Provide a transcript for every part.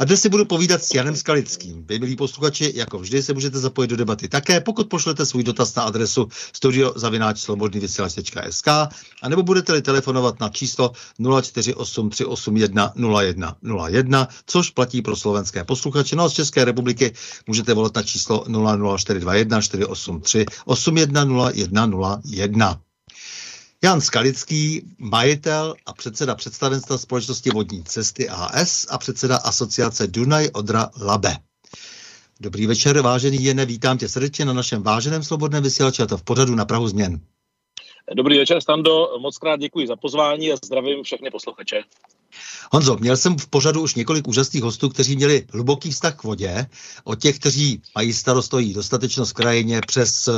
A dnes si budu povídat s Janem Skalickým. Vy, milí posluchači, jako vždy se můžete zapojit do debaty také, pokud pošlete svůj dotaz na adresu studiozavináčslobodnyvysílač.sk a nebo budete-li telefonovat na číslo 0483810101, což platí pro slovenské posluchače. No a z České republiky můžete volat na číslo 00421 483 810101. Jan Skalický, majitel a předseda představenstva společnosti Vodní cesty AS a předseda asociace Dunaj Odra Labe. Dobrý večer, vážený Jene, vítám tě srdečně na našem váženém slobodném vysílači a to v pořadu na Prahu změn. Dobrý večer, Stando, moc krát děkuji za pozvání a zdravím všechny posluchače. Honzo, měl jsem v pořadu už několik úžasných hostů, kteří měli hluboký vztah k vodě, od těch, kteří mají starost o dostatečnost krajině, přes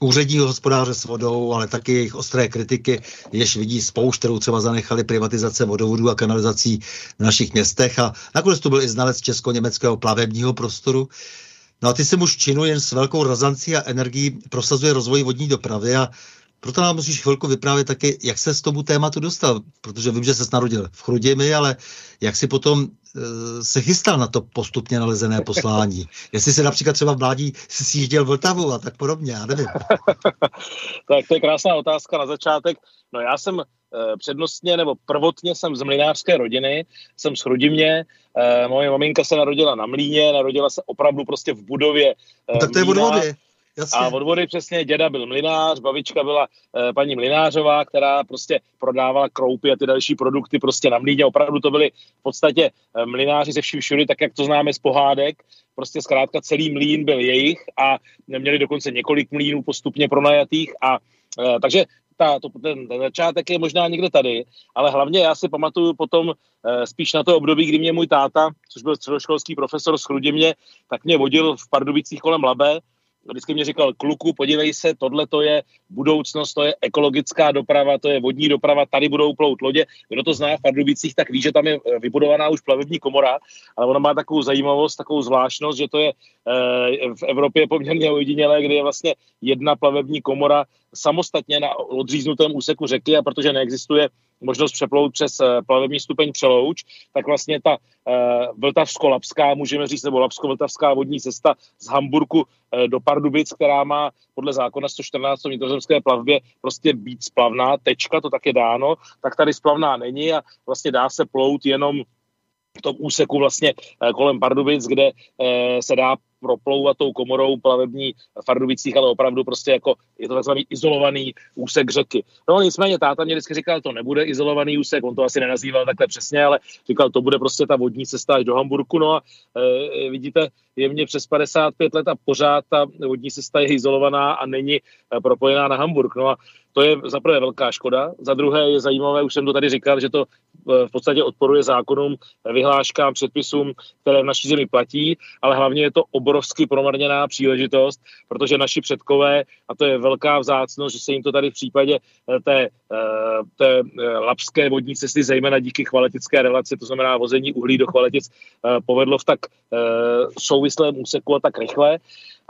úředního hospodáře s vodou, ale taky jejich ostré kritiky, jež vidí spoušť, kterou třeba zanechali privatizace vodovodů a kanalizací v našich městech. A nakonec to byl i znalec česko-německého plavebního prostoru. No a ty se muž činu jen s velkou razancí a energií prosazuje rozvoj vodní dopravy a proto nám musíš chvilku vyprávět taky, jak se z tomu tématu dostal, protože vím, že se narodil v Chrudimi, ale jak si potom e, se chystal na to postupně nalezené poslání. Jestli se například třeba v mládí sjížděl Vltavu a tak podobně, já nevím. tak to je krásná otázka na začátek. No já jsem e, přednostně nebo prvotně jsem z mlinářské rodiny, jsem z Chrudimě, e, moje maminka se narodila na mlíně, narodila se opravdu prostě v budově. E, no, tak to je od Jasně. A od vody přesně děda byl mlinář, babička byla e, paní mlinářová, která prostě prodávala kroupy a ty další produkty prostě na mlíně. Opravdu to byly v podstatě e, mlináři ze vším všudy, tak jak to známe z pohádek. Prostě zkrátka celý mlín byl jejich a měli dokonce několik mlínů postupně pronajatých a e, takže ta, to, ten, ten začátek je možná někde tady, ale hlavně já si pamatuju potom e, spíš na to období, kdy mě můj táta, což byl středoškolský profesor z Chrudimě, tak mě vodil v Pardubicích kolem Labe vždycky mě říkal, kluku, podívej se, tohle to je budoucnost, to je ekologická doprava, to je vodní doprava, tady budou plout lodě. Kdo to zná v Pardubicích, tak ví, že tam je eh, vybudovaná už plavební komora, ale ona má takovou zajímavost, takovou zvláštnost, že to je eh, v Evropě poměrně ojedinělé, kdy je vlastně jedna plavební komora samostatně na odříznutém úseku řeky a protože neexistuje možnost přeplout přes eh, plavební stupeň Přelouč, tak vlastně ta uh, Vltavsko-Lapská, můžeme říct, nebo Lapsko-Vltavská vodní cesta z Hamburku uh, do Pardubic, která má podle zákona 114 o vnitrozemské plavbě prostě být splavná, tečka, to tak je dáno, tak tady splavná není a vlastně dá se plout jenom v tom úseku vlastně kolem Pardubic, kde se dá proplouvat tou komorou plavební v Pardubicích, ale opravdu prostě jako je to takzvaný izolovaný úsek řeky. No nicméně táta mě vždycky říkal, to nebude izolovaný úsek, on to asi nenazýval takhle přesně, ale říkal, to bude prostě ta vodní cesta až do Hamburku. No a e, vidíte, je mě přes 55 let a pořád ta vodní cesta je izolovaná a není e, propojená na Hamburg. No a to je za prvé velká škoda, za druhé je zajímavé, už jsem to tady říkal, že to e, v podstatě odporuje zákonům, vyhláškám, předpisům, které v naší zemi platí, ale hlavně je to obrovsky promarněná příležitost, protože naši předkové, a to je velká vzácnost, že se jim to tady v případě e, té, té lapské vodní cesty, zejména díky chvaletické relaci, to znamená vození uhlí do chvaletic, povedlo v tak souvislém úseku a tak rychle.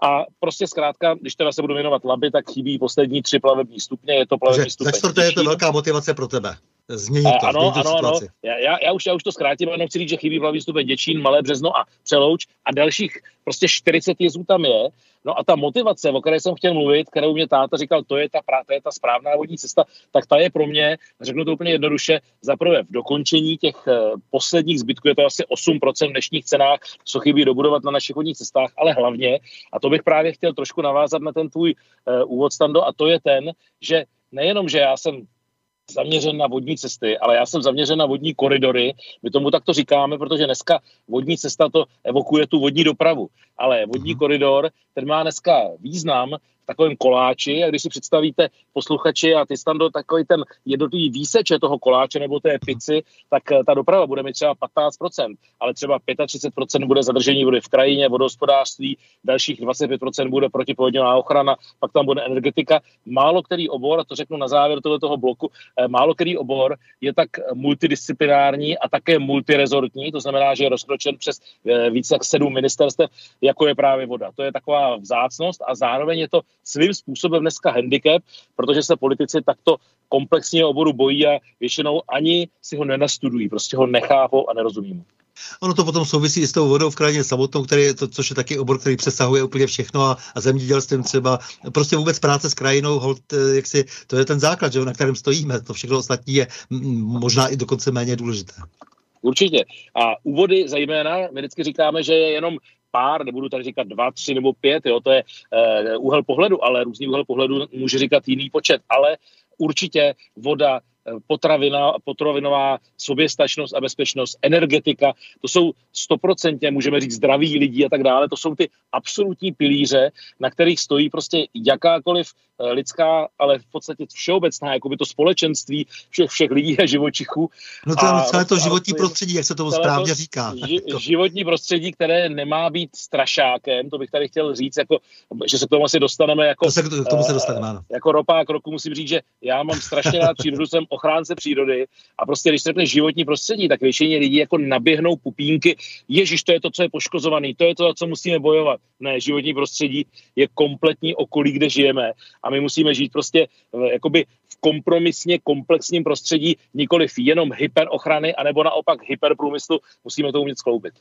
A prostě zkrátka, když teda se budu věnovat laby, tak chybí poslední tři plavební stupně, je to plavební stupeň. Tak je to velká motivace pro tebe. Změnit to, ano, ano, ano. Já, já, už, já už to zkrátím, jenom chci říct, že chybí plavební stupeň Děčín, Malé Březno a Přelouč a dalších prostě 40 jezů tam je. No a ta motivace, o které jsem chtěl mluvit, kterou mě táta říkal, to je ta, to je ta správná vodní cesta, tak ta je pro mě, řeknu to úplně jednoduše, zaprvé v dokončení těch uh, posledních zbytků, je to asi 8% v dnešních cenách, co chybí dobudovat na našich vodních cestách, ale hlavně, a to bych právě chtěl trošku navázat na ten tvůj uh, úvod, Stando, a to je ten, že nejenom, že já jsem zaměřen na vodní cesty, ale já jsem zaměřen na vodní koridory. My tomu takto říkáme, protože dneska vodní cesta to evokuje tu vodní dopravu. Ale vodní mhm. koridor, ten má dneska význam takovém koláči a když si představíte posluchači a ty stando takový ten jednotlivý výseče toho koláče nebo té pici, tak eh, ta doprava bude mít třeba 15%, ale třeba 35% bude zadržení vody v krajině, vodohospodářství, dalších 25% bude protipovodňová ochrana, pak tam bude energetika. Málo který obor, a to řeknu na závěr toho bloku, eh, málo který obor je tak multidisciplinární a také multirezortní, to znamená, že je rozkročen přes eh, více jak sedm ministerstev, jako je právě voda. To je taková vzácnost a zároveň je to svým způsobem dneska handicap, protože se politici takto komplexního oboru bojí a většinou ani si ho nenastudují, prostě ho nechápou a nerozumí mu. Ono to potom souvisí s tou vodou v krajině samotnou, který je to, což je taky obor, který přesahuje úplně všechno a, a zemědělstvím třeba. Prostě vůbec práce s krajinou, hold, eh, jak si, to je ten základ, že, na kterém stojíme. To všechno ostatní je možná i dokonce méně důležité. Určitě. A úvody zejména, my vždycky říkáme, že je jenom pár, nebudu tady říkat dva, tři nebo pět, jo, to je uh, úhel pohledu, ale různý úhel pohledu může říkat jiný počet, ale určitě voda potravina, potravinová soběstačnost a bezpečnost, energetika, to jsou stoprocentně, můžeme říct, zdraví lidí a tak dále, to jsou ty absolutní pilíře, na kterých stojí prostě jakákoliv eh, lidská, ale v podstatě všeobecná, jako by to společenství všech, všech lidí a živočichů. No to je celé to životní prostředí, jak se tomu správně to říká. Ži, životní prostředí, které nemá být strašákem, to bych tady chtěl říct, jako, že se k tomu asi dostaneme jako, to se, k tomu se dostaneme, ano. jako ropák roku, musím říct, že já mám strašně rád přírodu, jsem ochránce přírody a prostě když řekne životní prostředí, tak většině lidí jako naběhnou pupínky, ježiš, to je to, co je poškozovaný, to je to, co musíme bojovat. Ne, životní prostředí je kompletní okolí, kde žijeme a my musíme žít prostě eh, jakoby v kompromisně komplexním prostředí, nikoliv jenom hyperochrany, anebo naopak hyperprůmyslu, musíme to umět skloubit.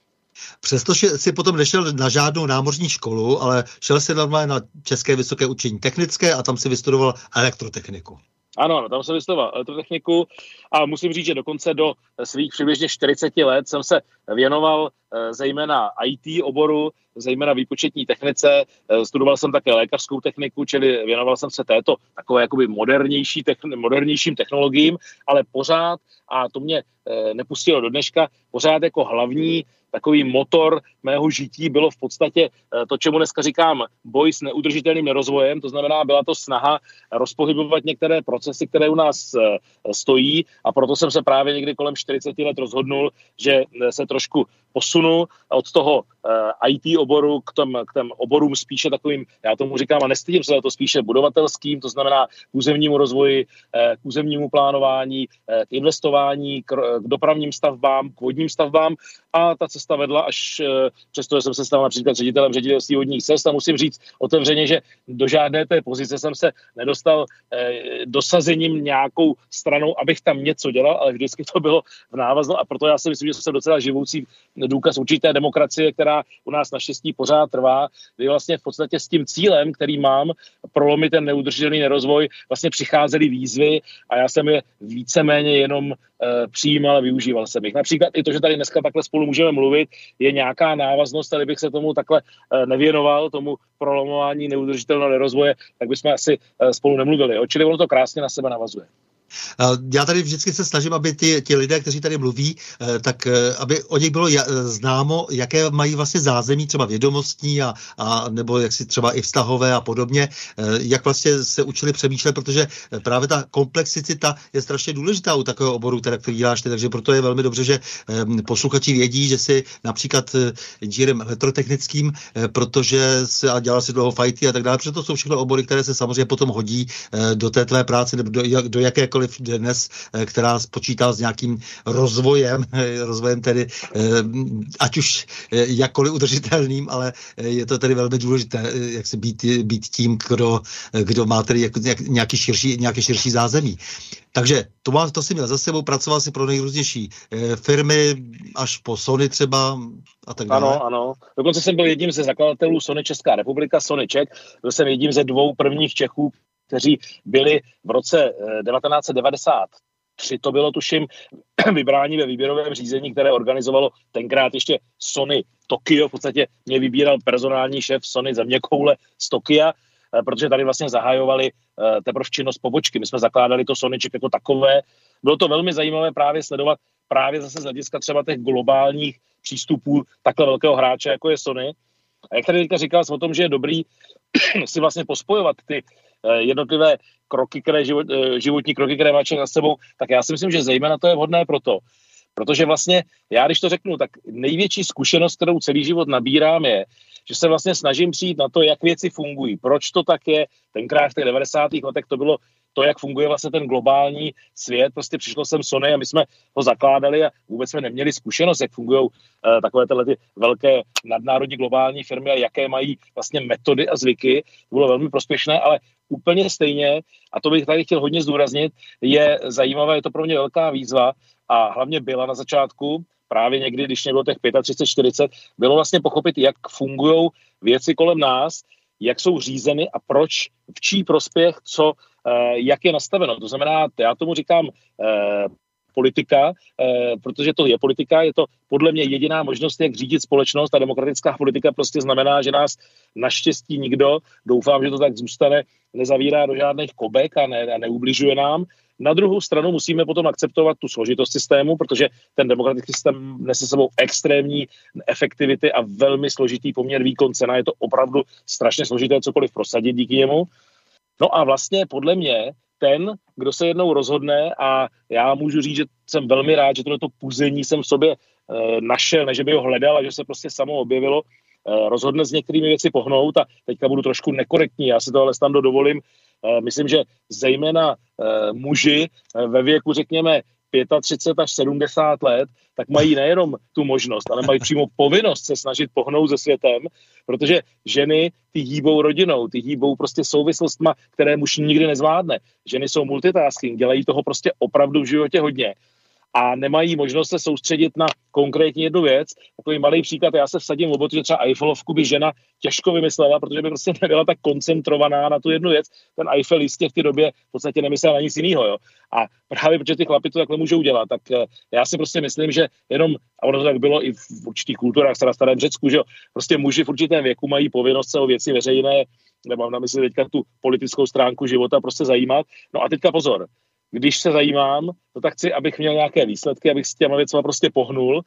Přestože si potom nešel na žádnou námořní školu, ale šel si normálně na České vysoké učení technické a tam si vystudoval elektrotechniku. Ano, ano, tam jsem vystudoval elektrotechniku a musím říct, že dokonce do svých přibližně 40 let jsem se věnoval eh, zejména IT oboru, zejména výpočetní technice. Eh, studoval jsem také lékařskou techniku, čili věnoval jsem se této takové jakoby modernější, modernějším technologiím, ale pořád, a to mě eh, nepustilo do dneška, pořád jako hlavní takový motor mého žití bylo v podstatě eh, to, čemu dneska říkám boj s neudržitelným nerozvojem, to znamená, byla to snaha rozpohybovat některé procesy, které u nás eh, stojí a proto jsem se právě někdy kolem 40 let rozhodnul, že eh, se trošku posunu od toho IT oboru k, tom, k těm oborům spíše takovým, já tomu říkám a nestydím se to spíše budovatelským, to znamená k územnímu rozvoji, k územnímu plánování, k investování, k, dopravním stavbám, k vodním stavbám. A ta cesta vedla až eh, přesto, že jsem se stal například ředitelem ředitelství vodních cest a musím říct otevřeně, že do žádné té pozice jsem se nedostal eh, dosazením nějakou stranou, abych tam něco dělal, ale vždycky to bylo v návazno a proto já si myslím, že jsem docela živoucí důkaz určité demokracie, která u nás naštěstí pořád trvá, kdy vlastně v podstatě s tím cílem, který mám, prolomit ten neudržitelný nerozvoj, vlastně přicházely výzvy a já jsem je víceméně jenom uh, přijímal a využíval jsem jich. Například i to, že tady dneska takhle spolu můžeme mluvit, je nějaká návaznost, tady bych se tomu takhle uh, nevěnoval, tomu prolomování neudržitelného nerozvoje, tak bychom asi uh, spolu nemluvili. Čili ono to krásně na sebe navazuje. Já tady vždycky se snažím, aby ty, ti lidé, kteří tady mluví, eh, tak eh, aby o nich bylo známo, jaké mají vlastně zázemí, třeba vědomostní a, a nebo jak si třeba i vztahové a podobně, eh, jak vlastně se učili přemýšlet, protože právě ta komplexicita je strašně důležitá u takového oboru, které, který děláš ty, takže proto je velmi dobře, že posluchači vědí, že si například inženýrem elektrotechnickým, protože se a dělal si dlouho fajty a tak dále, protože to jsou všechno obory, které se samozřejmě potom hodí do té tvé práce nebo do, do jakékoliv jakákoliv dnes, eh, která spočítá s nějakým rozvojem, eh, rozvojem tedy eh, ať už jakkoliv udržitelným, ale je to tedy velmi důležité, jak se být, být tím, kdo, kdo má tedy nějaký širší, nějaké širší zázemí. Takže to, má, to si měl za sebou, pracoval si pro nejrůznější firmy, až po Sony třeba a tak dále. Ano, ano. Dokonce jsem byl jedním ze zakladatelů Sony Česká republika, Sony Czech. Byl jsem jedním ze dvou prvních Čechů, kteří byli v roce 1993, eh, to bylo tuším vybrání ve výběrovém řízení, které organizovalo tenkrát ještě Sony Tokio, v podstatě mě vybíral personální šéf Sony za mě koule z Tokia, eh, protože tady vlastně zahajovali eh, teprve činnost pobočky. My jsme zakládali to Sonyček jako takové. Bylo to velmi zajímavé právě sledovat právě zase z hlediska třeba těch globálních přístupů takhle velkého hráče, jako je Sony. A jak tady teďka říkal o tom, že je dobrý si vlastně pospojovat ty jednotlivé kroky, které život, eh, životní kroky, které má člověk za sebou, tak já si myslím, že zejména to je vhodné proto, protože vlastně, já když to řeknu, tak největší zkušenost, kterou celý život nabírám, je, že se vlastně snažím přijít na to, jak věci fungují, proč to tak je. Tenkrát v těch 90. letech to bylo to, jak funguje vlastně ten globální svět. Prostě přišlo sem Sony a my jsme ho zakládali a vůbec jsme neměli zkušenost, jak fungují uh, takové tyhle ty velké nadnárodní globální firmy a jaké mají vlastně metody a zvyky. To bylo velmi prospěšné, ale úplně stejně, a to bych tady chtěl hodně zdůraznit, je zajímavé, je to pro mě velká výzva a hlavně byla na začátku, právě někdy, když mě bylo těch 35, 40, bylo vlastně pochopit, jak fungují věci kolem nás, jak jsou řízeny a proč, v čí prospěch, co, eh, jak je nastaveno. To znamená, já tomu říkám eh, politika, eh, protože to je politika, je to podle mě jediná možnost, jak řídit společnost a demokratická politika prostě znamená, že nás naštěstí nikdo, doufám, že to tak zůstane, nezavírá do žádných kobek a, ne, a neubližuje nám. Na druhou stranu musíme potom akceptovat tu složitost systému, protože ten demokratický systém nese sebou extrémní efektivity a velmi složitý poměr výkon cena. Je to opravdu strašně složité cokoliv prosadit díky němu. No a vlastně podle mě ten, kdo se jednou rozhodne a já můžu říct, že jsem velmi rád, že tohle puzení jsem v sobě e, našel, ne že by ho hledal a že se prostě samo objevilo, e, rozhodne s některými věci pohnout a teďka budu trošku nekorektní, já si to ale stando dovolím, e, myslím, že zejména muži ve věku, řekněme, 35 až 70 let, tak mají nejenom tu možnost, ale mají přímo povinnost se snažit pohnout se světem, protože ženy ty hýbou rodinou, ty hýbou prostě souvislostma, které muž nikdy nezvládne. Ženy jsou multitasking, dělají toho prostě opravdu v životě hodně a nemají možnost se soustředit na konkrétně jednu věc. Takový malý příklad, já se vsadím v že třeba Eiffelovku by žena těžko vymyslela, protože by prostě nebyla tak koncentrovaná na tu jednu věc. Ten Eiffel jistě v té době v podstatě nemyslel na nic jiného. Jo? A právě protože ty chlapi to takhle můžou dělat, tak eh, já si prostě myslím, že jenom, a ono to tak bylo i v určitých kulturách, na starém Řecku, že jo, prostě muži v určitém věku mají povinnost se o věci veřejné, nemám na mysli teďka tu politickou stránku života prostě zajímat. No a teďka pozor, když se zajímám, no tak chci, abych měl nějaké výsledky, abych s těma věcmi prostě pohnul.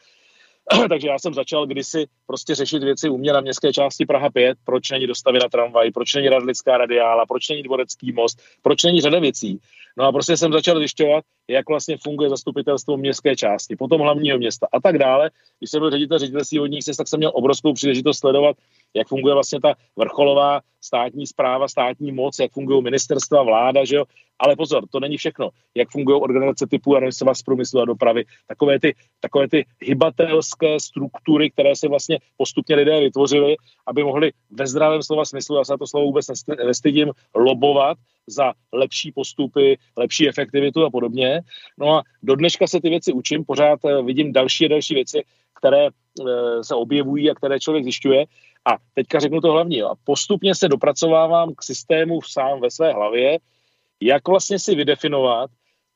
Takže já jsem začal kdysi prostě řešit věci u mě na městské části Praha 5, proč není dostavy na tramvaj, proč není radlická radiála, proč není dvorecký most, proč není řada věcí. No a prostě jsem začal zjišťovat, jak vlastně funguje zastupitelstvo městské části, potom hlavního města a tak dále. Když jsem byl ředitel ředitelství vodních cest, tak jsem měl obrovskou příležitost sledovat jak funguje vlastně ta vrcholová státní zpráva, státní moc, jak fungují ministerstva, vláda, že jo. Ale pozor, to není všechno. Jak fungují organizace typu, já z průmyslu a dopravy, takové ty, takové ty hybatelské struktury, které se vlastně postupně lidé vytvořili, aby mohli ve zdravém slova smyslu, já se na to slovo vůbec nestydím, lobovat za lepší postupy, lepší efektivitu a podobně. No a do dneška se ty věci učím, pořád eh, vidím další a další věci, které eh, se objevují a které člověk zjišťuje. A teďka řeknu to hlavní. A postupně se dopracovávám k systému sám ve své hlavě, jak vlastně si vydefinovat,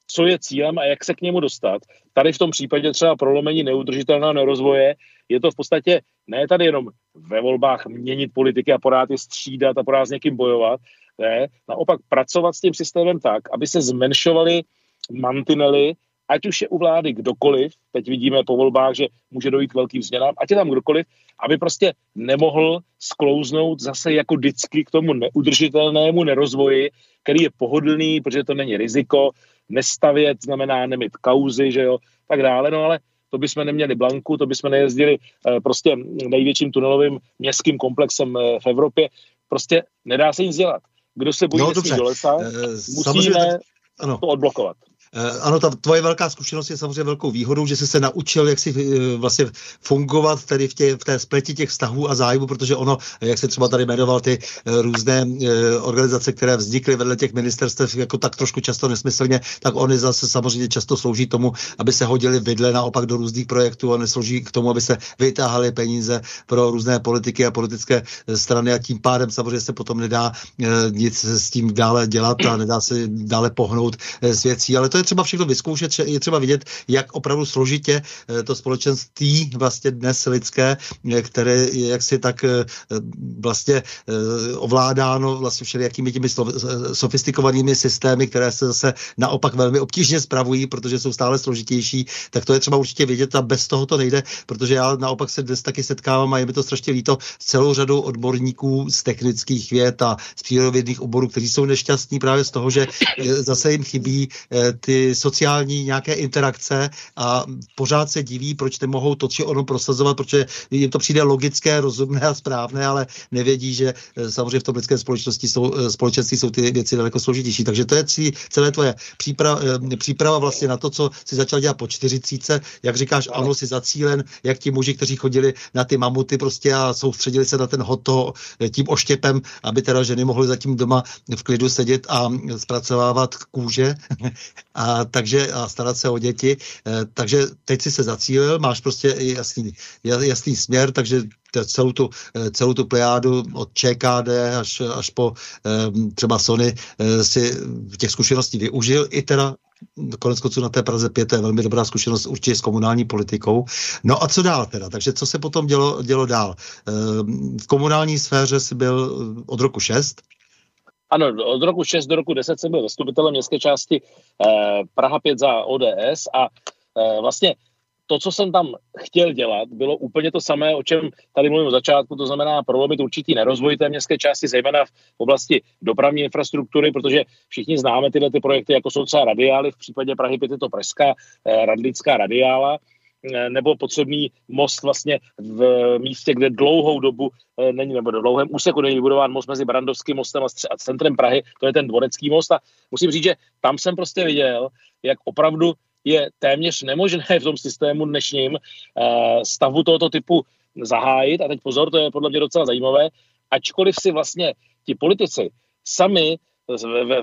co je cílem a jak se k němu dostat. Tady v tom případě třeba prolomení neudržitelného nerozvoje je to v podstatě ne tady jenom ve volbách měnit politiky a pořád je střídat a pořád s někým bojovat, ne, naopak pracovat s tím systémem tak, aby se zmenšovaly mantinely, ať už je u vlády kdokoliv, teď vidíme po volbách, že může dojít k velkým změnám, ať je tam kdokoliv, aby prostě nemohl sklouznout zase jako vždycky k tomu neudržitelnému nerozvoji, který je pohodlný, protože to není riziko, nestavět znamená nemít kauzy, že jo, tak dále, no ale to bychom neměli Blanku, to bychom nejezdili eh, prostě největším tunelovým městským komplexem eh, v Evropě. Prostě nedá se nic dělat. Kdo se bojí no, do lesa, e, musíme ano. to odblokovat. Eh, ano, ta tvoje velká zkušenost je samozřejmě velkou výhodou, že jsi se naučil, jak si eh, vlastně fungovat tady v, tě, v té spleti těch vztahů a zájmu, protože ono, jak se třeba tady jmenoval ty eh, různé organizace, které vznikly vedle těch ministerstev jako tak trošku často nesmyslně, tak oni zase samozřejmě často slouží tomu, aby se hodili vidle naopak do různých projektů a neslouží k tomu, aby se vytáhali peníze pro různé politiky a politické strany a tím pádem samozřejmě se potom nedá nic s tím dále dělat a nedá se dále pohnout s věcí, ale to je třeba všechno vyzkoušet, je třeba vidět, jak opravdu složitě eh, to společenství vlastně dnes lidské, eh, které je jaksi tak eh, vlastně ovládáno vlastně všelijakými těmi sofistikovanými systémy, které se zase naopak velmi obtížně spravují, protože jsou stále složitější, tak to je třeba určitě vidět a bez toho to nejde, protože já naopak se dnes taky setkávám a je mi to strašně líto s celou řadou odborníků z technických věd a z přírodovědných oborů, kteří jsou nešťastní právě z toho, že zase jim chybí ty sociální nějaké interakce a pořád se diví, proč nemohou to či ono prosazovat, protože jim to přijde logické, rozumné a správné, ale nevědí, že eh, samozřejmě v tom lidské společnosti jsou, eh, společenství jsou ty věci daleko složitější. Takže to je cí, celé tvoje příprava, eh, příprava vlastně na to, co si začal dělat po čtyřicíce. Jak říkáš, ano, si zacílen, jak ti muži, kteří chodili na ty mamuty prostě a soustředili se na ten hoto tím oštěpem, aby teda ženy mohly zatím doma v klidu sedět a zpracovávat kůže. a takže a starat se o děti. Eh, takže teď si se zacílil, máš prostě jasný, jasný směr, takže celou tu, eh, celou tu plejádu od ČKD až, až po eh, třeba Sony si těch zkušeností využil i teda konec konců na té Praze 5 je velmi dobrá zkušenost určitě s komunální politikou. No a co dál teda? Takže co se potom dělo, dělo dál? V komunální sféře si byl od roku 6, ano, od roku 6 do roku 10 jsem byl zastupitelem městské části eh, Praha 5 za ODS a eh, vlastně to, co jsem tam chtěl dělat, bylo úplně to samé, o čem tady mluvím od začátku, to znamená prolomit určitý nerozvoj té městské části, zejména v oblasti dopravní infrastruktury, protože všichni známe tyhle ty projekty, jako jsou třeba radiály, v případě Prahy 5 je to Pražská eh, radlická radiála, Eh, nebo potřebný most vlastně v místě, kde dlouhou dobu eh, není, nebo do dlouhém úseku není vybudován most mezi Brandovským mostem a centrem Prahy, to je ten dvorecký most a musím říct, že tam jsem prostě viděl, jak opravdu je téměř nemožné v tom systému dnešním eh, stavu tohoto typu zahájit. A teď pozor, to je podle mě docela zajímavé, ačkoliv si vlastně ti politici sami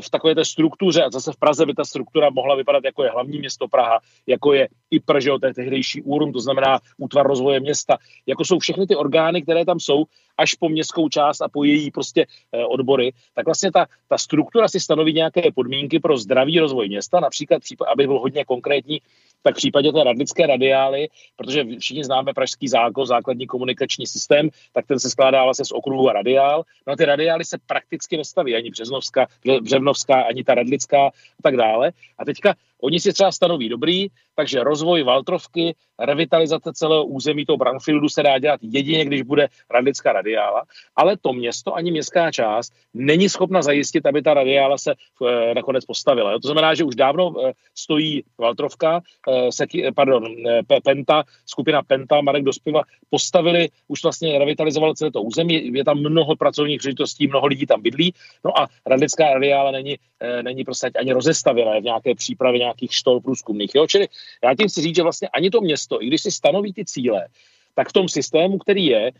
v, takové té struktuře, a zase v Praze by ta struktura mohla vypadat jako je hlavní město Praha, jako je i že to je tehdejší úrum, to znamená útvar rozvoje města, jako jsou všechny ty orgány, které tam jsou, až po městskou část a po její prostě eh, odbory, tak vlastně ta, ta struktura si stanoví nějaké podmínky pro zdravý rozvoj města, například, aby byl hodně konkrétní, tak v případě té radlické radiály, protože všichni známe pražský zákon, základní komunikační systém, tak ten se skládá vlastně z okruhu a radiál. No a ty radiály se prakticky nestaví, ani Březnovská, Břevnovská, ani ta radlická a tak dále. A teďka Oni si třeba stanoví dobrý, takže rozvoj Valtrovky, revitalizace celého území toho brownfieldu se dá dělat jedině, když bude radická radiála, ale to město ani městská část není schopna zajistit, aby ta radiála se e, nakonec postavila. Jo? To znamená, že už dávno e, stojí Valtrovka, e, seki, pardon, e, Penta, skupina Penta, Marek Dospiva, postavili, už vlastně revitalizovali celé to území, je tam mnoho pracovních příležitostí, mnoho lidí tam bydlí, no a radická radiála není, e, není prostě ani rozestavěna, je v nějaké přípravě nějakých štol průzkumných. Jo? Čili já tím chci říct, že vlastně ani to město, i když si stanoví ty cíle, tak v tom systému, který je,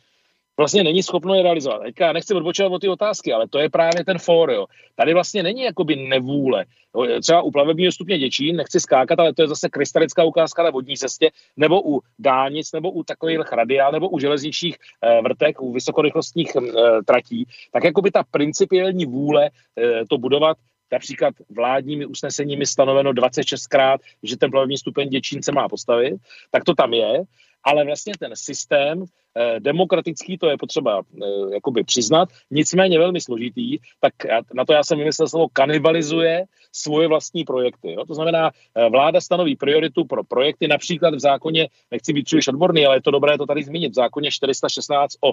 vlastně není schopno je realizovat. Teďka já nechci odbočovat o ty otázky, ale to je právě ten for. Jo. Tady vlastně není jakoby nevůle. Jo. Třeba u plavebního stupně Děčín, nechci skákat, ale to je zase krystalická ukázka na vodní cestě, nebo u dálnic, nebo u takových radiál, nebo u železničních eh, vrtek, u vysokorychlostních eh, tratí. Tak jakoby ta principiální vůle eh, to budovat například vládními usneseními stanoveno 26krát, že ten plavební stupeň Děčín se má postavit, tak to tam je, ale vlastně ten systém eh, demokratický, to je potřeba eh, jakoby přiznat, nicméně velmi složitý, tak na to já jsem vymyslel slovo kanibalizuje svoje vlastní projekty. Jo? To znamená, eh, vláda stanoví prioritu pro projekty, například v zákoně, nechci být příliš odborný, ale je to dobré to tady zmínit, v zákoně 416 o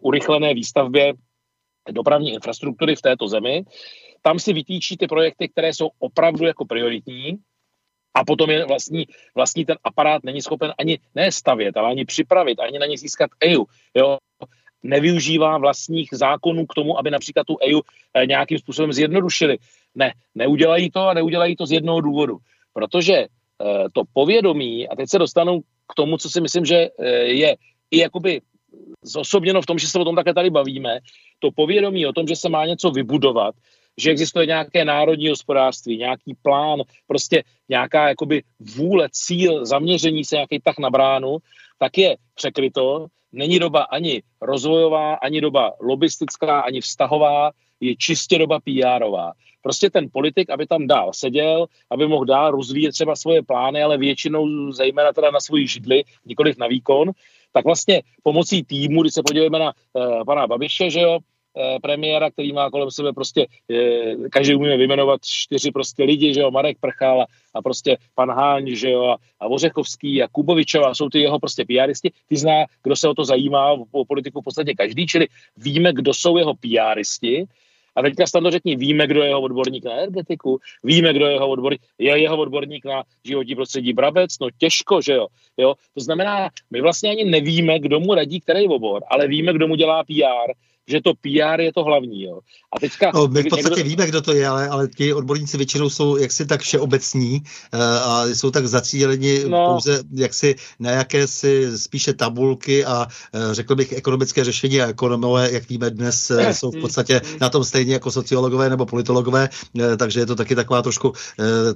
urychlené výstavbě dopravní infrastruktury v této zemi, tam si vytýčí ty projekty, které jsou opravdu jako prioritní, a potom je vlastní, vlastní ten aparát není schopen ani ne stavět, ale ani připravit, ani na ně získat EU. Jo? Nevyužívá vlastních zákonů k tomu, aby například tu EU eh, nějakým způsobem zjednodušili. Ne, neudělají to a neudělají to z jednoho důvodu. Protože eh, to povědomí, a teď se dostanu k tomu, co si myslím, že eh, je i jakoby zosobněno v tom, že se o tom také tady bavíme, to povědomí o tom, že se má něco vybudovat, že existuje nějaké národní hospodářství, nějaký plán, prostě nějaká jakoby vůle, cíl, zaměření se, nějaký tak na bránu, tak je překryto. Není doba ani rozvojová, ani doba lobistická, ani vztahová, je čistě doba PRová. Prostě ten politik, aby tam dál seděl, aby mohl dál rozvíjet třeba svoje plány, ale většinou zejména teda na svoji židli, nikoliv na výkon, tak vlastně pomocí týmu, když se podíváme na uh, pana Babiše, že jo, premiéra, který má kolem sebe prostě, eh, každý umíme vyjmenovat čtyři prostě lidi, že jo, Marek Prchal a, a prostě pan Háň, že jo, a, a Vořechovský a Kubovičová, jsou ty jeho prostě PRisti, ty zná, kdo se o to zajímá, o politiku v podstatě každý, čili víme, kdo jsou jeho PRisti, a teďka snadno řekni, víme, kdo je jeho odborník na energetiku, víme, kdo je jeho odborník, je jeho odborník na životní prostředí Brabec, no těžko, že jo. jo. To znamená, my vlastně ani nevíme, kdo mu radí který obor, ale víme, kdo mu dělá PR, že to PR je to hlavní. Jo. A teďka... No, my v podstatě někdo... víme, kdo to je, ale, ale ti odborníci většinou jsou jaksi tak všeobecní uh, a jsou tak zacíleni no. pouze jaksi na jakési spíše tabulky a uh, řekl bych ekonomické řešení a ekonomové, jak víme dnes, uh, jsou v podstatě na tom stejně jako sociologové nebo politologové, uh, takže je to taky taková trošku uh,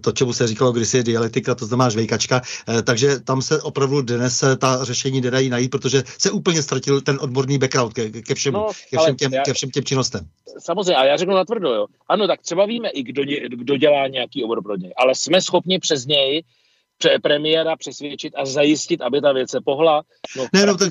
to, čemu se říkalo kdysi dialektika, to znamená žvejkačka, uh, takže tam se opravdu dnes ta řešení nedají najít, protože se úplně ztratil ten odborný background ke, ke všemu. No, ke všem, těm, já, ke všem těm činnostem. Samozřejmě, a já řeknu natvrdo, jo. Ano, tak třeba víme i, kdo, kdo dělá nějaký obor pro něj, ale jsme schopni přes něj pře premiéra přesvědčit a zajistit, aby ta věc se pohla. No, ne, no, tak,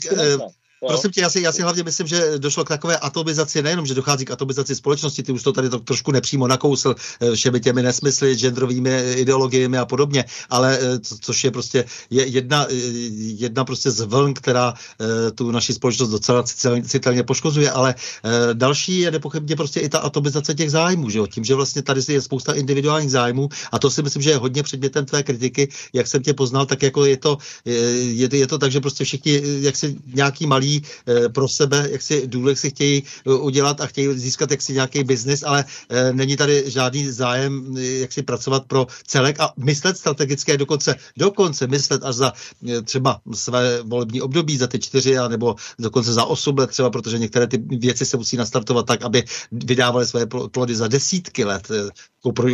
Jo? Prosím tě, já si, já si hlavně myslím, že došlo k takové atomizaci, nejenom, že dochází k atomizaci společnosti, ty už to tady to trošku nepřímo nakousl eh, všemi těmi nesmysly, genderovými ideologiemi a podobně, ale eh, což je prostě je jedna, eh, jedna prostě z vln, která tu naši společnost docela citelně poškozuje, ale další je nepochybně prostě i ta atomizace těch zájmů, že jo? tím, že vlastně tady je spousta individuálních zájmů a to si myslím, že je hodně předmětem tvé kritiky, jak jsem tě poznal, tak jako je to, je, je to tak, že prostě všichni, jak si nějaký malý mají eh, pro sebe, jak si důlek si chtějí eh, udělat a chtějí získat jaksi nějaký biznis, ale eh, není tady žádný zájem, jak si pracovat pro celek a myslet strategické dokonce, dokonce myslet až za třeba své volební období, za ty čtyři, a nebo dokonce za osm let třeba, protože některé ty věci se musí nastartovat tak, aby vydávaly své plody za desítky let jako, pro,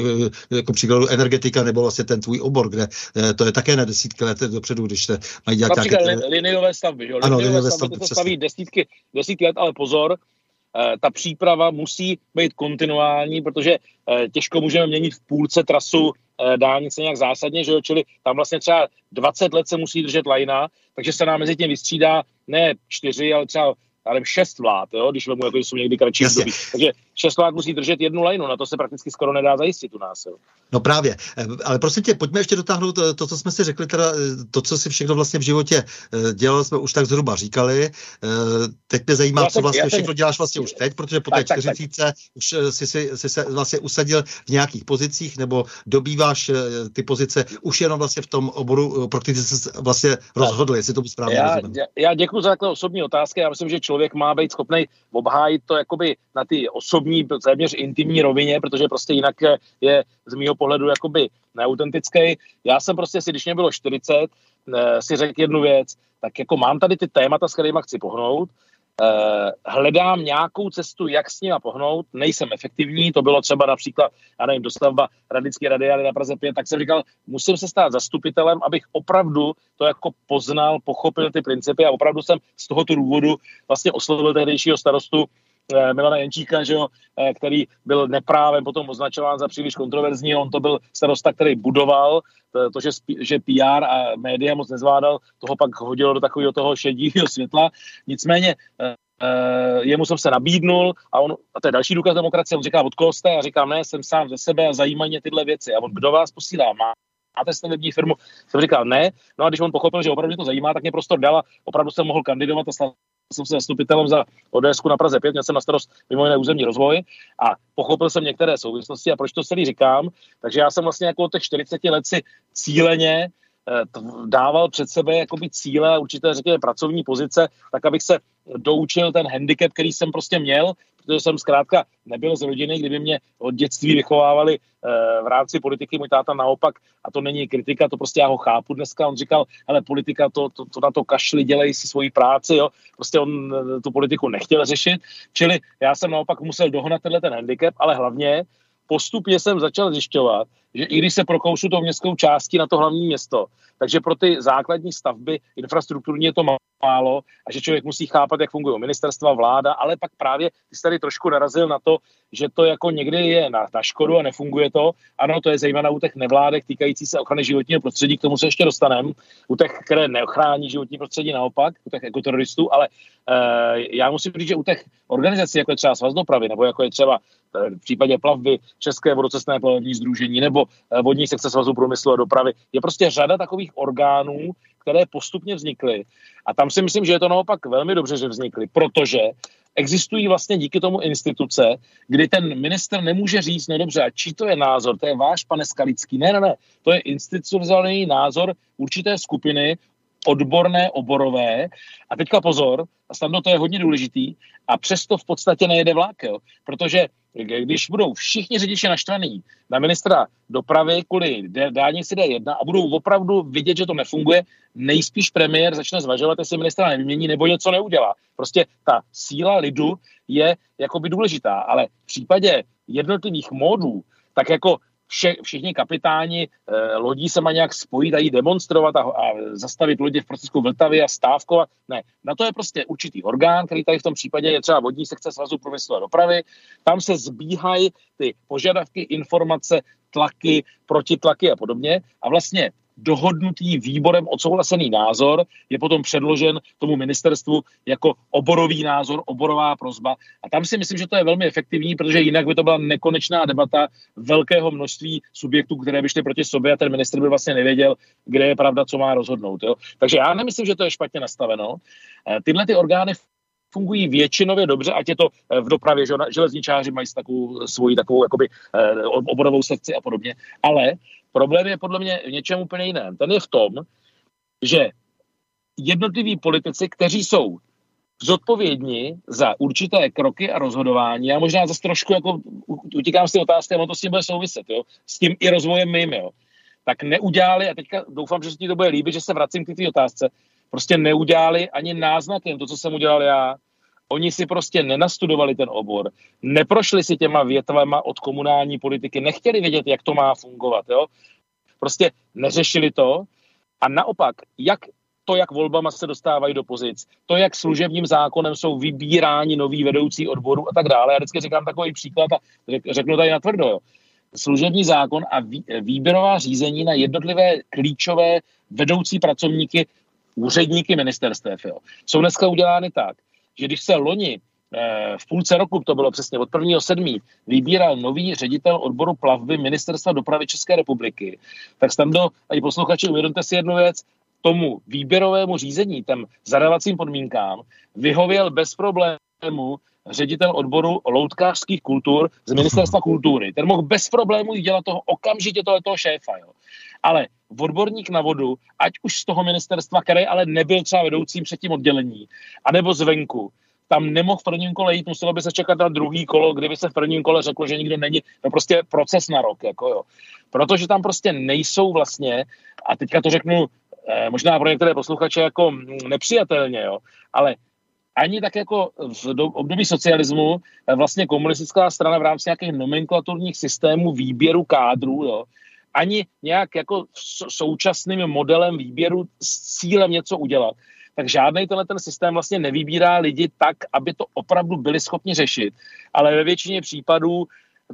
jako příkladu energetika nebo vlastně ten tvůj obor, kde to je také na desítky let dopředu, když se mají dělat Například nějaké... liniové stavby, jo? Ano, liniové stavby, stavby, staví desítky, desítky let, ale pozor, eh, ta příprava musí být kontinuální, protože eh, těžko můžeme měnit v půlce trasu eh, dálnice nějak zásadně, že jo? čili tam vlastně třeba 20 let se musí držet lajna, takže se nám mezi tím vystřídá ne čtyři, ale třeba ale šest vlád, jo? když vemu, jako jsou někdy kratší období. Takže Šestlák musí držet jednu lajnu, na to se prakticky skoro nedá zajistit u nás. Jo. No právě, eh, ale prosím tě, pojďme ještě dotáhnout to, to, co jsme si řekli, teda eh, to, co si všechno vlastně v životě eh, dělal, jsme už tak zhruba říkali. Teď mě zajímá, já co vlastně všechno děláš vlastně už teď, protože po té čtyřicíce už si, si, si se vlastně usadil v nějakých pozicích, nebo dobýváš ty pozice už jenom vlastně v tom oboru, pro který jsi vlastně rozhodl, jestli to správně já, já, já děkuji za takové osobní otázky. Já myslím, že člověk má být schopný obhájit to jakoby na ty osobní, téměř intimní rovině, protože prostě jinak je z mého pohledu jakoby neautentický. Já jsem prostě si, když mě bylo 40, eh, si řekl jednu věc, tak jako mám tady ty témata, s kterými chci pohnout, Uh, hledám nějakou cestu, jak s nimi pohnout, nejsem efektivní, to bylo třeba například, já nevím, dostavba radické radiály na Praze 5, tak jsem říkal, musím se stát zastupitelem, abych opravdu to jako poznal, pochopil ty principy a opravdu jsem z tohoto důvodu vlastně oslovil tehdejšího starostu Eh, Milana Jenčíka, že jo, eh, který byl neprávem potom označován za příliš kontroverzní. On to byl starosta, který budoval to, že, že PR a média moc nezvládal, toho pak hodilo do takového toho šedivého světla. Nicméně jemu jsem se nabídnul a on, a to je další důkaz demokracie, on říká, od koho jste? A říkám, ne, jsem sám ze sebe a zajímají mě tyhle věci. A on, kdo vás posílá? Má, máte stavební firmu? Jsem říkal, ne. No a když on pochopil, že opravdu mě to zajímá, tak mě prostor dal a opravdu jsem mohl kandidovat a stal jsem se zastupitelem za ODS na Praze 5, měl jsem na starost mimo jiné územní rozvoj a pochopil jsem některé souvislosti a proč to celý říkám. Takže já jsem vlastně jako od těch 40 let si cíleně eh, dával před sebe jakoby cíle, určité řekněme pracovní pozice, tak abych se doučil ten handicap, který jsem prostě měl, protože jsem zkrátka nebyl z rodiny, kdyby mě od dětství vychovávali eh, v rámci politiky, můj táta naopak, a to není kritika, to prostě já ho chápu dneska, on říkal, ale politika, to, to, to na to kašli, dělej si svoji práci, jo, prostě on eh, tu politiku nechtěl řešit, čili já jsem naopak musel dohnat tenhle ten handicap, ale hlavně postupně jsem začal zjišťovat, že i když se prokoušu tou městskou částí na to hlavní město, takže pro ty základní stavby infrastrukturní je to málo a že člověk musí chápat, jak fungují ministerstva, vláda, ale pak právě ty jsi tady trošku narazil na to, že to jako někdy je na, na škodu a nefunguje to. Ano, to je zejména u těch nevládek týkající se ochrany životního prostředí, k tomu se ještě dostaneme. U těch, které neochrání životní prostředí naopak, u těch ekoteroristů, ale uh, já musím říct, že u těch organizací, jako je třeba Svaz dopravy, nebo jako je třeba eh, v případě plavby České vodocestné plavební združení nebo eh, vodní sekce Svazu průmyslu a dopravy, je prostě řada takových orgánů, které postupně vznikly. A tam si myslím, že je to naopak velmi dobře, že vznikly, protože existují vlastně díky tomu instituce, kdy ten minister nemůže říct, no dobře, a čí to je názor, to je váš, pane Skalický. Ne, ne, ne, to je institucionální názor určité skupiny, odborné, oborové. A teďka pozor, a snadno to je hodně důležitý, a přesto v podstatě nejede vlak, jo? protože když budou všichni řidiči naštvaný na ministra dopravy kvůli dálnici D1 a budou opravdu vidět, že to nefunguje, nejspíš premiér začne zvažovat, jestli ministra nevymění nebo něco neudělá. Prostě ta síla lidu je jakoby důležitá, ale v případě jednotlivých módů, tak jako vše, všichni kapitáni eh, lodí se má nějak spojit a jít demonstrovat a, a zastavit lodě v procesu Vltavy a stávkovat. Ne, na to je prostě určitý orgán, který tady v tom případě je třeba vodní sekce svazu průmyslu a dopravy. Tam se zbíhají ty požadavky, informace, tlaky, protitlaky a podobně. A vlastně dohodnutý výborem odsouhlasený názor je potom předložen tomu ministerstvu jako oborový názor, oborová prozba. A tam si myslím, že to je velmi efektivní, protože jinak by to byla nekonečná debata velkého množství subjektů, které by šly proti sobě a ten minister by vlastně nevěděl, kde je pravda, co má rozhodnout. Jo? Takže já nemyslím, že to je špatně nastaveno. Eh, tyhle ty orgány fungují většinově dobře, ať je to eh, v dopravě, že železničáři mají takovou svoji takovou jakoby, eh, oborovou sekci a podobně, ale Problém je podle mě v něčem úplně jiném. Ten je v tom, že jednotliví politici, kteří jsou zodpovědní za určité kroky a rozhodování. Já možná zase trošku jako utíkám z té otázky, ono to s tím bude souviset, jo? s tím i rozvojem mým, jo? tak neudělali, a teďka doufám, že se ti to bude líbit, že se vracím k té otázce, prostě neudělali ani náznakem to, co jsem udělal já. Oni si prostě nenastudovali ten obor, neprošli si těma větvama od komunální politiky, nechtěli vědět, jak to má fungovat. Jo? Prostě neřešili to a naopak, jak to, jak volbama se dostávají do pozic, to, jak služebním zákonem jsou vybíráni noví vedoucí odboru a tak dále. Já vždycky říkám takový příklad a řeknu tady natvrdo. Jo. Služební zákon a výběrová řízení na jednotlivé klíčové vedoucí pracovníky, úředníky ministerstev, jo, jsou dneska udělány tak, že když se loni eh, v půlce roku, to bylo přesně od 1. 7. vybíral nový ředitel odboru plavby Ministerstva dopravy České republiky, tak tam do, ani posluchači, uvědomte si jednu věc, tomu výběrovému řízení, těm zadávacím podmínkám, vyhověl bez problému ředitel odboru loutkářských kultur z ministerstva kultury. Ten mohl bez problémů dělat toho okamžitě toho šéfa. Jo. Ale odborník na vodu, ať už z toho ministerstva, který ale nebyl třeba vedoucím před tím oddělení, anebo zvenku, tam nemohl v prvním kole jít, muselo by se čekat na druhý kolo, kdyby se v prvním kole řeklo, že nikdo není, no prostě proces na rok, jako jo. Protože tam prostě nejsou vlastně, a teďka to řeknu eh, možná pro některé posluchače jako nepřijatelně, jo, ale ani tak jako v období socialismu eh, vlastně komunistická strana v rámci nějakých nomenklaturních systémů výběru kádrů, jo, ani nějak jako současným modelem výběru s cílem něco udělat, tak žádný tenhle ten systém vlastně nevybírá lidi tak, aby to opravdu byli schopni řešit. Ale ve většině případů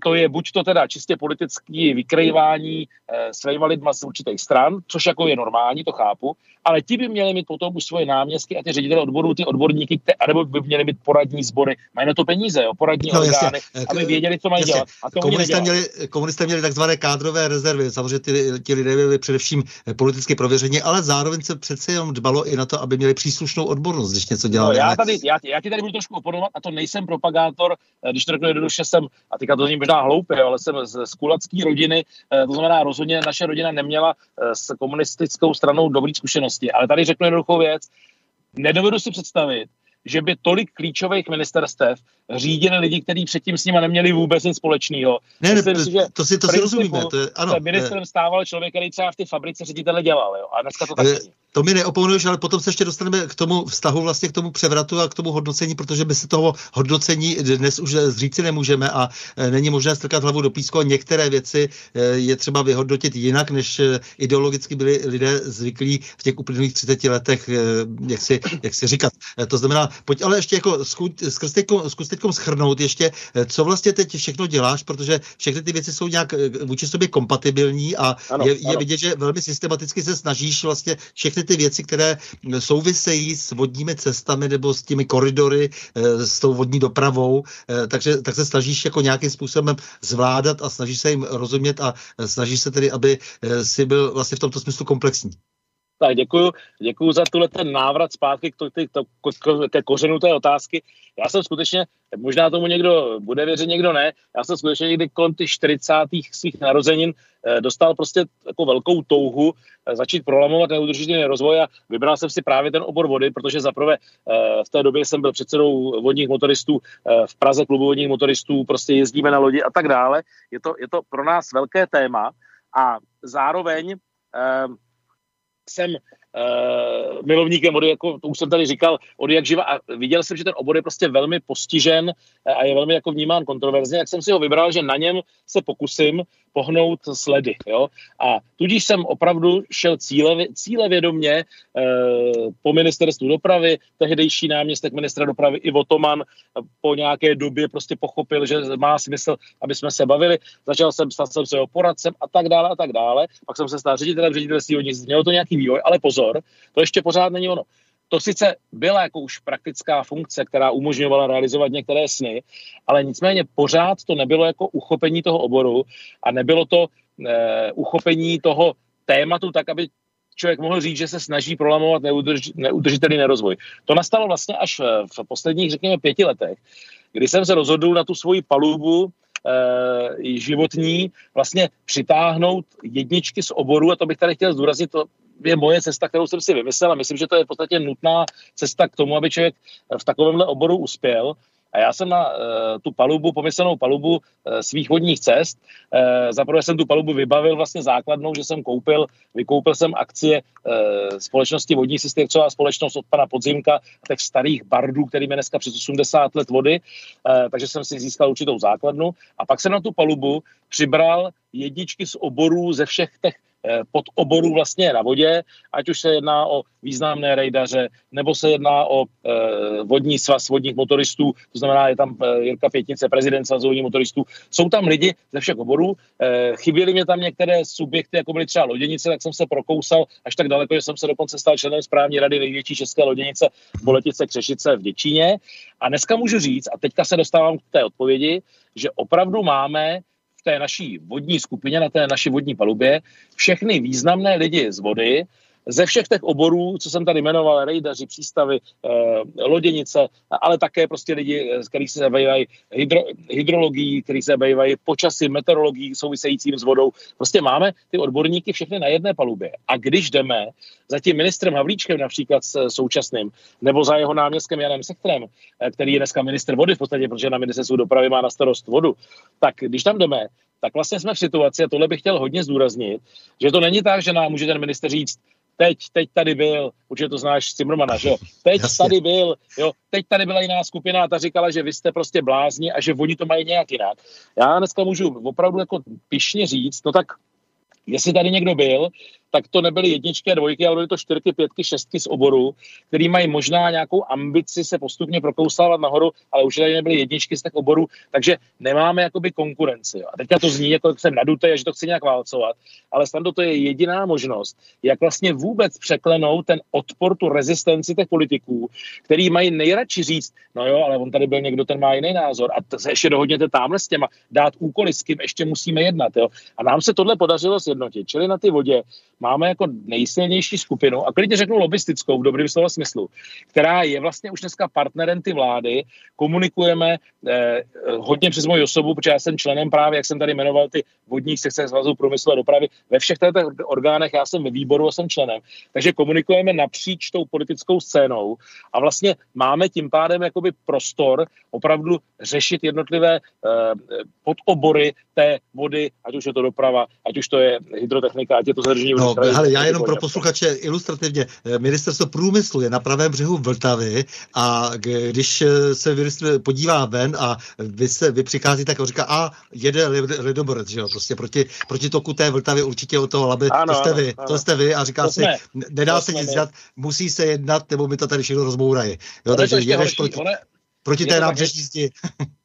to je buď to teda čistě politické vykrývání eh, svýma lidma z určitých stran, což jako je normální, to chápu, ale ti by měli mít potom už svoje náměstky a ty ředitele odborů, ty odborníky, které, nebo by měli mít poradní sbory. Mají na to peníze, jo, poradní no, orgány, jasně. aby věděli, co mají jasně. dělat. A to komunisté, měli, komunisté měli takzvané kádrové rezervy. Samozřejmě ty, ti lidé byli především politicky prověření, ale zároveň se přece jenom dbalo i na to, aby měli příslušnou odbornost, když něco dělali. No, já, tady, já, já ti tady budu trošku oponovat a to nejsem propagátor, eh, když to řeknu jednoduše, jsem, a teďka to zní možná hloupě, ale jsem z, z kulacké rodiny, eh, to znamená rozhodně naše rodina neměla eh, s komunistickou stranou dobrý zkušenosti. Ale tady řeknu jednoduchou věc. Nedovedu si představit, že by tolik klíčových ministerstev řídili lidi, kteří předtím s nimi neměli vůbec nic společného. Ne, ne, si, to si, to si rozumíme. To je, ano, ministrem stával člověk, který třeba v té fabrice ředitele dělal. Jo? A dneska to tak není. To mi neoponuješ, ale potom se ještě dostaneme k tomu vztahu vlastně k tomu převratu a k tomu hodnocení, protože my se toho hodnocení dnes už zříci nemůžeme a e, není možné strkat hlavu do písku a některé věci e, je třeba vyhodnotit jinak, než e, ideologicky byli lidé zvyklí v těch uplynulých 30 letech, jak si, jak si říkat. To znamená, pojď ale ještě jako zkus teď schrnout ještě, co vlastně teď všechno děláš, protože všechny ty věci jsou nějak vůči sobě kompatibilní a ano, je, je ano. vidět, že velmi systematicky se snažíš vlastně všechny všechny ty věci, které souvisejí s vodními cestami nebo s těmi koridory, eh, s tou vodní dopravou, eh, takže tak se snažíš jako nějakým způsobem zvládat a snažíš se jim rozumět a snažíš se tedy, aby eh, si byl vlastně v tomto smyslu komplexní. Tak děkuju, děkuju za tuhle ten návrat zpátky k, to, to, k, ke kořenu té otázky. Já jsem skutečně, možná tomu někdo bude věřit, někdo ne, já jsem skutečně někdy kolem těch 40. svých narozenin eh, dostal prostě jako velkou touhu eh, začít prolamovat neudržitelný rozvoj a vybral jsem si právě ten obor vody, protože zaprvé eh, v té době jsem byl předsedou vodních motoristů v Praze, klubu vodních motoristů, prostě jezdíme na lodi a tak dále. Je to, je to pro nás velké téma a zároveň jsem uh, milovníkem vody, jako to už jsem tady říkal, od jak živa a viděl jsem, že ten obor je prostě velmi postižen eh, a je velmi jako vnímán kontroverzně, jak jsem si ho vybral, že na něm se pokusím pohnout sledy. Jo? A tudíž jsem opravdu šel cíle, cíle vědomě e, po ministerstvu dopravy, tehdejší náměstek ministra dopravy Ivo Toman po nějaké době prostě pochopil, že má smysl, aby jsme se bavili. Začal jsem, stal jsem se jeho poradcem a tak dále a tak dále. Pak jsem se stal ředitelem ředitelství mělo to nějaký vývoj, ale pozor, to ještě pořád není ono. To sice byla jako už praktická funkce, která umožňovala realizovat některé sny, ale nicméně pořád to nebylo jako uchopení toho oboru a nebylo to e, uchopení toho tématu tak, aby člověk mohl říct, že se snaží prolamovat neudrž, neudržitelný nerozvoj. To nastalo vlastně až v posledních, řekněme, pěti letech, kdy jsem se rozhodl na tu svoji palubu e, životní vlastně přitáhnout jedničky z oboru, a to bych tady chtěl zdůraznit, to je moje cesta, kterou jsem si vymyslel a myslím, že to je v podstatě nutná cesta k tomu, aby člověk v takovémhle oboru uspěl. A já jsem na uh, tu palubu, pomyslnou palubu uh, svých vodních cest, uh, zaprvé jsem tu palubu vybavil vlastně základnou, že jsem koupil, vykoupil jsem akcie uh, společnosti Vodní a společnost od pana Podzimka, těch starých bardů, který je dneska přes 80 let vody, uh, takže jsem si získal určitou základnu. A pak jsem na tu palubu přibral jedničky z oborů ze všech těch eh, pod oboru vlastně na vodě, ať už se jedná o významné rejdaře, nebo se jedná o eh, vodní svaz vodních motoristů, to znamená, je tam eh, Jirka Pětnice, prezident svazu vodních motoristů. Jsou tam lidi ze všech oborů. Eh, chyběly mě tam některé subjekty, jako byly třeba loděnice, tak jsem se prokousal až tak daleko, že jsem se dokonce stal členem správní rady největší české loděnice Boletice Křešice v Děčíně. A dneska můžu říct, a teďka se dostávám k té odpovědi, že opravdu máme v té naší vodní skupině, na té naší vodní palubě, všechny významné lidi z vody, ze všech těch oborů, co jsem tady jmenoval, rejdaři, přístavy, eh, loděnice, ale také prostě lidi, z kterých se zabývají hydro, hydrologií, kteří se zabývají počasí, meteorologií souvisejícím s vodou. Prostě máme ty odborníky všechny na jedné palubě. A když jdeme za tím ministrem Havlíčkem například s současným, nebo za jeho náměstkem Janem Sektrem, eh, který je dneska minister vody v podstatě, protože na ministerstvu dopravy má na starost vodu, tak když tam jdeme, tak vlastně jsme v situaci, a tohle bych chtěl hodně zdůraznit, že to není tak, že nám může ten minister říct, teď, teď tady byl, určitě to znáš Cimrmana, že jo, teď Jasně. tady byl, jo, teď tady byla jiná skupina a ta říkala, že vy jste prostě blázni a že oni to mají nějak jinak. Já dneska můžu opravdu jako pišně říct, no tak jestli tady někdo byl, tak to nebyly jedničky a dvojky, ale byly to čtyřky, pětky, šestky z oboru, který mají možná nějakou ambici se postupně prokouslávat nahoru, ale už tady nebyly jedničky z těch oborů, takže nemáme jakoby konkurenci. A teďka to zní, jako jak jsem nadutý a že to chci nějak válcovat, ale snad to je jediná možnost, jak vlastně vůbec překlenout ten odpor, tu rezistenci těch politiků, který mají nejradši říct, no jo, ale on tady byl někdo, ten má jiný názor a se ještě dohodněte tamhle s těma, dát úkoly, s kým ještě musíme jednat. Jo. A nám se tohle podařilo sjednotit, čili na ty vodě máme jako nejsilnější skupinu, a klidně řeknu lobistickou v dobrém slova smyslu, která je vlastně už dneska partnerem ty vlády, komunikujeme eh, hodně přes moji osobu, protože já jsem členem právě, jak jsem tady jmenoval ty vodní sekce svazu průmyslu a dopravy, ve všech těchto orgánech já jsem ve výboru a jsem členem, takže komunikujeme napříč tou politickou scénou a vlastně máme tím pádem jakoby prostor opravdu řešit jednotlivé eh, podobory té vody, ať už je to doprava, ať už to je hydrotechnika, ať je to zadržení no, No, hele, já jenom pro posluchače ilustrativně. Eh, ministerstvo průmyslu je na pravém břehu Vltavy a když eh, se ministr podívá ven a vy, se, vy přichází, tak on říká, a jede ledoborec, že jo, prostě proti, proti toku té Vltavy určitě od toho Labe, ano, to jste vy, ano. to jste vy a říká to si, jsme, nedá se nic dělat, musí se jednat, nebo mi to tady všechno rozbourají. Jo, takže jedeš proti... One, proti té nábřežní zdi.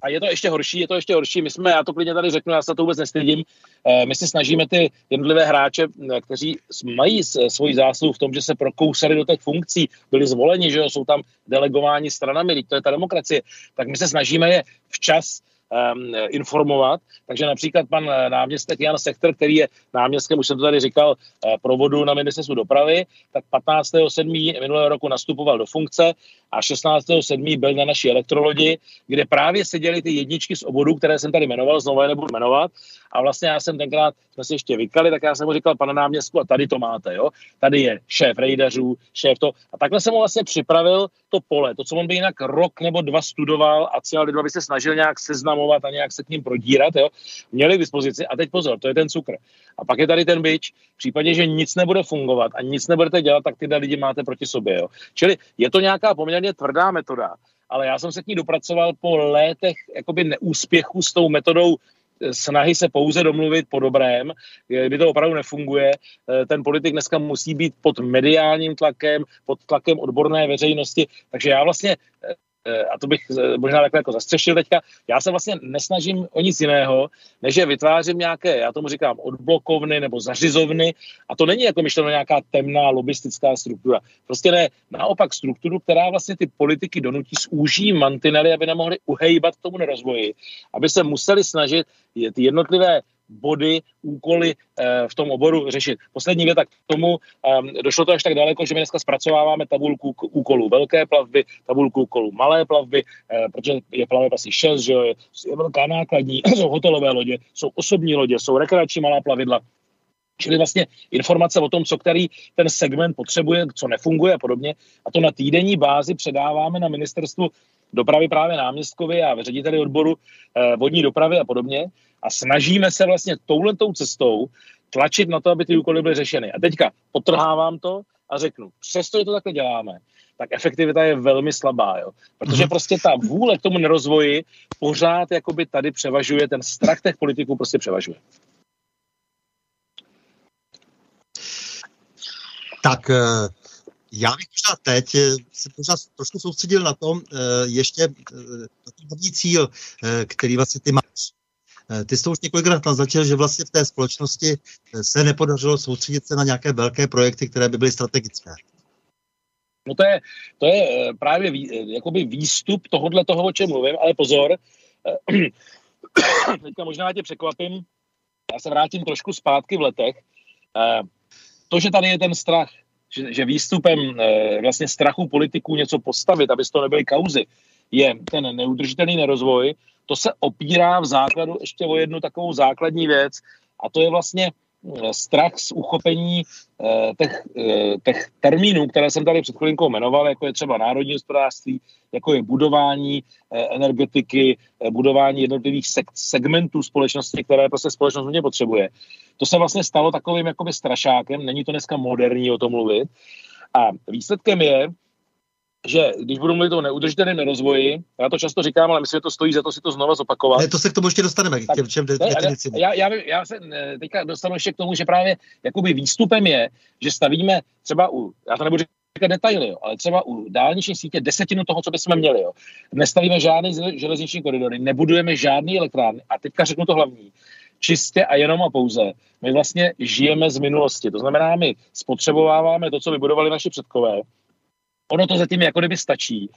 A je to ještě horší, je to ještě horší. My jsme, já to klidně tady řeknu, já se to vůbec nestydím, eh, my se snažíme ty jednotlivé hráče, eh, kteří mají svoji zásluhu v tom, že se prokousali do těch funkcí, byli zvoleni, že jo, jsou tam delegováni stranami, to je ta demokracie, tak my se snažíme je včas um, informovat. Takže například pan eh, náměstek Jan Sechter, který je náměstkem, už jsem to tady říkal, provodu na ministerstvu dopravy, tak 15.7. minulého roku nastupoval do funkce a 16.7. byl na naší elektrolodi, kde právě seděli ty jedničky z obodů, které jsem tady jmenoval, znovu je nebudu jmenovat. A vlastně já jsem tenkrát, jsme si ještě vykali, tak já jsem mu říkal, pane náměstku, a tady to máte, jo. Tady je šéf rejdařů, šéf to. A takhle jsem mu vlastně připravil to pole, to, co on by jinak rok nebo dva studoval a celá lidva by se snažil nějak seznamovat a nějak se k ním prodírat, jo. Měli k dispozici. A teď pozor, to je ten cukr. A pak je tady ten byč. V případě, že nic nebude fungovat a nic nebudete dělat, tak ty lidi máte proti sobě. Jo. Čili je to nějaká poměrně tvrdá metoda, ale já jsem se k ní dopracoval po létech jakoby neúspěchu s tou metodou eh, snahy se pouze domluvit po dobrém, kdy to opravdu nefunguje. Eh, ten politik dneska musí být pod mediálním tlakem, pod tlakem odborné veřejnosti, takže já vlastně eh, Eh, a to bych eh, možná takhle jako zastřešil teďka, já se vlastně nesnažím o nic jiného, než že vytvářím nějaké, já tomu říkám, odblokovny nebo zařizovny. A to není jako myšleno nějaká temná lobistická struktura. Prostě ne, naopak strukturu, která vlastně ty politiky donutí zúží mantinely, aby nemohli uhejbat tomu nerozvoji, aby se museli snažit ty jednotlivé body, úkoly eh, v tom oboru řešit. Poslední věta k tomu, ehm, došlo to až tak daleko, že my dneska zpracováváme tabulku úkolů velké plavby, tabulku úkolů malé plavby, eh, protože je plaveb asi šest, že je, je velká nákladní, jsou hotelové lodě, jsou osobní lodě, jsou rekreační malá plavidla, Čili vlastně informace o tom, co který ten segment potřebuje, co nefunguje a podobně. A to na týdenní bázi předáváme na ministerstvu dopravy právě náměstkovi a řediteli odboru eh, vodní dopravy a podobně a snažíme se vlastně touhletou cestou tlačit na to, aby ty úkoly byly řešeny. A teďka potrhávám to a řeknu, přesto, že to takhle děláme, tak efektivita je velmi slabá, jo. Protože mhm. prostě ta vůle k tomu nerozvoji pořád jakoby tady převažuje, ten strach těch politiků prostě převažuje. Tak já bych možná teď se možná trošku soustředil na tom ještě na ten hlavní cíl, který vlastně ty máš. Ty jsi to už několikrát naznačil, že vlastně v té společnosti se nepodařilo soustředit se na nějaké velké projekty, které by byly strategické. No to je, to je eh, právě vý, eh, jakoby výstup tohohle toho, o čem mluvím, ale pozor, eh, teďka možná tě překvapím, já se vrátím trošku zpátky v letech. To, že tady je ten strach, že, že výstupem vlastně strachu politiků něco postavit, aby z toho nebyly kauzy, je ten neudržitelný nerozvoj, to se opírá v základu ještě o jednu takovou základní věc, a to je vlastně strach z uchopení eh, těch, eh, těch termínů, které jsem tady před chvilinkou jmenoval, jako je třeba národní hospodářství, jako je budování eh, energetiky, budování jednotlivých segmentů společnosti, které prostě společnost hodně potřebuje. To se vlastně stalo takovým jakoby strašákem, není to dneska moderní o tom mluvit. A výsledkem je, že když budu mluvit o neudržitelném rozvoji, já to často říkám, ale myslím, že to stojí za to si to znova zopakovat. Ne, to se k tomu ještě dostaneme, k těm všem definicím. Já, já, já se teďka dostanu ještě k tomu, že právě jakoby výstupem je, že stavíme třeba u, já to nebudu říkat detaily, jo, ale třeba u dálniční sítě desetinu toho, co bychom měli. Jo. Nestavíme žádný železniční koridory, nebudujeme žádný elektrárny. A teďka řeknu to hlavní. Čistě a jenom a pouze. My vlastně žijeme z minulosti. To znamená, my spotřebováváme to, co vybudovali naši předkové, Ono to zatím jako kdyby stačí.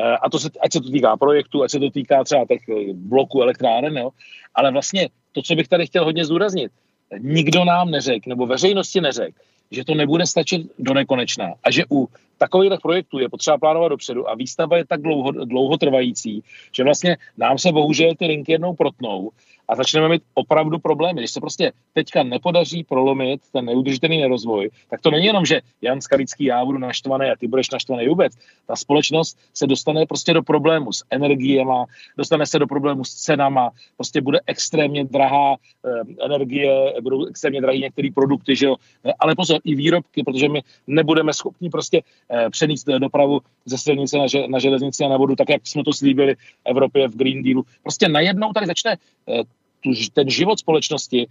Eh, a to se, ať se to týká projektu, ať se to týká třeba těch eh, bloků elektráren, jo. ale vlastně to, co bych tady chtěl hodně zdůraznit, nikdo nám neřekl, nebo veřejnosti neřekl, že to nebude stačit do nekonečna a že u takových projektů je potřeba plánovat dopředu a výstava je tak dlouho, dlouhotrvající, že vlastně nám se bohužel ty linky jednou protnou a začneme mít opravdu problémy. Když se prostě teďka nepodaří prolomit ten neudržitelný nerozvoj, tak to není jenom, že Jan Skalický, já budu naštvaný a ty budeš naštvaný vůbec. Ta společnost se dostane prostě do problému s energiema, dostane se do problému s cenama, prostě bude extrémně drahá eh, energie, budou extrémně drahé některé produkty, že jo? ale pozor, i výrobky, protože my nebudeme schopni prostě eh, přenést dopravu ze silnice na, na železnici a na vodu, tak jak jsme to slíbili Evropě v Green Dealu. Prostě najednou tady začne eh, tu, ten život společnosti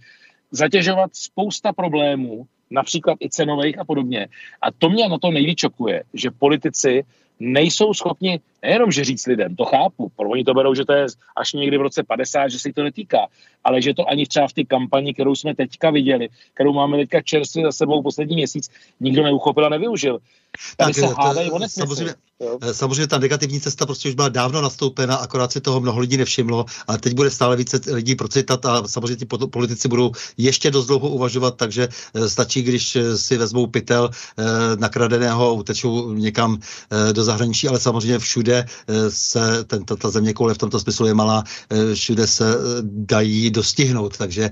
zatěžovat spousta problémů, například i cenových a podobně. A to mě na to nejvíc čokuje, že politici nejsou schopni nejenom, že říct lidem, to chápu, pro oni to berou, že to je až někdy v roce 50, že se jich to netýká, ale že to ani třeba v té kampani, kterou jsme teďka viděli, kterou máme teďka čerstvě za sebou poslední měsíc, nikdo neuchopil a nevyužil. Tady tak, se hádají o samozřejmě, eh, samozřejmě ta negativní cesta prostě už byla dávno nastoupena, akorát si toho mnoho lidí nevšimlo, ale teď bude stále více lidí procitat a samozřejmě ti politici budou ještě dost dlouho uvažovat, takže eh, stačí, když eh, si vezmou pytel nakradeného, utečou někam do zahraničí, ale samozřejmě všude se, tento, ta země koule v tomto smyslu je malá, všude se dají dostihnout, takže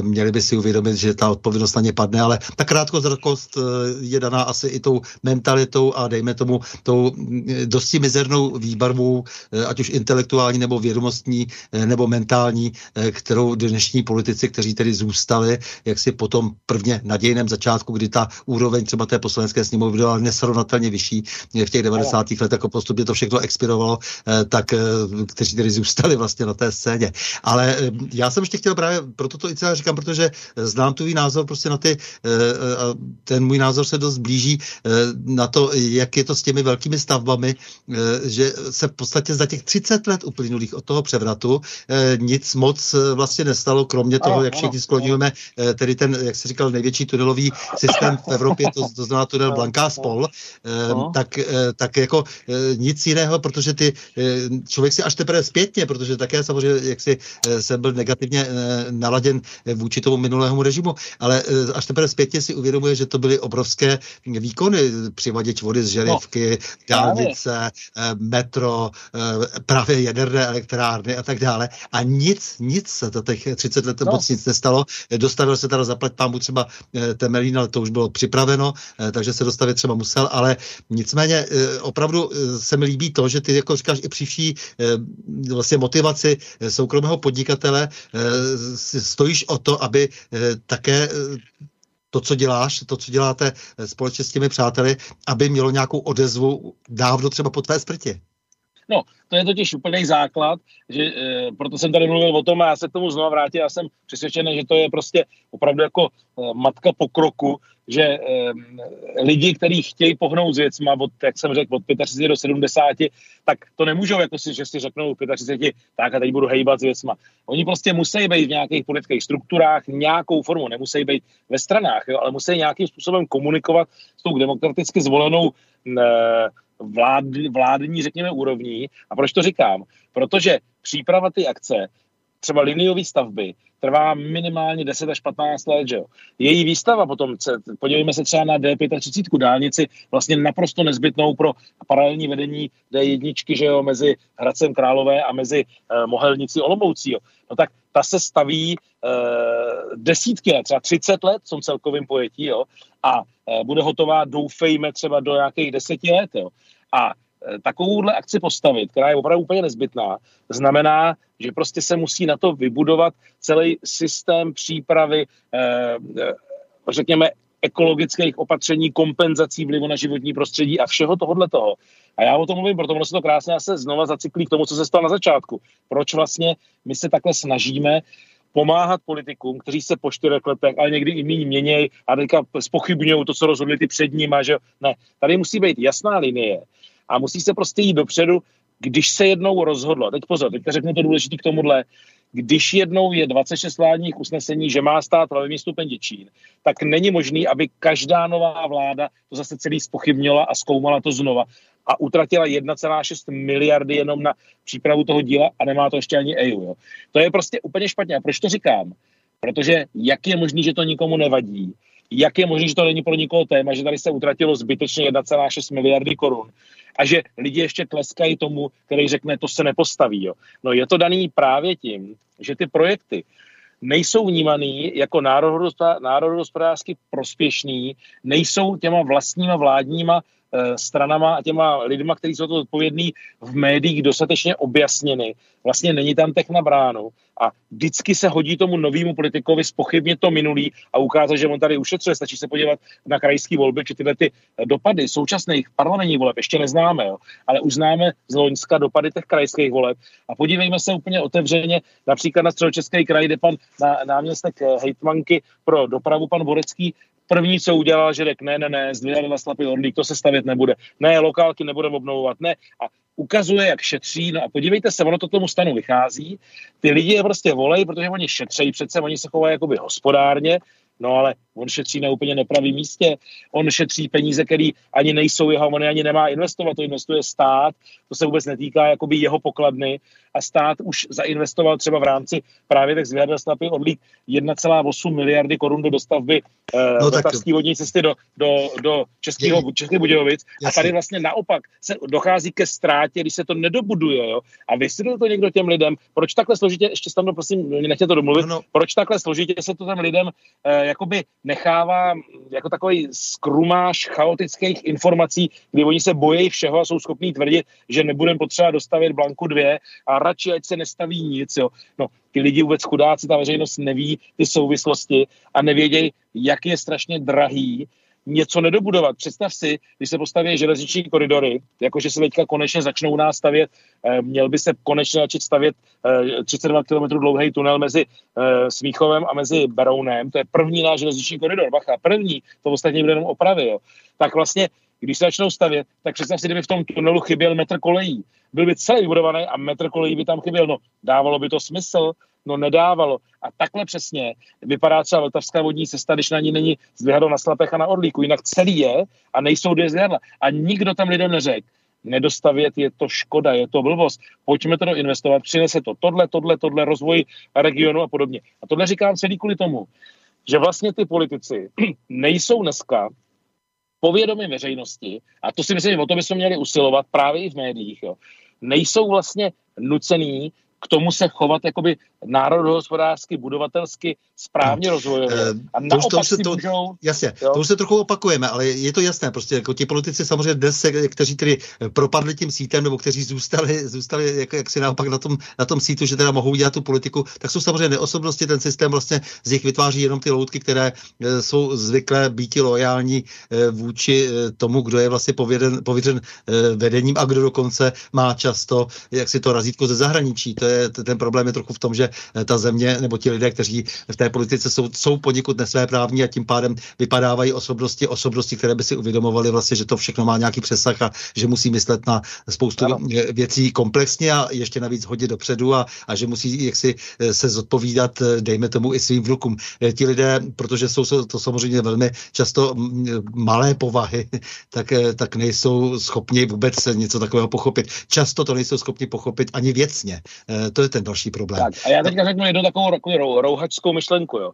měli by si uvědomit, že ta odpovědnost na ně padne, ale ta krátkozrakost je daná asi i tou mentalitou a dejme tomu tou mm, dosti mizernou výbarvou, eh, ať už intelektuální nebo vědomostní eh, nebo mentální, eh, kterou dnešní politici, kteří tedy zůstali, jak si potom prvně na dějném začátku, kdy ta úroveň třeba té poslanecké sněmovny byla nesrovnatelně vyšší v těch 90. letech, jako postupně to všechno expirovalo, tak kteří tedy zůstali vlastně na té scéně. Ale já jsem ještě chtěl právě, proto to i celé říkám, protože znám tvůj názor prostě na ty, ten můj názor se dost blíží na to, jak je to s těmi velkými stavbami, eh, že se v podstatě za těch 30 let uplynulých od toho převratu eh, nic moc eh, vlastně nestalo, kromě toho, jak všichni skloňujeme, tedy ten, jak se říkal, největší tunelový systém v Evropě, to, to znamená tunel Blanká spol, tak, tak jako nic jiného, protože ty člověk si až teprve zpětně, protože také samozřejmě, jak si jsem byl negativně naladěn vůči tomu minulému režimu, ale až teprve zpětně si uvědomuje, že to byly obrovské výkony přivaděč vody z Želivky, no, dálnice, eh, metro, eh, právě jaderné elektrárny a tak dále. A nic, nic se to těch 30 let no. moc nic nestalo. Dostavil se teda zaplať pámu třeba eh, Temelín, ale to už bylo připraveno, takže se dostavit třeba musel, ale nicméně opravdu se mi líbí to, že ty, jako říkáš, i při vší vlastně motivaci soukromého podnikatele stojíš o to, aby také to, co děláš, to, co děláte eh, společně s těmi přáteli, aby mělo nějakou odezvu dávno třeba po tvé sprtě. No, to je totiž úplný základ, že e, proto jsem tady mluvil o tom a já se k tomu znovu vrátil. Já jsem přesvědčený, že to je prostě opravdu jako e, matka pokroku, že e, lidi, kteří chtějí pohnout s věcma, od, jak jsem řekl, od 35 do 70, tak to nemůžou, jako si, že si řeknou 35, tak a teď budu hejbat s věcma. Oni prostě musí být v nějakých politických strukturách, nějakou formu, nemusí být ve stranách, jo, ale musí nějakým způsobem komunikovat s tou demokraticky zvolenou e, vlád, vládní, řekněme, úrovní. A proč to říkám? Protože příprava ty akce, třeba liniové stavby, trvá minimálně 10 až 15 let, že jo. Její výstava potom, podívejme se třeba na D35 dálnici, vlastně naprosto nezbytnou pro paralelní vedení D1, že jo, mezi Hradcem Králové a mezi uh, Mohelnicí Olomoucí, jo. No tak ta se staví uh, desítky let, třeba 30 let v tom celkovém pojetí, jo, a uh, bude hotová, doufejme, třeba do nějakých deseti let, jo. A takovouhle akci postavit, která je opravdu úplně nezbytná, znamená, že prostě se musí na to vybudovat celý systém přípravy, e, e, řekněme, ekologických opatření, kompenzací vlivu na životní prostředí a všeho tohohle toho. A já o tom mluvím, protože ono se to krásně se znova zacyklí k tomu, co se stalo na začátku. Proč vlastně my se takhle snažíme pomáhat politikům, kteří se po čtyřech letech, ale někdy i méně měnějí a teďka spochybňují to, co rozhodli ty před nimi, že ne. Tady musí být jasná linie a musí se prostě jít dopředu, když se jednou rozhodlo. Teď pozor, teďka řeknu to důležité k tomuhle. Když jednou je 26 vládních usnesení, že má stát hlavní stupeň Děčín, tak není možný, aby každá nová vláda to zase celý spochybnila a zkoumala to znova a utratila 1,6 miliardy jenom na přípravu toho díla a nemá to ještě ani EU. Jo. To je prostě úplně špatně. A proč to říkám? Protože jak je možný, že to nikomu nevadí? Jak je možné, že to není pro nikoho téma, že tady se utratilo zbytečně 1,6 miliardy korun a že lidi ještě tleskají tomu, který řekne, to se nepostaví. Jo. No je to daný právě tím, že ty projekty nejsou vnímaný jako národohospodářsky prospěšný, nejsou těma vlastníma vládníma stranama a těma lidma, kteří jsou to odpovědní v médiích dostatečně objasněny. Vlastně není tam tech na bránu a vždycky se hodí tomu novému politikovi spochybnit to minulý a ukázat, že on tady ušetřuje. Stačí se podívat na krajské volby, či tyhle ty dopady současných parlamentních voleb ještě neznáme, jo. ale už známe z Loňska dopady těch krajských voleb. A podívejme se úplně otevřeně například na středočeský kraj, kde pan na, náměstek eh, hejtmanky pro dopravu, pan Borecký, První, co udělal, že řekl, ne, ne, ne, zdvihali na slapy orlík, to se stavět nebude. Ne, lokálky nebudeme obnovovat, ne. A ukazuje, jak šetří, no a podívejte se, ono to tomu stanu vychází. Ty lidi je prostě volej, protože oni šetří přece, oni se chovají jakoby hospodárně, No ale on šetří na úplně nepravém místě. On šetří peníze, které ani nejsou jeho, on ani nemá investovat, to investuje stát, to se vůbec netýká jakoby jeho pokladny a stát už zainvestoval třeba v rámci právě těch zvěrda snapy odlík 1,8 miliardy korun do dostavby eh, no, vodní cesty do, do, do Českého, Českých Budějovic a tady vlastně naopak se dochází ke ztrátě, když se to nedobuduje. Jo? A vysvětlil to někdo těm lidem, proč takhle složitě, ještě tam prosím, nechte to domluvit, no, no. proč takhle složitě se to těm lidem uh, jakoby nechává jako takový skrumáš chaotických informací, kdy oni se bojí všeho a jsou schopní tvrdit, že nebudeme potřeba dostavit Blanku 2 a radši, ať se nestaví nic. Jo. No, ty lidi vůbec chudáci, ta veřejnost neví ty souvislosti a nevědějí, jak je strašně drahý něco nedobudovat. Představ si, když se postaví železniční koridory, jakože se teďka konečně začnou nás stavět, eh, měl by se konečně začít stavět 32 eh, km dlouhý tunel mezi eh, Smíchovem a mezi Berounem, to je první náš železniční koridor, bacha, první, to ostatně bude jenom opravy, jo. tak vlastně když se začnou stavět, tak představ si, kdyby v tom tunelu chyběl metr kolejí. Byl by celý vybudovaný a metr kolejí by tam chyběl. No, dávalo by to smysl? No, nedávalo. A takhle přesně vypadá třeba Vltavská vodní cesta, když na ní není zdvihadlo na Slapech a na Orlíku. Jinak celý je a nejsou dvě zdvihadla. A nikdo tam lidem neřekl, nedostavět je to škoda, je to blbost. Pojďme to investovat, přinese to tohle, tohle, tohle, rozvoj regionu a podobně. A tohle říkám celý kvůli tomu, že vlastně ty politici nejsou dneska povědomí veřejnosti, a to si myslím, že o to bychom měli usilovat právě i v médiích, jo, nejsou vlastně nucený k tomu se chovat jakoby národohospodářsky, budovatelsky, správně no. rozvojově. Eh, a to už, to už se to, můžou, jasně, jo? to už se trochu opakujeme, ale je to jasné, prostě jako ti politici samozřejmě dnes, kteří tedy propadli tím sítem, nebo kteří zůstali, zůstali jak, jak si naopak na tom, na tom sítu, že teda mohou dělat tu politiku, tak jsou samozřejmě neosobnosti, ten systém vlastně z nich vytváří jenom ty loutky, které e, jsou zvyklé být lojální vůči tomu, kdo je vlastně pověřen, pověřen vedením a kdo dokonce má často jak si to razítko ze zahraničí. To je, ten problém je trochu v tom, že ta země nebo ti lidé, kteří v té politice jsou, jsou poněkud nesvéprávní a tím pádem vypadávají osobnosti, osobnosti, které by si uvědomovali vlastně, že to všechno má nějaký přesah a že musí myslet na spoustu ano. věcí komplexně a ještě navíc hodně dopředu a, a že musí jaksi se zodpovídat, dejme tomu, i svým vnukům. Ti lidé, protože jsou to samozřejmě velmi často malé povahy, tak, tak nejsou schopni vůbec něco takového pochopit. Často to nejsou schopni pochopit ani věcně. To je ten další problém. Tak, a já teďka řeknu jednu takovou, takovou rouhačskou myšlenku. Jo.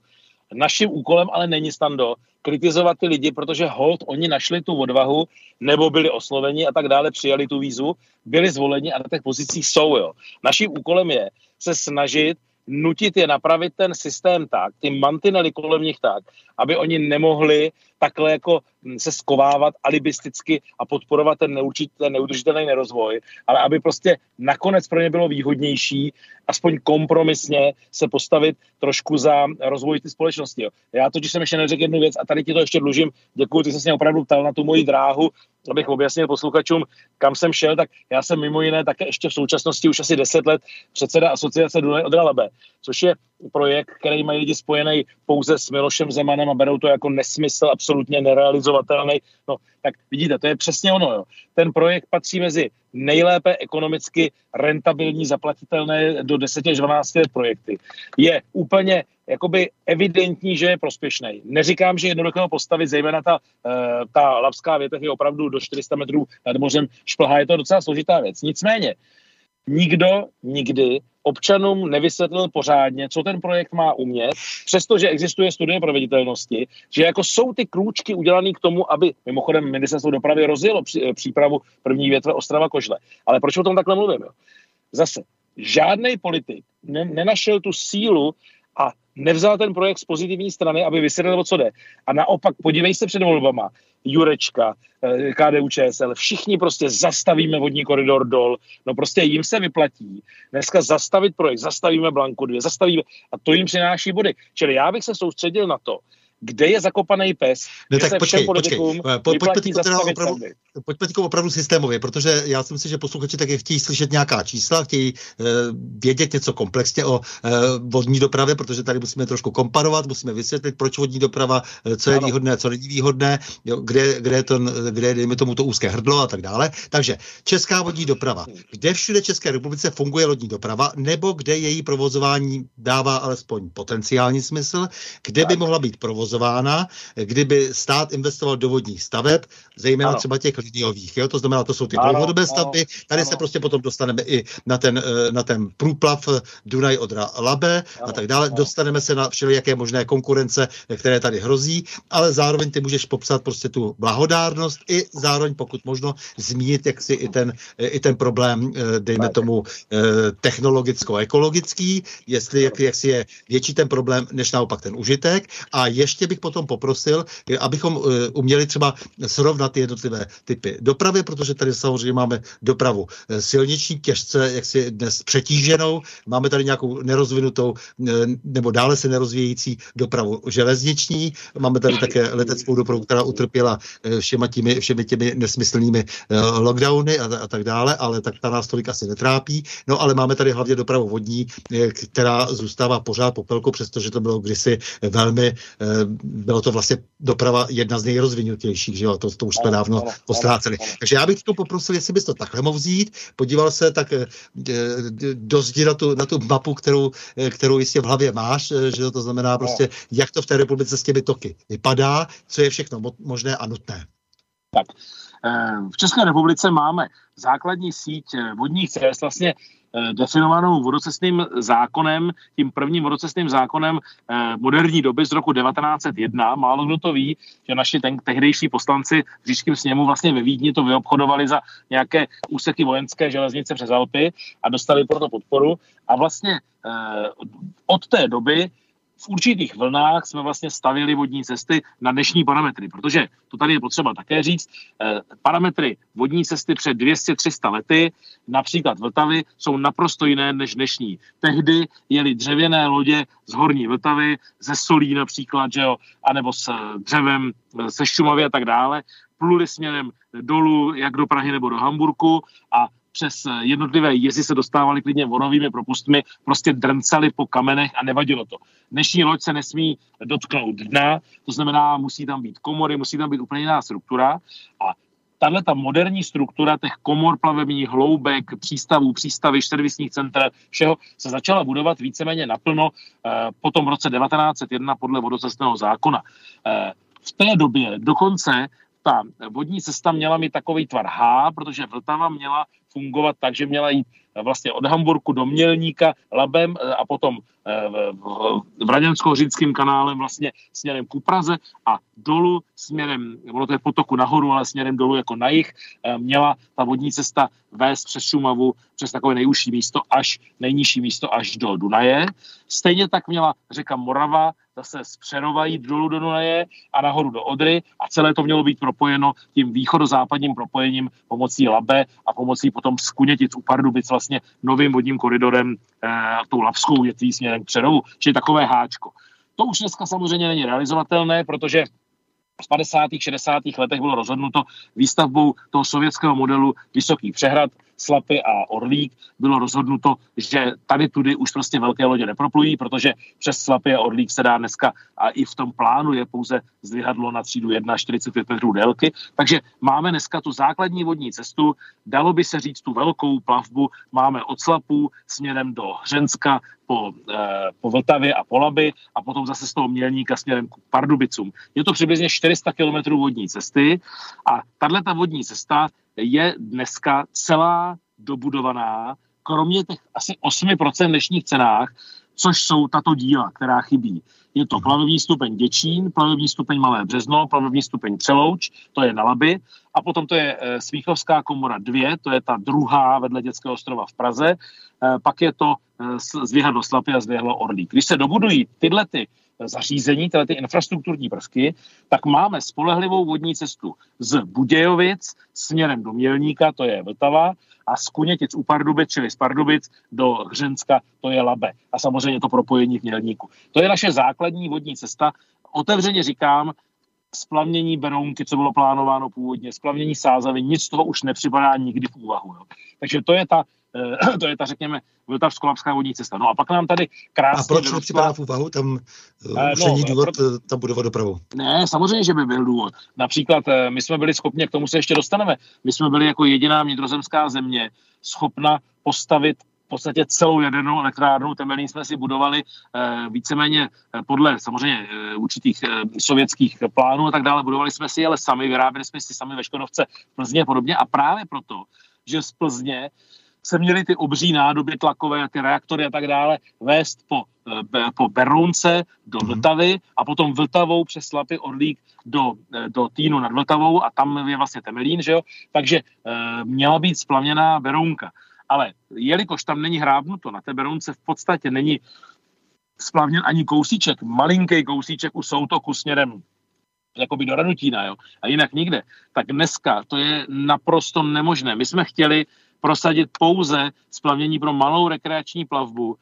Naším úkolem ale není stando kritizovat ty lidi, protože hold, oni našli tu odvahu, nebo byli osloveni a tak dále, přijali tu vízu, byli zvoleni a na těch pozicích jsou. Jo. Naším úkolem je se snažit nutit je napravit ten systém tak, ty mantinely kolem nich tak, aby oni nemohli takhle jako se skovávat alibisticky a podporovat ten, neurčit, ten neudržitelný nerozvoj, ale aby prostě nakonec pro ně bylo výhodnější aspoň kompromisně se postavit trošku za rozvoj ty společnosti. Jo. Já totiž jsem ještě neřekl jednu věc a tady ti to ještě dlužím. Děkuji, ty jsi mě opravdu ptal na tu moji dráhu, abych objasnil posluchačům, kam jsem šel, tak já jsem mimo jiné také ještě v současnosti už asi 10 let předseda asociace Dunaj od Labe, což je projekt, který mají lidi spojený pouze s Milošem Zemanem a berou to jako nesmysl, absolutně nerealizovatelný. No, tak vidíte, to je přesně ono. Jo. Ten projekt patří mezi nejlépe ekonomicky rentabilní, zaplatitelné do 10 až 12 let projekty. Je úplně jakoby evidentní, že je prospěšný. Neříkám, že jednoduché postavit, zejména ta, uh, ta labská větev je opravdu do 400 metrů nad mořem šplhá, je to docela složitá věc. Nicméně, nikdo nikdy občanům nevysvětlil pořádně, co ten projekt má umět, přestože existuje studie proveditelnosti, že jako jsou ty krůčky udělané k tomu, aby mimochodem ministerstvo dopravy rozjelo přípravu první větve Ostrava Kožle. Ale proč o tom takhle mluvím? Jo? Zase, žádný politik ne, nenašel tu sílu a nevzal ten projekt z pozitivní strany, aby vysvětlil, o co jde. A naopak, podívej se před volbama, Jurečka, eh, KDU ČSL, všichni prostě zastavíme vodní koridor dol, no prostě jim se vyplatí dneska zastavit projekt, zastavíme Blanku 2, zastavíme a to jim přináší body. Čili já bych se soustředil na to, kde je zakopaný pes, no tak počkej, počkej. Po, pojďme teď opravdu, pojďme opravdu systémově, protože já si myslím, že posluchači také chtějí slyšet nějaká čísla, chtějí uh, vědět něco komplexně o uh, vodní dopravě, protože tady musíme trošku komparovat, musíme vysvětlit, proč vodní doprava, co je ano. výhodné, co není výhodné, jo, kde, kde, je to, kde je, dejme tomu, to úzké hrdlo a tak dále. Takže česká vodní doprava. Kde všude České republice funguje lodní doprava, nebo kde její provozování dává alespoň potenciální smysl, kde tak. by mohla být provozována provozována, kdyby stát investoval do vodních staveb, zejména ano. třeba těch liniových. Jo? To znamená, to jsou ty dlouhodobé stavby. Tady ano. se prostě potom dostaneme i na ten, eh, na ten průplav Dunaj Odra Labe ano. a tak dále. Ano. Dostaneme se na všelijaké možné konkurence, které tady hrozí, ale zároveň ty můžeš popsat prostě tu blahodárnost i zároveň, pokud možno, zmínit jak si i ten, eh, i ten problém, eh, dejme tomu, technologicko-ekologický, jestli jak, jak si je větší ten problém, než naopak ten užitek. A ještě ještě bych potom poprosil, abychom eh, uměli třeba srovnat ty jednotlivé typy dopravy, protože tady samozřejmě máme dopravu eh, silniční, těžce, jak si dnes přetíženou, máme tady nějakou nerozvinutou eh, nebo dále se nerozvíjející dopravu železniční, máme tady také leteckou dopravu, která utrpěla všema těmi, všemi těmi nesmyslnými lockdowny a, a tak dále, ale tak ta nás tolik asi netrápí. No ale máme tady hlavně dopravu vodní, která zůstává pořád popelkou, přestože to bylo kdysi velmi bylo to vlastně doprava jedna z nejrozvinutějších, že jo, to, to už jsme dávno postráceli. Takže já bych to poprosil, jestli bys to takhle mohl vzít, podíval se tak eh, dost na tu, na tu mapu, kterou, eh, kterou jistě v hlavě máš, eh, že to znamená prostě, jak to v té republice s těmi toky vypadá, co je všechno možné a nutné. Tak, v České republice máme základní síť vodních cest vlastně Eh, definovanou vodocestným zákonem, tím prvním vodocestným zákonem eh, moderní doby z roku 1901. Málo kdo to ví, že naši ten, tehdejší poslanci v Říšském sněmu vlastně ve Vídni to vyobchodovali za nějaké úseky vojenské železnice přes Alpy a dostali proto podporu. A vlastně eh, od té doby v určitých vlnách jsme vlastně stavili vodní cesty na dnešní parametry, protože to tady je potřeba také říct, eh, parametry vodní cesty před 200-300 lety, například Vltavy, jsou naprosto jiné než dnešní. Tehdy jeli dřevěné lodě z horní Vltavy, ze solí například, že jo, anebo s dřevem, se Šumavy a tak dále, pluli směrem dolů, jak do Prahy nebo do Hamburku a přes eh, jednotlivé jezy se dostávali klidně vonovými propustmi, prostě drncali po kamenech a nevadilo to. Dnešní loď se nesmí dotknout dna, to znamená, musí tam být komory, musí tam být úplně jiná struktura a tahle ta moderní struktura těch komor plavebních, hloubek, přístavů, přístavy, servisních center, všeho se začala budovat víceméně naplno eh, po tom roce 1901 podle vodocestného zákona. Eh, v té době dokonce ta vodní cesta měla mít takový tvar H, protože Vltava měla fungovat tak, že měla jít vlastně od Hamburku do Mělníka labem eh, a potom eh, v Raděnsko-Říckým kanálem vlastně směrem ku Praze a dolů směrem, ono to je potoku nahoru, ale směrem dolů jako na jich, eh, měla ta vodní cesta vést přes Šumavu, přes takové nejužší místo až nejnižší místo až do Dunaje. Stejně tak měla řeka Morava zase z Přerova jít dolů do Dunaje a nahoru do Odry a celé to mělo být propojeno tím východozápadním propojením pomocí Labe a pomocí potom Skunětic u Pardubic vlastně novým vodním koridorem, eh, tou Lavskou větví směrem k Přerovu, čili takové háčko. To už dneska samozřejmě není realizovatelné, protože v 50. 60. letech bylo rozhodnuto výstavbou toho sovětského modelu Vysoký přehrad, Slapy a Orlík. Bylo rozhodnuto, že tady tudy už prostě velké lodě neproplují, protože přes Slapy a Orlík se dá dneska a i v tom plánu je pouze zdvihadlo na třídu 1 45 metrů délky. Takže máme dneska tu základní vodní cestu, dalo by se říct tu velkou plavbu, máme od Slapů směrem do Hřenska, po, eh, po Vltavě a po Laby a potom zase z toho Mělníka směrem k Pardubicům. Je to přibližně 400 km vodní cesty a tahle ta vodní cesta je dneska celá dobudovaná, kromě těch asi 8% dnešních cenách, což jsou tato díla, která chybí. Je to plavební stupeň Děčín, plavební stupeň Malé Březno, plavební stupeň Přelouč, to je na Laby, a potom to je e, Smíchovská komora 2, to je ta druhá vedle Dětského ostrova v Praze, e, pak je to e, Zvěhadlo Slapy a Zvěhadlo Orlík. Když se dobudují tyhle ty zařízení, tyhle ty infrastrukturní prvky, tak máme spolehlivou vodní cestu z Budějovic směrem do Mělníka, to je Vltava, a z Kunětic u Pardubic, čili z Pardubic do Hřenska, to je Labe. A samozřejmě to propojení v Mělníku. To je naše základní vodní cesta. Otevřeně říkám, splavnění Berounky, co bylo plánováno původně, splavnění Sázavy, nic z toho už nepřipadá nikdy v úvahu. Jo. Takže to je ta to je ta, řekněme, Vltavsko-Lapská vodní cesta. No a pak nám tady krásně... A proč nepřipadá v úvahu? Tam uh, už no, není důvod pro... tam budovat dopravu. Ne, samozřejmě, že by byl důvod. Například my jsme byli schopni, k tomu se ještě dostaneme, my jsme byli jako jediná vnitrozemská země schopna postavit v podstatě celou jadernou elektrárnu. Temelín jsme si budovali víceméně podle samozřejmě určitých sovětských plánů a tak dále. Budovali jsme si ale sami, vyráběli jsme si sami ve Škodovce v Plzně a podobně. A právě proto, že z Plzně se měly ty obří nádoby tlakové, ty reaktory a tak dále vést po, eh, po Berounce do mhm. Vltavy a potom Vltavou přes Slapy Orlík do, eh, do Týnu nad Vltavou a tam je vlastně Temelín, že jo? Takže e, měla být splavněná Berounka. Ale jelikož tam není hrábnuto, na té Berounce v podstatě není splavněn ani kousíček, malinký kousíček u soutoku směrem jakoby do Ranutína, jo, a jinak nikde, tak dneska to je naprosto nemožné. My jsme chtěli prosadit pouze splavnění pro malou rekreační plavbu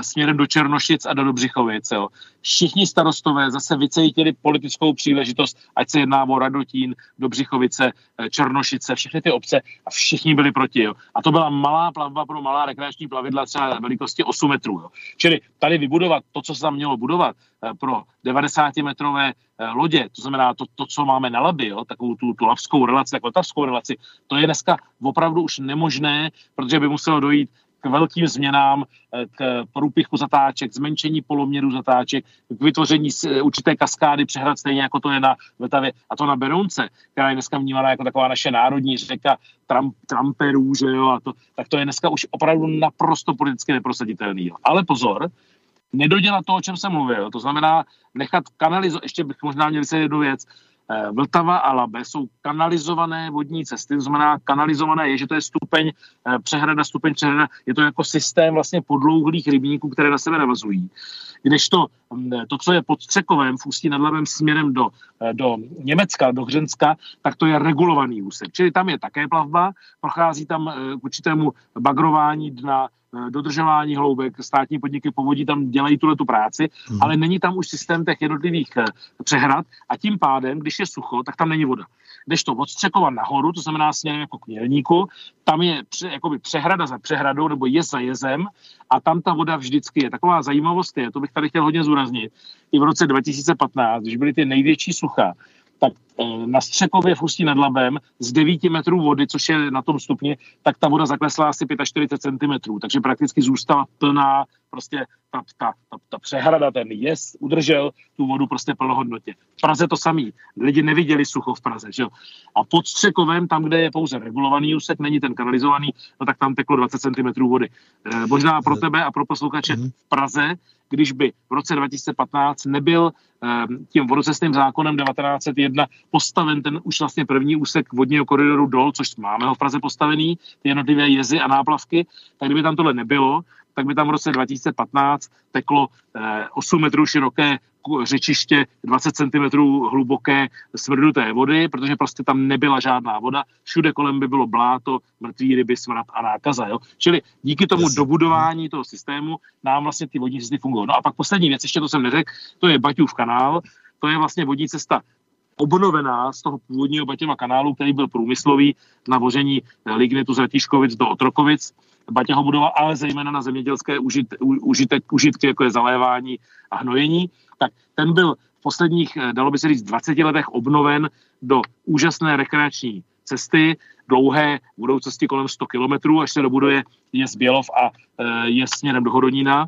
směrem do Černošic a do Dobřichovic. Jo. Všichni starostové zase vycítili politickou příležitost, ať se jedná o Radotín, Dobřichovice, eh, Černošice, všechny ty obce a všichni byli proti. Jo. A to byla malá plavba pro malá rekreační plavidla třeba velikosti 8 metrů. Jo. Čili tady vybudovat to, co se tam mělo budovat eh, pro 90-metrové lodě, to znamená to, to co máme na labi, jo, takovou tu, tu lavskou relaci, takovou relaci, to je dneska opravdu už nemožné, protože by muselo dojít k velkým změnám, eh, k průpichu zatáček, zmenšení poloměru zatáček, k vytvoření eh, určité kaskády přehrad, stejně jako to je na Vltavě a to na Berounce, která je dneska vnímána jako taková naše národní řeka Trump, Trumperů, že jo, a to, tak to je dneska už opravdu naprosto politicky neprosaditelný. Jo. Ale pozor, nedodělat to, o čem jsem mluvil, to znamená nechat kanalizovat, ještě bych možná měl se jednu věc, Vltava a Labe jsou kanalizované vodní cesty, to znamená kanalizované je, že to je stupeň eh, přehrada, stupeň přehrada, je to jako systém vlastně podlouhlých rybníků, které na sebe navazují. Kdežto mm, to, co je pod Střekovem v Ústí nad Labem směrem do, eh, do Německa, do Hřenska, tak to je regulovaný úsek. Čili tam je také plavba, prochází tam k určitému bagrování dna, Eh, dodržování hloubek, státní podniky povodí tam dělají tuhle tu práci, hmm. ale není tam už systém těch jednotlivých eh, přehrad a tím pádem, když je sucho, tak tam není voda. Když to odstřekovat nahoru, to znamená směrem jako k mělníku, tam je pře, jakoby přehrada za přehradou nebo je za jezem a tam ta voda vždycky je. Taková zajímavost je, to bych tady chtěl hodně zúraznit, i v roce 2015, když byly ty největší sucha, tak eh, na Střekově v Ústí nad Labem z 9 metrů vody, což je na tom stupni, tak ta voda zaklesla asi 45 cm, takže prakticky zůstala plná, prostě ta, ta, ta, ta přehrada, ten jez udržel tu vodu prostě plnohodnotě. V Praze to samý. Lidi neviděli sucho v Praze. Že? A pod Střekovem, tam, kde je pouze regulovaný úsek, není ten kanalizovaný, no tak tam teklo 20 cm vody. E, možná pro tebe a pro posluchače mhm. v Praze když by v roce 2015 nebyl ehm, tím vodocestným zákonem 1901 postaven ten už vlastně první úsek vodního koridoru dol, což máme ho v Praze postavený, ty jednotlivé jezy a náplavky, tak kdyby tam tohle nebylo, tak by tam v roce 2015 teklo 8 eh, metrů široké řečiště 20 cm hluboké smrduté vody, protože prostě tam nebyla žádná voda. Všude kolem by bylo bláto, mrtvý ryby, smrad a nákaza. Jo? Čili díky tomu dobudování toho systému nám vlastně ty vodní cesty fungují. No a pak poslední věc, ještě to jsem neřekl, to je Baťův kanál, to je vlastně vodní cesta obnovená z toho původního Batěva kanálu, který byl průmyslový na vožení lignitu z Ratíškovic do Otrokovic. Baťa ho budoval, ale zejména na zemědělské užit, užitek, užitky, jako je zalévání a hnojení tak ten byl v posledních, eh, dalo by se říct, 20 letech obnoven do úžasné rekreační cesty, dlouhé budoucnosti kolem 100 kilometrů, až se dobuduje je z Bělov a eh, je směrem do Hodonína.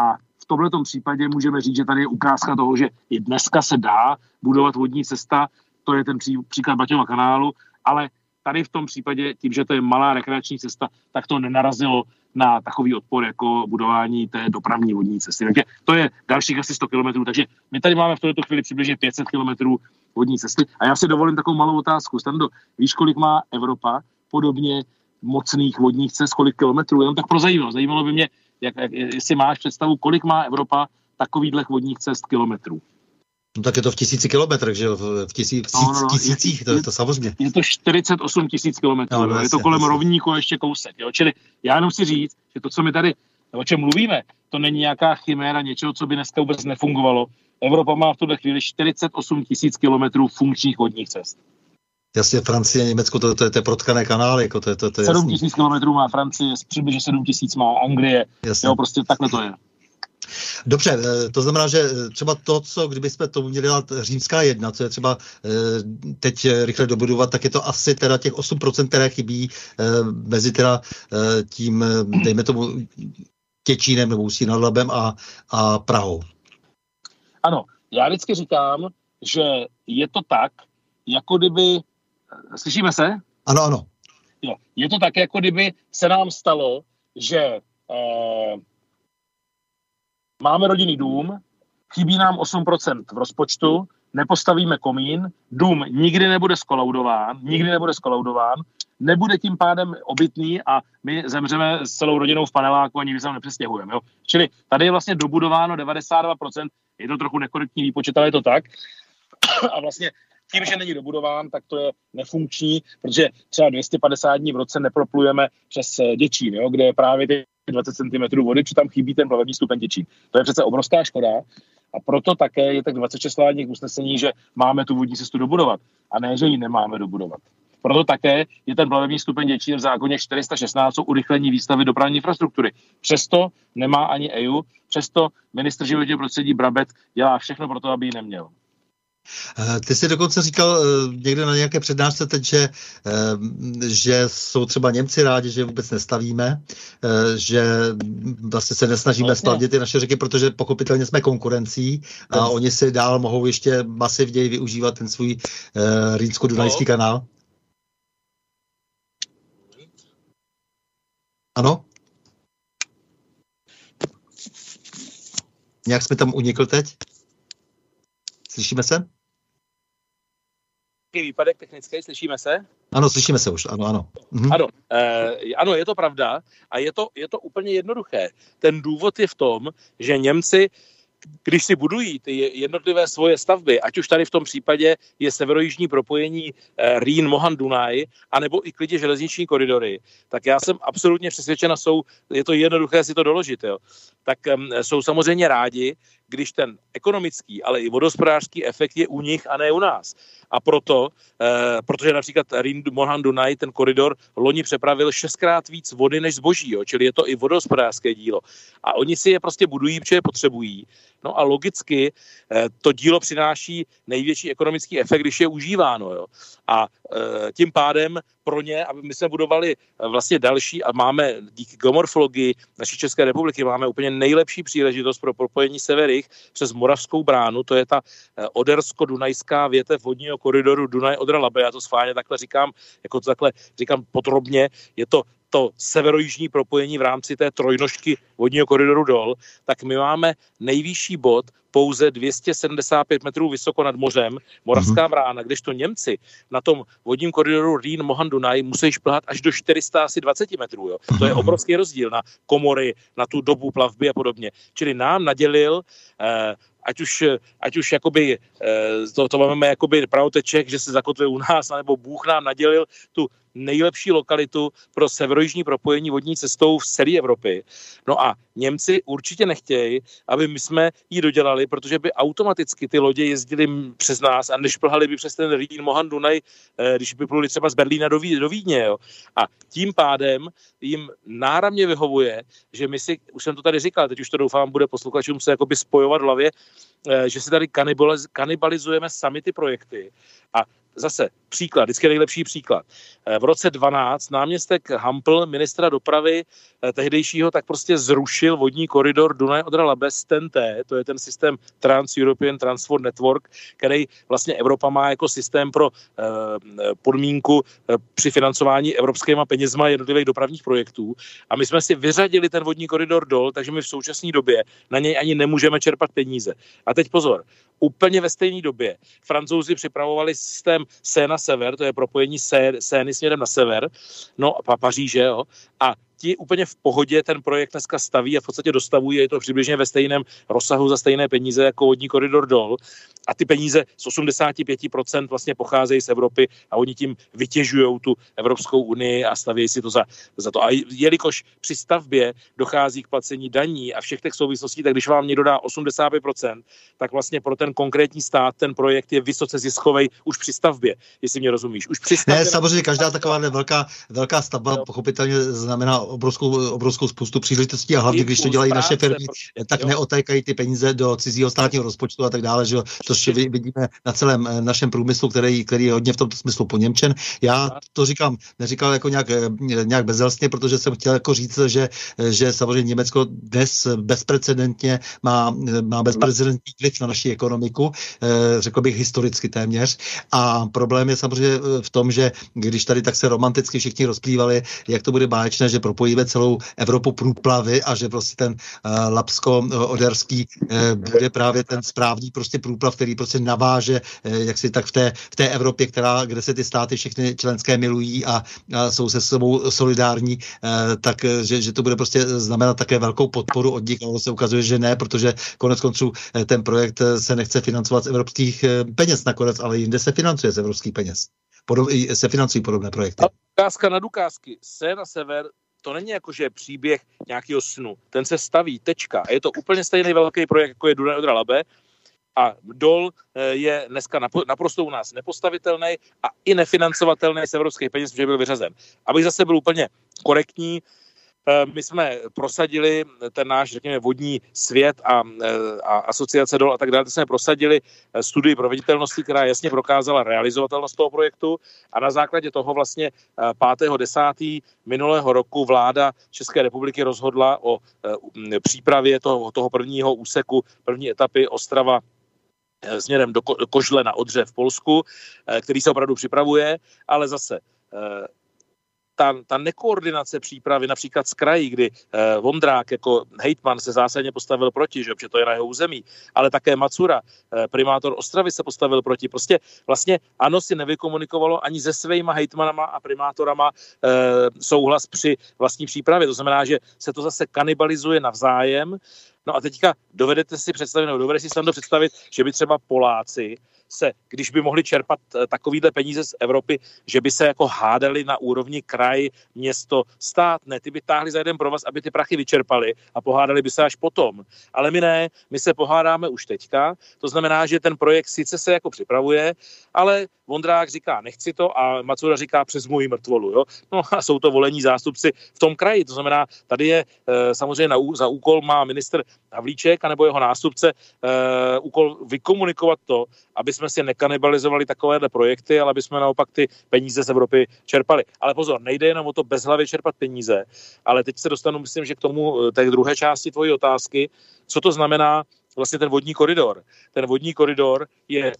A v tomto případě můžeme říct, že tady je ukázka toho, že i dneska se dá budovat vodní cesta, to je ten pří, příklad Baťova kanálu, ale tady v tom případě, tím, že to je malá rekreační cesta, tak to nenarazilo na takový odpor jako budování té dopravní vodní cesty. Takže to je dalších asi 100 km. Takže my tady máme v této chvíli přibližně 500 km vodní cesty. A já si dovolím takovou malou otázku. Stando, víš, kolik má Evropa podobně mocných vodních cest, kolik kilometrů? Jenom tak pro zajímalo. Zajímalo by mě, jak, jak, jestli máš představu, kolik má Evropa takovýchhle vodních cest kilometrů. No tak je to v tisíci kilometrech, že jo? V, tisí, v no, no, no, tisících, je, to, je to samozřejmě. Je to 48 tisíc kilometrů, no, no, je to kolem jasně. rovníku a ještě kousek, jo? Čili já jenom si říct, že to, co my tady, o čem mluvíme, to není nějaká chiméra něčeho, co by dneska vůbec nefungovalo. Evropa má v tuhle chvíli 48 tisíc kilometrů funkčních vodních cest. Jasně, Francie, Německo, to, to, to je protkané kanály. Jako to, to, to je 7 tisíc kilometrů má Francie, přibližně 7 tisíc má Anglie. Jasně. Jo, prostě takhle to je. Dobře, eh, to znamená, že eh, třeba to, co kdybychom tomu měli dát římská jedna, co je třeba eh, teď rychle dobudovat, tak je to asi teda těch 8%, které chybí mezi teda tím, dejme tomu, Těčínem nebo Ústí nad Labem a, a Prahou. Ano, já vždycky říkám, že je to tak, jako kdyby, slyšíme se? Ano, ano. Jo, je to tak, jako kdyby se nám stalo, že eh, máme rodinný dům, chybí nám 8% v rozpočtu, nepostavíme komín, dům nikdy nebude skolaudován, nikdy nebude skolaudován, nebude tím pádem obytný a my zemřeme s celou rodinou v paneláku a nikdy se nepřestěhujeme. Jo? Čili tady je vlastně dobudováno 92%, je to trochu nekorektní výpočet, ale je to tak. A vlastně tím, že není dobudován, tak to je nefunkční, protože třeba 250 dní v roce neproplujeme přes Děčín, jo, kde je právě ty 20 cm vody, či tam chybí ten plavební stupeň Děčín. To je přece obrovská škoda a proto také je tak 26 vládních usnesení, že máme tu vodní cestu dobudovat a ne, že ji nemáme dobudovat. Proto také je ten plavební stupeň Děčín v zákoně 416 o urychlení výstavy dopravní infrastruktury. Přesto nemá ani EU, přesto ministr životního prostředí Brabec dělá všechno pro to, aby ji neměl. Eh, ty jsi dokonce říkal eh, někde na nějaké přednášce teď, že, eh, že jsou třeba Němci rádi, že vůbec nestavíme, že vlastně se nesnažíme vlastně. stavit ty naše řeky, protože pochopitelně jsme konkurencí a yes. oni si dál mohou ještě masivněji využívat ten svůj rýnsko-dunajský no. kanál. Ano? Nějak jsme tam unikl teď? Slyšíme se? Výpadek technický, slyšíme se? Ano, slyšíme se už, ano, ano. Mhm. Ano, eh, ano, je to pravda a je to, je to úplně jednoduché. Ten důvod je v tom, že Němci když si budují ty jednotlivé svoje stavby, ať už tady v tom případě je severojižní propojení eh, Rýn, Mohan, Dunaj, anebo i klidně železniční koridory, tak já jsem absolutně přesvědčena, jsou, je to jednoduché si to doložit, jo, tak um, jsou samozřejmě rádi, když ten ekonomický, ale i vodospodářský efekt je u nich a ne u nás. A proto, eh, protože například Rýn Mohan Dunaj, ten koridor, loni přepravil šestkrát víc vody než zboží, jo, čili je to i vodospodářské dílo. A oni si je prostě budují, protože je potřebují. No a logicky eh, to dílo přináší největší ekonomický efekt, když je užíváno. Jo. A eh, tím pádem pro ně, aby my jsme budovali eh, vlastně další a máme díky geomorfologii naší České republiky máme úplně nejlepší příležitost pro propojení severých přes Moravskou bránu, to je ta odersko-dunajská větev vodního koridoru Dunaj-Odra-Labe, já to schválně takhle říkám, jako to takhle říkám podrobně, je to to severojižní propojení v rámci té trojnožky vodního koridoru dol, tak my máme nejvyšší bod pouze 275 metrů vysoko nad mořem, Moravská brána, mhm. kdežto Němci na tom vodním koridoru Rýn Mohan Dunaj musí šplhat až do 420 metrů. Jo. To je mhm. obrovský rozdíl na komory, na tu dobu plavby a podobně. Čili nám nadělil eh, ať už, ať už jakoby, eh, to, to máme jakoby pravoteček, že se zakotvil u nás, nebo Bůh nám nadělil tu nejlepší lokalitu pro severojižní propojení vodní cestou v celé Evropy. No a Němci určitě nechtějí, aby my jsme ji dodělali, protože by automaticky ty lodě jezdily přes nás a nešplhali by přes ten Rýn, Mohan, Dunaj, eh, když by pluli třeba z Berlína do, Ví, do Vídně. Jo. A tím pádem jim náramně vyhovuje, že my si, už jsem to tady říkal, teď už to doufám, bude posluchačům se jakoby spojovat v hlavě, eh, že si tady kanibalizujeme sami ty projekty a zase příklad, vždycky nejlepší příklad. Eh, v roce 12 náměstek Hampl, ministra dopravy eh, tehdejšího, tak prostě zrušil vodní koridor Dunaj Odra Labes TNT, to je ten systém Trans-European Transport Network, který vlastně Evropa má jako systém pro eh, podmínku při financování evropskýma penězma jednotlivých dopravních projektů. A my jsme si vyřadili ten vodní koridor dol, takže my v současné době na něj ani nemůžeme čerpat peníze. A teď pozor, úplně ve stejné době. Francouzi připravovali systém Sena sever, to je propojení Sény směrem na sever, no a Paříže, jo, a ti úplně v pohodě ten projekt dneska staví a v podstatě dostavují, je to přibližně ve stejném rozsahu za stejné peníze jako vodní koridor dol. A ty peníze z 85% vlastně pocházejí z Evropy a oni tím vytěžují tu Evropskou unii a stavějí si to za, za to. A jelikož při stavbě dochází k placení daní a všech těch souvislostí, tak když vám někdo dá 85%, tak vlastně pro ten konkrétní stát ten projekt je vysoce ziskový už při stavbě, jestli mě rozumíš. Už při stavbě ne, samozřejmě každá taková velká, velká stavba no. pochopitelně znamená obrovskou, obrovskou spoustu příležitostí a hlavně, když to dělají naše firmy, tak jo. neotékají ty peníze do cizího státního rozpočtu a tak dále, že to že vidíme na celém eh, našem průmyslu, který, který je hodně v tomto smyslu poněmčen. Já to říkám, neříkal jako nějak, eh, nějak bezelstně, protože jsem chtěl jako říct, že, eh, že samozřejmě Německo dnes bezprecedentně má, má bezprecedentní vliv na naši ekonomiku, řekl bych historicky téměř. A problém je samozřejmě v tom, že když tady tak se romanticky všichni rozplývali, jak to bude báječné, že propojíme celou Evropu průplavy a že prostě ten uh, Lapsko-Oderský uh, bude právě ten správný prostě průplav, který prostě naváže, uh, jak si tak v té, v té Evropě, která, kde se ty státy všechny členské milují a, a jsou se sebou solidární, uh, tak že, že to bude prostě znamenat také velkou podporu od nich, ale se ukazuje, že ne, protože konec konců ten projekt se nechce financovat z evropských peněz nakonec, ale jinde se financuje z evropských peněz. Podob, se financují podobné projekty. Ukázka na ukázky. Se na sever to není jako, že příběh nějakého snu. Ten se staví, tečka. A je to úplně stejný velký projekt, jako je Dunaj Odra Labe. A dol eh, je dneska naprosto u nás nepostavitelný a i nefinancovatelný z evropských peněz, protože byl vyřazen. Abych zase byl úplně korektní, my jsme prosadili ten náš, řekněme, vodní svět a, eh, a asociace dol a tak dále, jsme prosadili eh, studii proveditelnosti, která jasně prokázala realizovatelnost toho projektu a na základě toho vlastně 5.10. minulého roku vláda České republiky rozhodla o přípravě toho, toho prvního úseku, první etapy Ostrava směrem do Kožle na Odře v Polsku, který se opravdu připravuje, ale zase ta, ta nekoordinace přípravy například z krají, kdy eh, Vondrák jako hejtman se zásadně postavil proti, že, že to je na jeho území, ale také Macura, eh, primátor Ostravy se postavil proti. Prostě vlastně ano si nevykomunikovalo ani se svýma hejtmanama a primátorama eh, souhlas při vlastní přípravě. To znamená, že se to zase kanibalizuje navzájem. No a teďka dovedete si představit, nebo dovedete si snadno představit, že by třeba Poláci se, když by mohli čerpat eh, takovýhle peníze z Evropy, že by se jako hádali na úrovni kraj, město, stát. Ne, ty by táhli za jeden provaz, aby ty prachy vyčerpali a pohádali by se až potom. Ale my ne, my se pohádáme už teďka. To znamená, že ten projekt sice se jako připravuje, ale Vondrák říká, nechci to a Macura říká přes můj mrtvolu. Jo? No a jsou to volení zástupci v tom kraji. To znamená, tady je e, samozřejmě na, za úkol má minister Havlíček anebo jeho nástupce e, úkol vykomunikovat to, aby jsme si nekanibalizovali takovéhle projekty, ale aby jsme naopak ty peníze z Evropy čerpali. Ale pozor, nejde jenom o to bezhlavě čerpat peníze, ale teď se dostanu, myslím, že k tomu, eh, té druhé části tvojí otázky, co to znamená vlastně ten vodní koridor. Ten vodní koridor je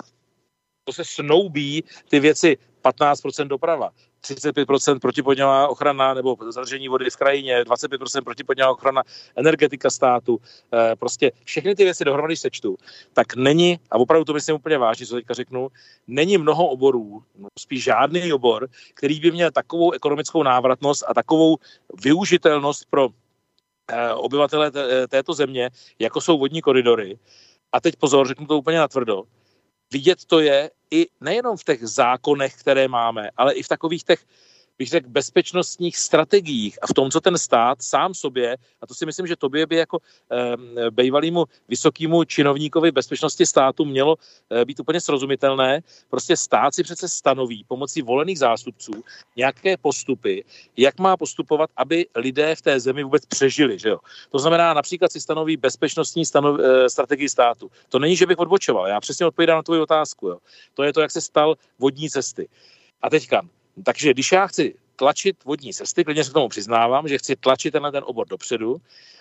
to se snoubí ty věci 15% doprava, 35% protipodňová ochrana nebo zadržení vody v krajině, 25% protipodňová ochrana energetika státu, eh, prostě všechny ty věci dohromady sečtu, tak není, a opravdu to myslím úplně vážně, co teďka řeknu, není mnoho oborů, no spíš žádný obor, který by měl takovou ekonomickou návratnost a takovou využitelnost pro eh, obyvatele této země, jako jsou vodní koridory. A teď pozor, řeknu to úplně natvrdo, vidět to je i nejenom v těch zákonech, které máme, ale i v takových těch bych řekl, bezpečnostních strategiích a v tom, co ten stát sám sobě, a to si myslím, že tobě by jako e, bývalýmu vysokému činovníkovi bezpečnosti státu mělo e, být úplně srozumitelné. Prostě stát si přece stanoví pomocí volených zástupců nějaké postupy, jak má postupovat, aby lidé v té zemi vůbec přežili. Že jo? To znamená, například si stanoví bezpečnostní stanov, e, strategii státu. To není, že bych odbočoval. Já přesně odpovídám na tvoji otázku. Jo? To je to, jak se stal vodní cesty. A teďka, takže když já chci tlačit vodní cesty, klidně se k tomu přiznávám, že chci tlačit tenhle ten obor dopředu,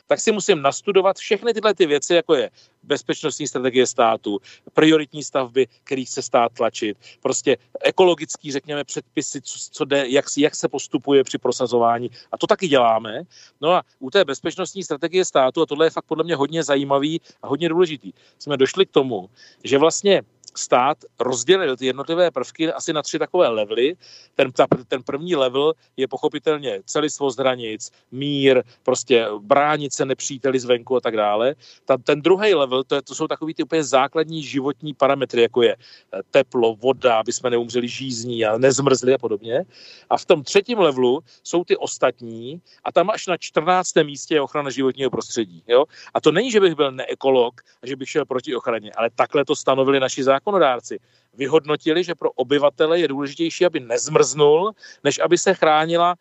tak si musím nastudovat všechny tyhle ty věci, jako je bezpečnostní strategie státu, prioritní stavby, kterých se stát tlačit, prostě ekologický, řekněme, předpisy, co, co jde, jak, jak se postupuje při prosazování. A to taky děláme. No a u té bezpečnostní strategie státu, a tohle je fakt podle mě hodně zajímavý a hodně důležitý, jsme došli k tomu, že vlastně stát rozdělil ty jednotlivé prvky asi na tři takové levely. Ten, ta, ten první level je pochopitelně celistvost hranic, mír, prostě bránit se nepříteli zvenku a tak dále. Ta, ten druhý level, to, je, to jsou takový ty úplně základní životní parametry, jako je eh, teplo, voda, aby jsme neumřeli žízní a nezmrzli a podobně. A v tom třetím levelu jsou ty ostatní a tam až na 14. místě je ochrana životního prostředí. Jo? A to není, že bych byl neekolog a že bych šel proti ochraně, ale takhle to stanovili naši zákon accomodarsi. Vyhodnotili, že pro obyvatele je důležitější, aby nezmrznul, než aby se chránila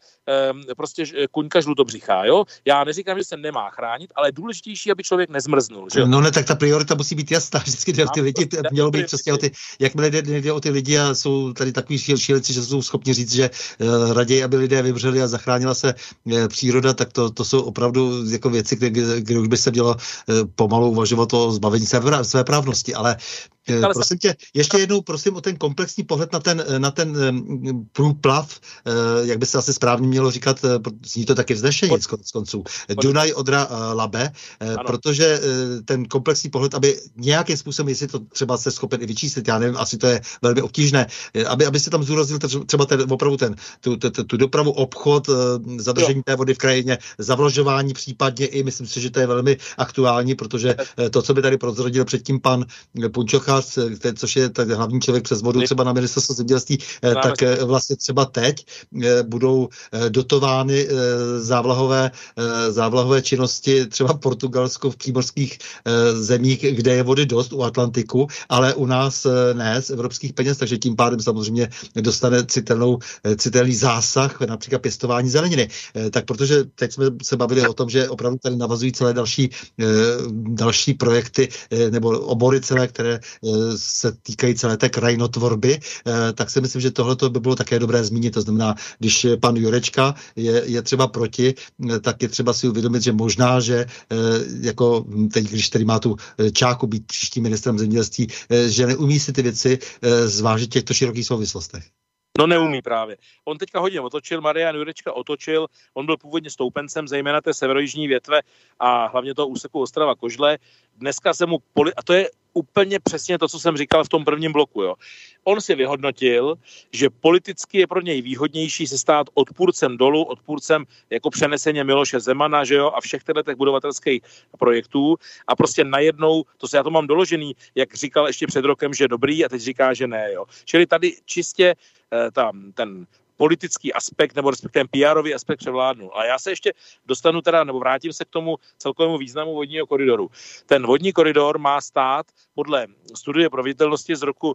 um, prostě kuňka žlutobřichá. Jo? Já neříkám, že se nemá chránit, ale je důležitější, aby člověk nezmrznul. Že? No ne, tak ta priorita musí být jasná. Vždycky jde o ty lidi, mělo být přesně o ty, jakmile jde, jde o ty lidi a jsou tady takový šílenci, že jsou schopni říct, že uh, raději, aby lidé vymřeli a zachránila se uh, příroda, tak to, to jsou opravdu jako věci, kde, kde už by se mělo uh, pomalu uvažovat o zbavení své, své právnosti. Ale ale prosím tě, ještě jednou prosím o ten komplexní pohled na ten, na ten průplav, jak by se asi správně mělo říkat, zní to taky vznešeně z konců, Dunaj, Odra, Labe, ano. protože ten komplexní pohled, aby nějakým způsobem, jestli to třeba se schopen i vyčíslit, já nevím, asi to je velmi obtížné, aby, aby se tam zúraznil třeba ten, opravdu ten, tu, tu, tu dopravu, obchod, zadržení jo. té vody v krajině, zavlažování případně i, myslím si, že to je velmi aktuální, protože to, co by tady prozradil předtím pan Punčocha, Lukáš, což je tak hlavní hlavní člověk přes vodu třeba na ministerstvo zemědělství, tak vlastně třeba teď budou dotovány závlahové, závlahové činnosti třeba Portugalsko v přímořských zemích, kde je vody dost u Atlantiku, ale u nás ne z evropských peněz, takže tím pádem samozřejmě dostane citelnou, citelný zásah, například pěstování zeleniny. Tak protože teď jsme se bavili o tom, že opravdu tady navazují celé další, další projekty nebo obory celé, které se týkají celé té krajinotvorby, tak si myslím, že tohle by bylo také dobré zmínit. To znamená, když pan Jurečka je, je třeba proti, tak je třeba si uvědomit, že možná, že jako teď, když tady má tu čáku být příštím ministrem zemědělství, že neumí si ty věci zvážit v těchto širokých souvislostech. No neumí právě. On teďka hodně otočil, Marian Jurečka otočil, on byl původně stoupencem zejména té severojižní větve a hlavně toho úseku Ostrava Kožle. Dneska se mu, poli- a to je úplně přesně to, co jsem říkal v tom prvním bloku. Jo. On si vyhodnotil, že politicky je pro něj výhodnější se stát odpůrcem dolu, odpůrcem jako přeneseně Miloše Zemana že jo, a všech těch budovatelských projektů a prostě najednou, to se já to mám doložený, jak říkal ještě před rokem, že dobrý a teď říká, že ne. Jo. Čili tady čistě eh, tam, ten politický aspekt nebo respektive pr aspekt převládnul. A já se ještě dostanu teda, nebo vrátím se k tomu celkovému významu vodního koridoru. Ten vodní koridor má stát podle studie proveditelnosti z roku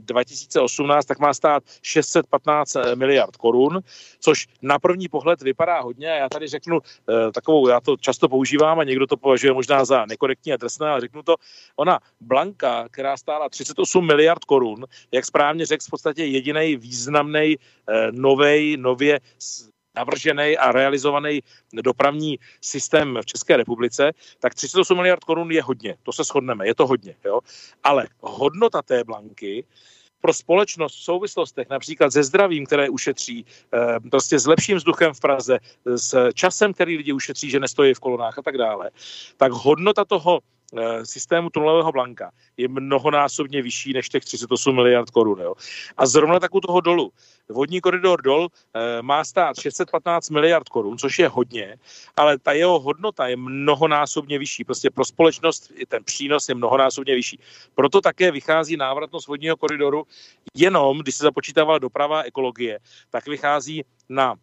2018, tak má stát 615 eh, miliard korun, což na první pohled vypadá hodně. A já tady řeknu eh, takovou, já to často používám a někdo to považuje možná za nekorektní a trestné, ale řeknu to, ona Blanka, která stála 38 miliard korun, jak správně řekl, v podstatě jediný významný eh, novej, nově navržený a realizovaný dopravní systém v České republice, tak 38 miliard korun je hodně, to se shodneme, je to hodně. Jo? Ale hodnota té blanky pro společnost v souvislostech, například se zdravím, které ušetří, eh, prostě s lepším vzduchem v Praze, s časem, který lidi ušetří, že nestojí v kolonách a tak dále, tak hodnota toho systému tunelového blanka je mnohonásobně vyšší než těch 38 miliard korun. Jo. A zrovna tak u toho dolu. Vodní koridor dol e, má stát 615 miliard korun, což je hodně, ale ta jeho hodnota je mnohonásobně vyšší. Prostě pro společnost i ten přínos je mnohonásobně vyšší. Proto také vychází návratnost vodního koridoru jenom, když se započítává doprava ekologie, tak vychází na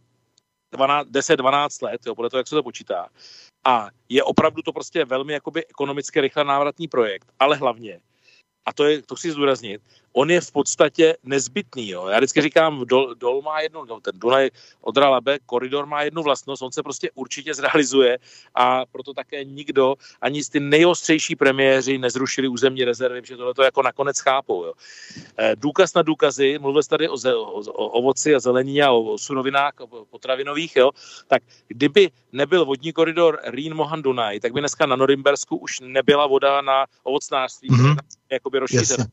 10-12 let, jo, podle toho, jak se to počítá. A je opravdu to prostě velmi jakoby ekonomicky rychle návratný projekt, ale hlavně, a to, je, to chci zdůraznit, on je v podstatě nezbytný. Jo. Já vždycky říkám, Dol, Dol má jednu, no, ten Dunaj Odra Labe, koridor má jednu vlastnost, on se prostě určitě zrealizuje a proto také nikdo, ani z ty nejostřejší premiéři nezrušili územní rezervy, protože tohle to jako nakonec chápou. Jo. Eh, důkaz na důkazy, mluvil jsi tady o, ze, o, o ovoci a zelení a o, o surovinách o potravinových, jo, tak kdyby nebyl vodní koridor Rýn Mohan Dunaj, tak by dneska na Norimbersku už nebyla voda na ovocnářství, mm-hmm. Jakoby rozšířená.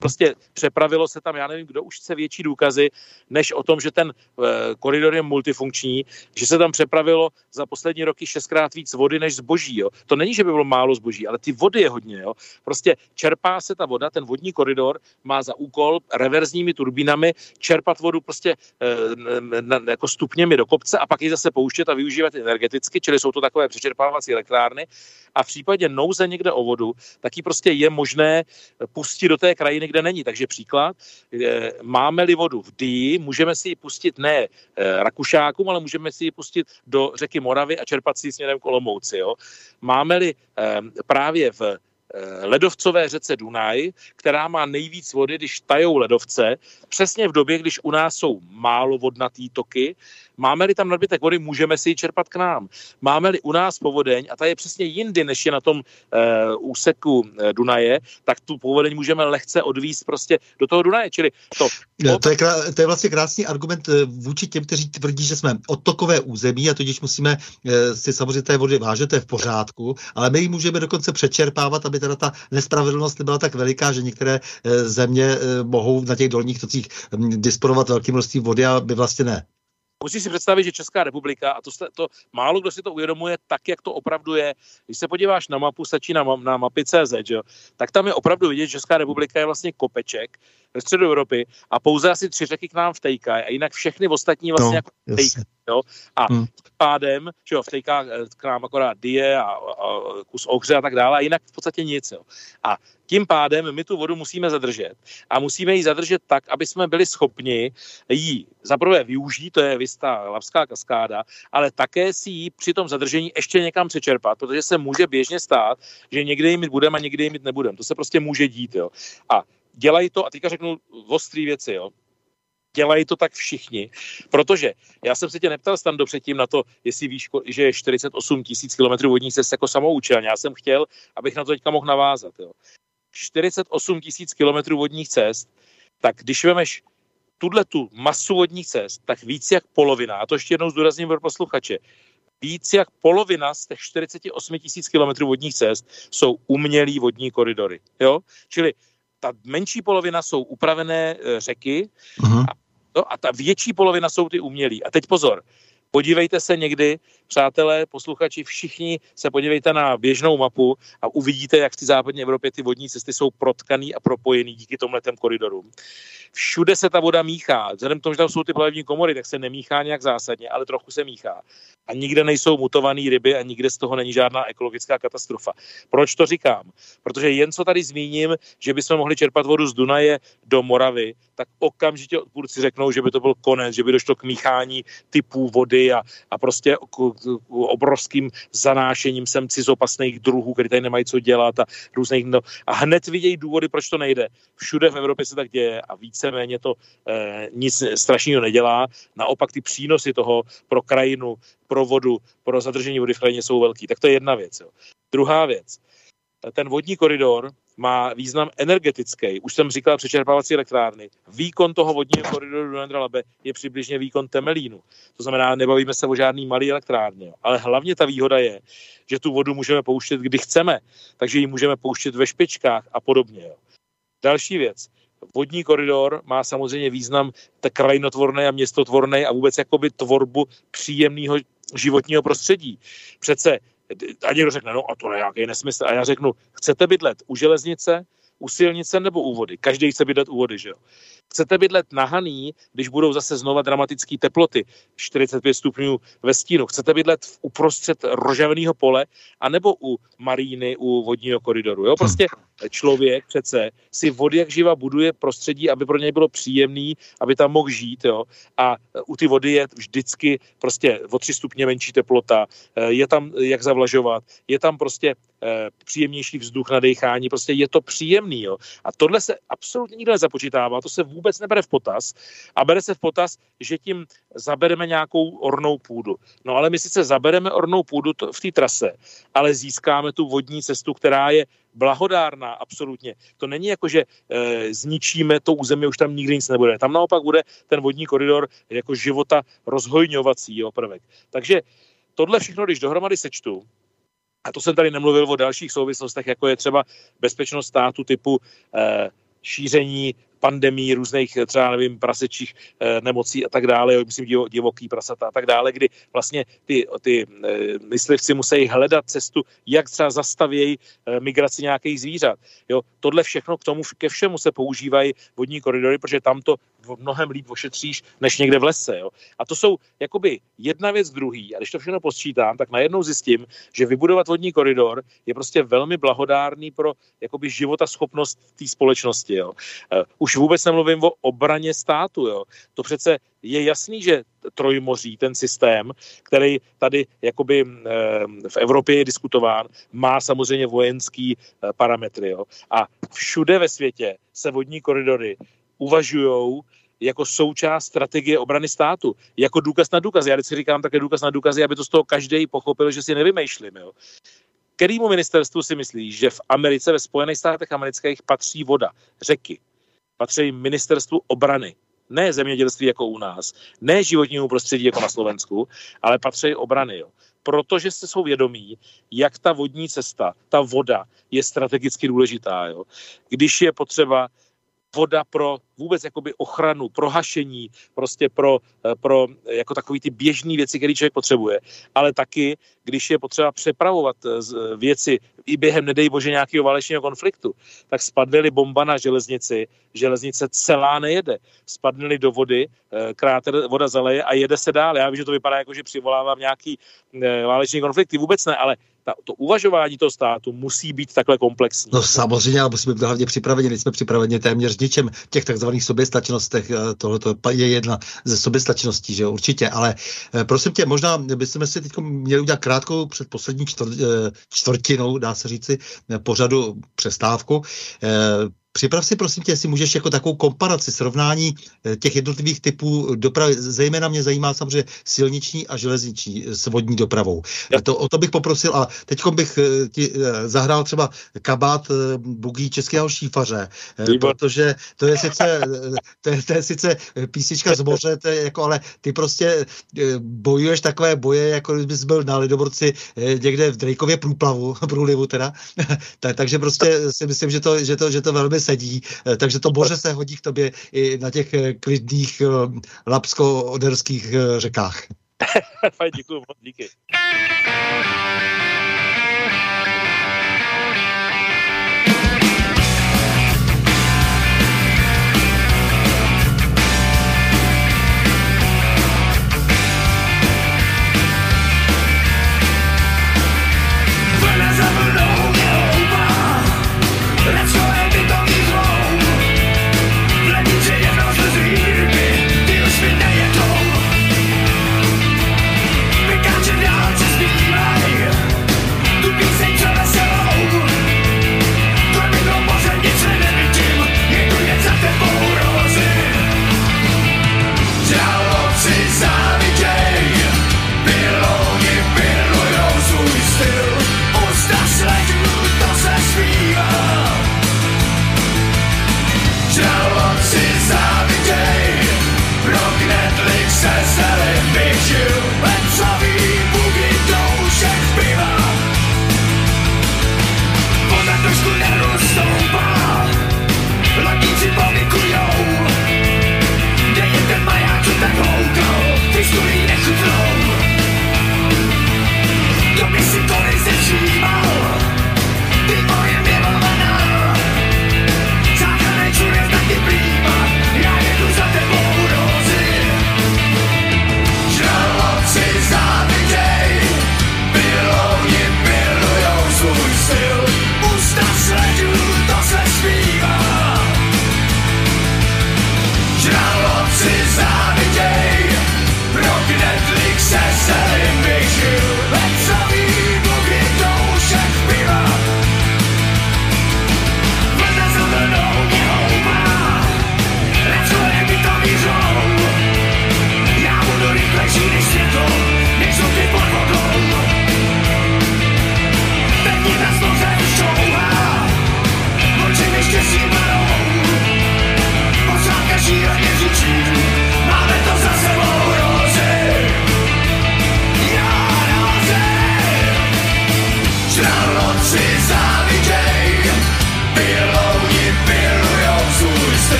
Prostě přepravilo se tam, já nevím, kdo už chce větší důkazy, než o tom, že ten e, koridor je multifunkční, že se tam přepravilo za poslední roky šestkrát víc vody než zboží. Jo. To není, že by bylo málo zboží, ale ty vody je hodně. Jo. Prostě čerpá se ta voda, ten vodní koridor má za úkol reverzními turbínami čerpat vodu prostě e, na, jako stupněmi do kopce a pak ji zase pouštět a využívat energeticky, čili jsou to takové přečerpávací elektrárny. A v případě nouze někde o vodu, tak ji prostě je možné pustit do té krajiny kde není. Takže příklad, máme-li vodu v Dí, můžeme si ji pustit ne eh, Rakušákům, ale můžeme si ji pustit do řeky Moravy a čerpat si ji směrem k Olomouci. Jo. Máme-li eh, právě v eh, ledovcové řece Dunaj, která má nejvíc vody, když tajou ledovce, přesně v době, když u nás jsou málo vodnatý toky, Máme-li tam nadbytek vody, můžeme si ji čerpat k nám. Máme-li u nás povodeň, a ta je přesně jindy, než je na tom uh, úseku uh, Dunaje, tak tu povodeň můžeme lehce odvíst prostě do toho Dunaje. Čili to, to, to, je, krá, to je vlastně krásný argument eh, vůči těm, kteří tvrdí, že jsme odtokové území a tudíž musíme uh, si samozřejmě té vody vážet, to je v pořádku, ale my ji můžeme dokonce přečerpávat, aby teda ta nespravedlnost nebyla tak veliká, že některé uh, země uh, mohou na těch dolních tocích um, disponovat velkým množstvím vody a by vlastně ne. Musíš si představit, že Česká republika, a to, to málo kdo si to uvědomuje tak, jak to opravdu je, když se podíváš na mapu, stačí na, na mapy CZ, jo, tak tam je opravdu vidět, že Česká republika je vlastně kopeček ve středu Evropy a pouze asi tři řeky k nám vtejkají a jinak všechny ostatní vlastně no, jako vtejkají. Jo? A hmm. Pádem, že jo, vtejká eh, k nám akorát die a, a kus ohře a tak dále, a jinak v podstatě nic. Jo. A tím pádem my tu vodu musíme zadržet. A musíme ji zadržet tak, aby jsme byli schopni ji zaprvé využít, to je vystá Lavská kaskáda, ale také si ji při tom zadržení ještě někam přečerpat, protože se může běžně stát, že někde ji mít budeme a někde ji mít nebudeme. To se prostě může dít. Jo. A dělají to, a teďka řeknu ostrý věci, jo dělají to tak všichni, protože já jsem se tě neptal Stando předtím na to, jestli víš, že je 48 tisíc kilometrů vodních cest jako samoučel. Já jsem chtěl, abych na to teďka mohl navázat. Jo. 48 tisíc kilometrů vodních cest, tak když vemeš tuhle tu masu vodních cest, tak víc jak polovina, a to ještě jednou zdůrazním pro posluchače, víc jak polovina z těch 48 tisíc kilometrů vodních cest jsou umělý vodní koridory. Jo? Čili ta menší polovina jsou upravené e, řeky uh-huh. a, no, a ta větší polovina jsou ty umělý. A teď pozor, Podívejte se někdy, přátelé, posluchači, všichni se podívejte na běžnou mapu a uvidíte, jak v té západní Evropě ty vodní cesty jsou protkaný a propojený díky tomhle koridorům. Všude se ta voda míchá. Vzhledem k tomu, že tam jsou ty plavební komory, tak se nemíchá nějak zásadně, ale trochu se míchá. A nikde nejsou mutované ryby a nikde z toho není žádná ekologická katastrofa. Proč to říkám? Protože jen co tady zmíním, že bychom mohli čerpat vodu z Dunaje do Moravy, tak okamžitě odpůrci řeknou, že by to byl konec, že by došlo k míchání typů vody a, a prostě k, k obrovským zanášením sem cizopasných druhů, které tady nemají co dělat a různých. No, a hned vidějí důvody, proč to nejde. Všude v Evropě se tak děje a víceméně to eh, nic strašného nedělá. Naopak ty přínosy toho pro krajinu, pro vodu, pro zadržení vody v krajině jsou velký. Tak to je jedna věc. Jo. Druhá věc. Ten vodní koridor má význam energetický. Už jsem říkal přečerpávací elektrárny. Výkon toho vodního koridoru do Nendra Labe je přibližně výkon Temelínu. To znamená, nebavíme se o žádný malý elektrárně. Ale hlavně ta výhoda je, že tu vodu můžeme pouštět, kdy chceme. Takže ji můžeme pouštět ve špičkách a podobně. Další věc. Vodní koridor má samozřejmě význam tak krajinotvorný a městotvorný a vůbec jakoby tvorbu příjemného životního prostředí. Přece a někdo řekne, no a to je nějaký nesmysl. A já řeknu, chcete bydlet u železnice, u silnice nebo u vody? Každý chce bydlet u vody, že jo? Chcete bydlet nahaný, když budou zase znova dramatické teploty, 45 stupňů ve stínu. Chcete bydlet v uprostřed rožavného pole, anebo u maríny, u vodního koridoru. Jo? Prostě člověk přece si vody jak živa buduje prostředí, aby pro něj bylo příjemný, aby tam mohl žít. Jo? A u ty vody je vždycky prostě o 3 stupně menší teplota, je tam jak zavlažovat, je tam prostě Eh, příjemnější vzduch na dechání, prostě je to příjemný. Jo. A tohle se absolutně nikdo nezapočítává, to se vůbec nebere v potaz a bere se v potaz, že tím zabereme nějakou ornou půdu. No ale my sice zabereme ornou půdu v té trase, ale získáme tu vodní cestu, která je blahodárná, absolutně. To není jako, že e, zničíme to území, už tam nikdy nic nebude. Tam naopak bude ten vodní koridor jako života rozhojňovací jo, prvek. Takže tohle všechno, když dohromady sečtu, a to jsem tady nemluvil o dalších souvislostech, jako je třeba bezpečnost státu typu eh, šíření pandemí, různých třeba, nevím, prasečích e, nemocí a tak dále, myslím divo, divoký prasata a tak dále, kdy vlastně ty, ty e, myslivci musí hledat cestu, jak třeba zastavějí migraci nějakých zvířat. Jo, tohle všechno k tomu, ke všemu se používají vodní koridory, protože tam to mnohem líp ošetříš, než někde v lese. Jo. A to jsou jakoby jedna věc druhý. A když to všechno posčítám, tak najednou zjistím, že vybudovat vodní koridor je prostě velmi blahodárný pro jakoby života schopnost té společnosti. Jo. Už vůbec nemluvím o obraně státu. Jo. To přece je jasný, že Trojmoří, ten systém, který tady jakoby eh, v Evropě je diskutován, má samozřejmě vojenský eh, parametry. Jo. A všude ve světě se vodní koridory uvažují jako součást strategie obrany státu, jako důkaz na důkaz. Já vždycky říkám také důkaz na důkazy, aby to z toho každý pochopil, že si nevymýšlím. Jo. Kterýmu ministerstvu si myslí, že v Americe, ve Spojených státech amerických patří voda, řeky, patří ministerstvu obrany. Ne zemědělství jako u nás, ne životnímu prostředí jako na Slovensku, ale patří obrany. Jo. Protože se jsou vědomí, jak ta vodní cesta, ta voda je strategicky důležitá. Jo. Když je potřeba voda pro vůbec jakoby ochranu, prohašení, prostě pro, eh, pro jako takový ty běžné věci, které člověk potřebuje, ale taky, když je potřeba přepravovat věci i během, nedej bože, nějakého válečného konfliktu, tak spadly bomba na železnici, železnice celá nejede. Spadly do vody, kráter, voda zaleje a jede se dál. Já vím, že to vypadá jako, že přivolávám nějaký válečný konflikty, vůbec ne, ale ta, to uvažování toho státu musí být takhle komplexní. No samozřejmě, ale musíme být hlavně připraveni. Nejsme připraveni téměř ničem těch takzvaných soběstačnostech. Eh, Tohle je jedna ze soběstačností, že určitě. Ale eh, prosím tě, možná bychom si teď měli udělat krátkou před poslední eh, čtvrtinou, dá se říci, pořadu přestávku. Připrav si prosím tě, jestli můžeš jako takovou komparaci, srovnání eh, těch jednotlivých typů dopravy. Zejména mě zajímá samozřejmě silniční a železniční s vodní dopravou. Ja. To, o to bych poprosil a teď bych eh, ti eh, zahrál třeba kabát bugí českého šífaře, Výbor. protože to je sice, to je, to je sice písnička z moře, to je jako, ale ty prostě bojuješ takové boje, jako kdybys byl na Lidoborci někde v Drejkově průplavu, průlivu teda. tak, takže prostě si myslím, že to, že to, že to velmi sedí, eh, takže to bože se hodí k tobě i na těch eh, klidných eh, lapsko-oderských řekách. Fajn,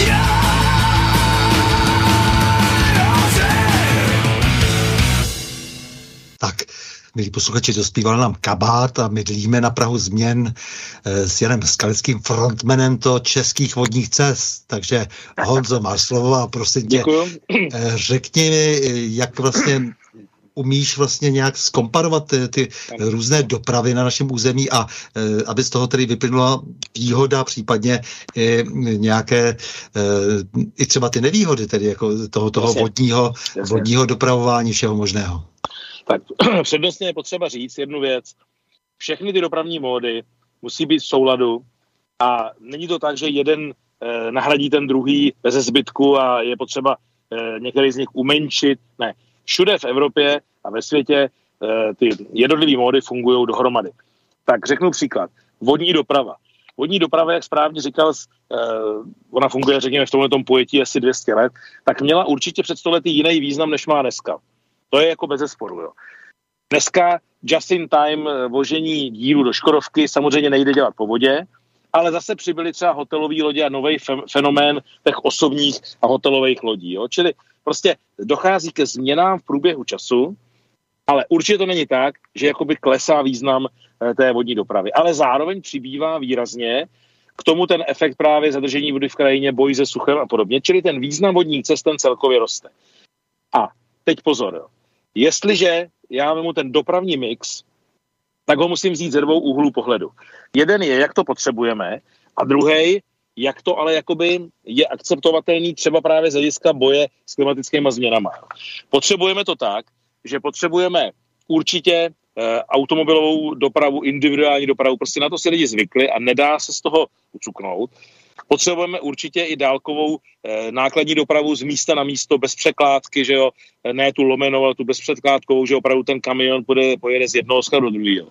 díky. Milí posluchači, dospíval nám kabát a mydlíme na Prahu změn eh, s Janem Skalickým frontmanem to českých vodních cest. Takže Honzo, máš slovo a prosím tě, eh, řekni mi, jak vlastně umíš vlastně nějak zkomparovat ty, ty různé dopravy na našem území a e, aby z toho tedy vyplynula výhoda, případně i nějaké, e, i třeba ty nevýhody, tedy jako toho, toho vodního, vodního dopravování všeho možného. Tak přednostně je potřeba říct jednu věc. Všechny ty dopravní módy musí být v souladu a není to tak, že jeden eh, nahradí ten druhý bez zbytku a je potřeba eh, některý z nich umenšit. Ne. Všude v Evropě a ve světě eh, ty jednotlivé módy fungují dohromady. Tak řeknu příklad. Vodní doprava. Vodní doprava, jak správně říkal, eh, ona funguje, řekněme, v tomhle pojetí asi 200 let, tak měla určitě před stolety jiný význam, než má dneska. To je jako bez zesporu. Jo. Dneska just in time eh, vožení dílu do Škodovky samozřejmě nejde dělat po vodě, ale zase přibyly třeba hotelové lodě a nový fenomén těch osobních a hotelových lodí. Jo? Čili prostě dochází ke změnám v průběhu času, ale určitě to není tak, že jakoby klesá význam eh, té vodní dopravy. Ale zároveň přibývá výrazně k tomu ten efekt právě zadržení vody v krajině, boj se suchem a podobně. Čili ten význam vodních cest ten celkově roste. A teď pozor. Jo. Jestliže já vemu ten dopravní mix, tak ho musím vzít ze dvou úhlů pohledu. Jeden je, jak to potřebujeme, a druhý, jak to ale jakoby je akceptovatelný třeba právě z hlediska boje s klimatickými změnami. Potřebujeme to tak, že potřebujeme určitě e, automobilovou dopravu, individuální dopravu, prostě na to si lidi zvykli a nedá se z toho ucuknout. Potřebujeme určitě i dálkovou e, nákladní dopravu z místa na místo bez překládky, že jo, ne tu lomenou, ale tu bezpředkládkovou, že opravdu ten kamion pojede, pojede z jednoho skladu do druhého.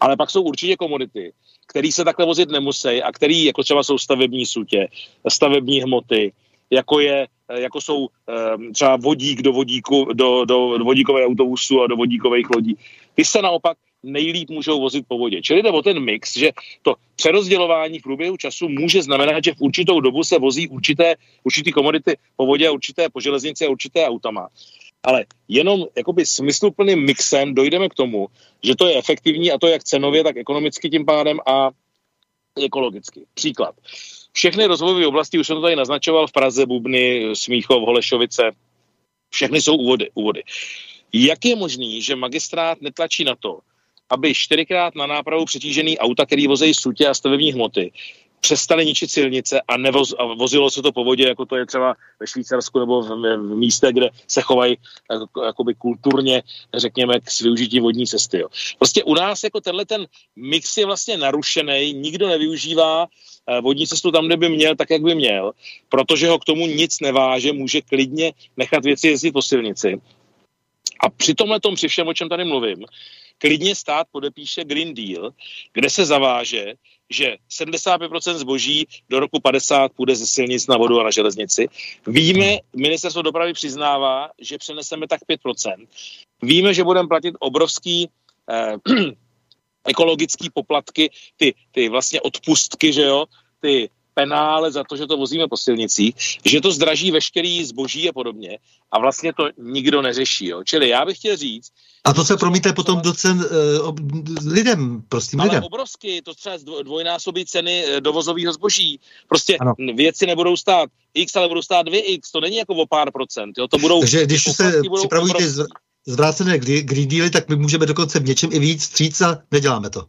Ale pak jsou určitě komodity, který se takhle vozit nemusí a který, jako třeba jsou stavební sutě, stavební hmoty, jako, je, jako jsou um, třeba vodík do, vodíku, do, do, do vodíkové autobusu a do vodíkových lodí. Ty se naopak nejlíp můžou vozit po vodě. Čili jde o ten mix, že to přerozdělování v průběhu času může znamenat, že v určitou dobu se vozí určité, určité komodity po vodě, určité po železnici a určité autama. Ale jenom jakoby smysluplným mixem dojdeme k tomu, že to je efektivní a to jak cenově, tak ekonomicky tím pádem a ekologicky. Příklad. Všechny rozvojové oblasti, už jsem to tady naznačoval, v Praze, Bubny, Smíchov, Holešovice, všechny jsou úvody. úvody. Jak je možný, že magistrát netlačí na to, aby čtyřikrát na nápravu přetížený auta, který vozejí sutě a stavební hmoty, přestali ničit silnice a, nevoz, a vozilo se to po vodě, jako to je třeba ve Švýcarsku nebo v, v místě, kde se chovají jako, jakoby kulturně, řekněme, k využití vodní cesty. Jo. Prostě u nás jako tenhle ten mix je vlastně narušený, nikdo nevyužívá eh, vodní cestu tam, kde by měl, tak, jak by měl, protože ho k tomu nic neváže, může klidně nechat věci jezdit po silnici. A při tomhle tom, při všem, o čem tady mluvím, klidně stát podepíše Green Deal, kde se zaváže, že 75% zboží do roku 50 půjde ze silnic na vodu a na železnici. Víme, ministerstvo dopravy přiznává, že přeneseme tak 5%. Víme, že budeme platit obrovský eh, ekologický poplatky, ty, ty vlastně odpustky, že jo, ty penále za to, že to vozíme po silnicích, že to zdraží veškerý zboží a podobně a vlastně to nikdo neřeší. Jo. Čili já bych chtěl říct, a to se promítne potom do cen uh, lidem, prostým ale lidem. obrovsky, to třeba dvojnásobí ceny eh, dovozového zboží. Prostě ano. věci nebudou stát X, ale budou stát 2X, to není jako o pár procent. Jo. To budou, Takže když se připravují ty zvrácené Green Dealy, tak my můžeme dokonce v něčem i víc stříc a neděláme to.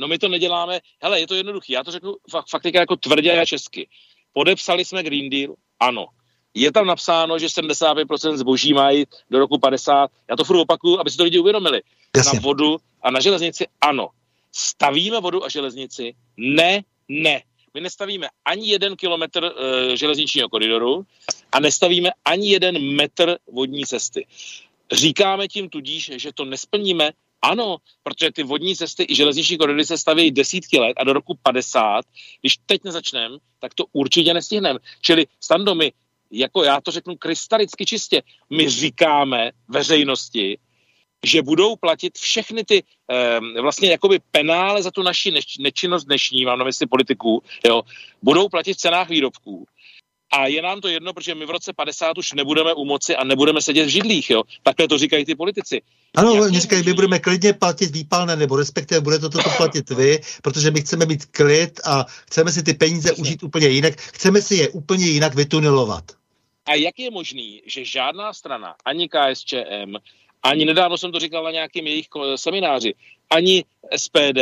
No my to neděláme. Hele, je to jednoduché. Já to řeknu fakt, fakt jako tvrdě a česky. Podepsali jsme Green Deal? Ano. Je tam napsáno, že 75% zboží mají do roku 50. Já to furt opakuju, aby si to lidi uvědomili. Jasně. Na vodu a na železnici? Ano. Stavíme vodu a železnici? Ne, ne. My nestavíme ani jeden kilometr uh, železničního koridoru a nestavíme ani jeden metr vodní cesty. Říkáme tím tudíž, že to nesplníme, ano, protože ty vodní cesty i železniční koridory se staví desítky let a do roku 50, když teď nezačneme, tak to určitě nestihneme. Čili Stando, my, jako já to řeknu krystalicky čistě, my říkáme veřejnosti, že budou platit všechny ty eh, vlastně jakoby penále za tu naši nečinnost dnešní, mám na mysli politiků, jo, budou platit v cenách výrobků. A je nám to jedno, protože my v roce 50 už nebudeme u moci a nebudeme sedět v židlích. Jo? Takhle to říkají ty politici. Ano, oni říkají, my budeme klidně platit výpalné, nebo respektive bude to toto platit vy, protože my chceme mít klid a chceme si ty peníze Jasně. užít úplně jinak. Chceme si je úplně jinak vytunelovat. A jak je možný, že žádná strana, ani KSČM, ani nedávno jsem to říkal na nějakém jejich semináři, ani SPD,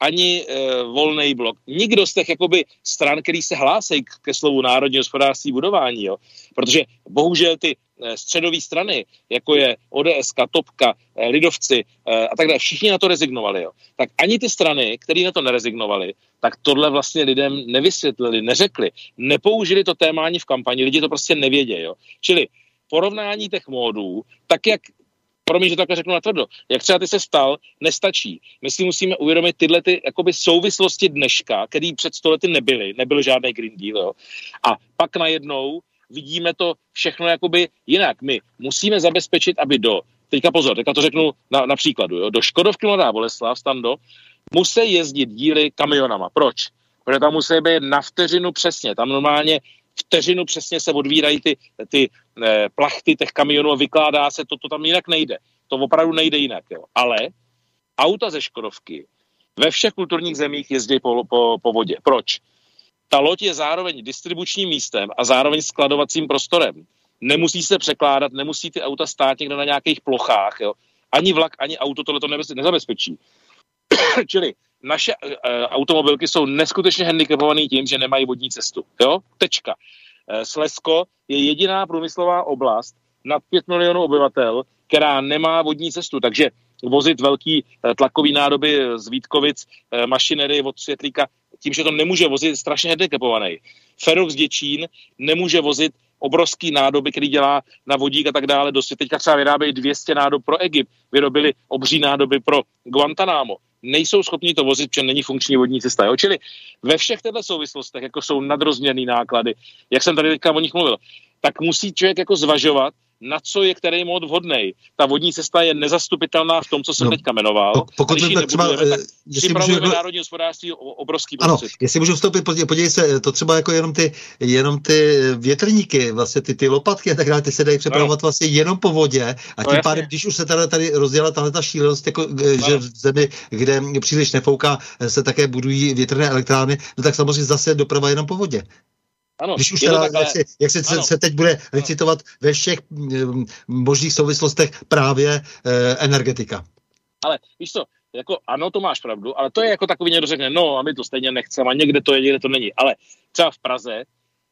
ani e, volný blok. Nikdo z těch jakoby stran, který se hlásí ke slovu národní hospodářství budování, jo. Protože bohužel ty e, středové strany, jako je ODS, Topka, e, Lidovci e, a tak dále, všichni na to rezignovali. Jo. Tak ani ty strany, které na to nerezignovali, tak tohle vlastně lidem nevysvětlili, neřekli, nepoužili to téma ani v kampani, lidi to prostě nevědějí. Čili porovnání těch módů, tak jak promiň, že to takhle řeknu natvrdo, jak třeba ty se stal, nestačí. My si musíme uvědomit tyhle ty jakoby souvislosti dneška, které před stolety nebyly, nebyl žádný Green Deal. Jo. A pak najednou vidíme to všechno jakoby jinak. My musíme zabezpečit, aby do, teďka pozor, teďka to řeknu na, na příkladu, jo, do Škodovky Mladá Boleslav, Stando, musí jezdit díly kamionama. Proč? Protože tam musí být na vteřinu přesně. Tam normálně vteřinu přesně se odvírají ty, ty eh, plachty těch kamionů a vykládá se, to, to tam jinak nejde. To opravdu nejde jinak. Jo. Ale auta ze Škodovky ve všech kulturních zemích jezdí po, po, po vodě. Proč? Ta loď je zároveň distribučním místem a zároveň skladovacím prostorem. Nemusí se překládat, nemusí ty auta stát někde na nějakých plochách. Jo. Ani vlak, ani auto tohle to nezabezpečí. Čili naše uh, automobilky jsou neskutečně handicapované tím, že nemají vodní cestu. Jo? Tečka. Uh, Slesko je jediná průmyslová oblast nad 5 milionů obyvatel, která nemá vodní cestu, takže vozit velký uh, tlakový nádoby z Vítkovic, uh, mašinery od Světlíka, tím, že to nemůže vozit, strašně handicapovaný. Ferox Děčín nemůže vozit obrovský nádoby, který dělá na vodík a tak dále. Dosti teďka třeba vyrábějí 200 nádob pro Egypt, vyrobili obří nádoby pro Guantanamo nejsou schopni to vozit, protože není funkční vodní cesta. Jo? Čili ve všech těchto souvislostech, jako jsou nadrozměrné náklady, jak jsem tady teďka o nich mluvil, tak musí člověk jako zvažovat, na co je který mod vhodný. Ta vodní cesta je nezastupitelná v tom, co jsem no, teďka jmenoval. Pokud když tak třeba, tak eh, připravujeme můžu, národní hospodářství obrovský Ano, jestli můžu vstoupit, podívej, se, to třeba jako jenom ty, jenom ty větrníky, vlastně ty, ty lopatky a tak dále, ty se dají přepravovat no. vlastně jenom po vodě a no, tím pádem, když už se tady, tady rozdělala tahle ta šílenost, jako, eh, no. že v zemi, kde příliš nefouká, eh, se také budují větrné elektrárny, no tak samozřejmě zase doprava jenom po vodě. Ano, Když už teda, takhle, jak, se, jak se, se teď bude licitovat ve všech mm, možných souvislostech právě eh, energetika. Ale víš co, jako ano, to máš pravdu, ale to je jako takový někdo řekne, no a my to stejně nechceme a někde to je, někde to není. Ale třeba v Praze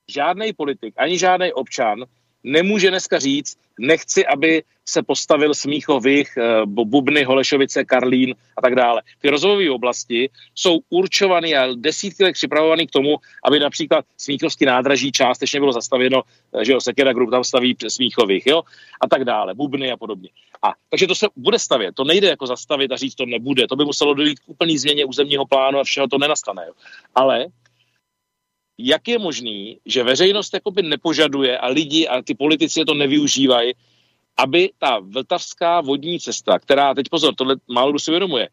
žádný politik, ani žádný občan nemůže dneska říct, nechci, aby se postavil Smíchových, eh, Bubny, Holešovice, Karlín a tak dále. Ty rozvojové oblasti jsou určované a desítky let připravované k tomu, aby například Smíchovský nádraží částečně bylo zastavěno, eh, že jo, Sekera Group tam staví Smíchových, jo, a tak dále, Bubny a podobně. A takže to se bude stavět, to nejde jako zastavit a říct, to nebude, to by muselo dojít k úplný změně územního plánu a všeho to nenastane. Jo. Ale jak je možný, že veřejnost jakoby nepožaduje a lidi a ty politici to nevyužívají, aby ta vltavská vodní cesta, která, teď pozor, tohle málo kdo si uvědomuje,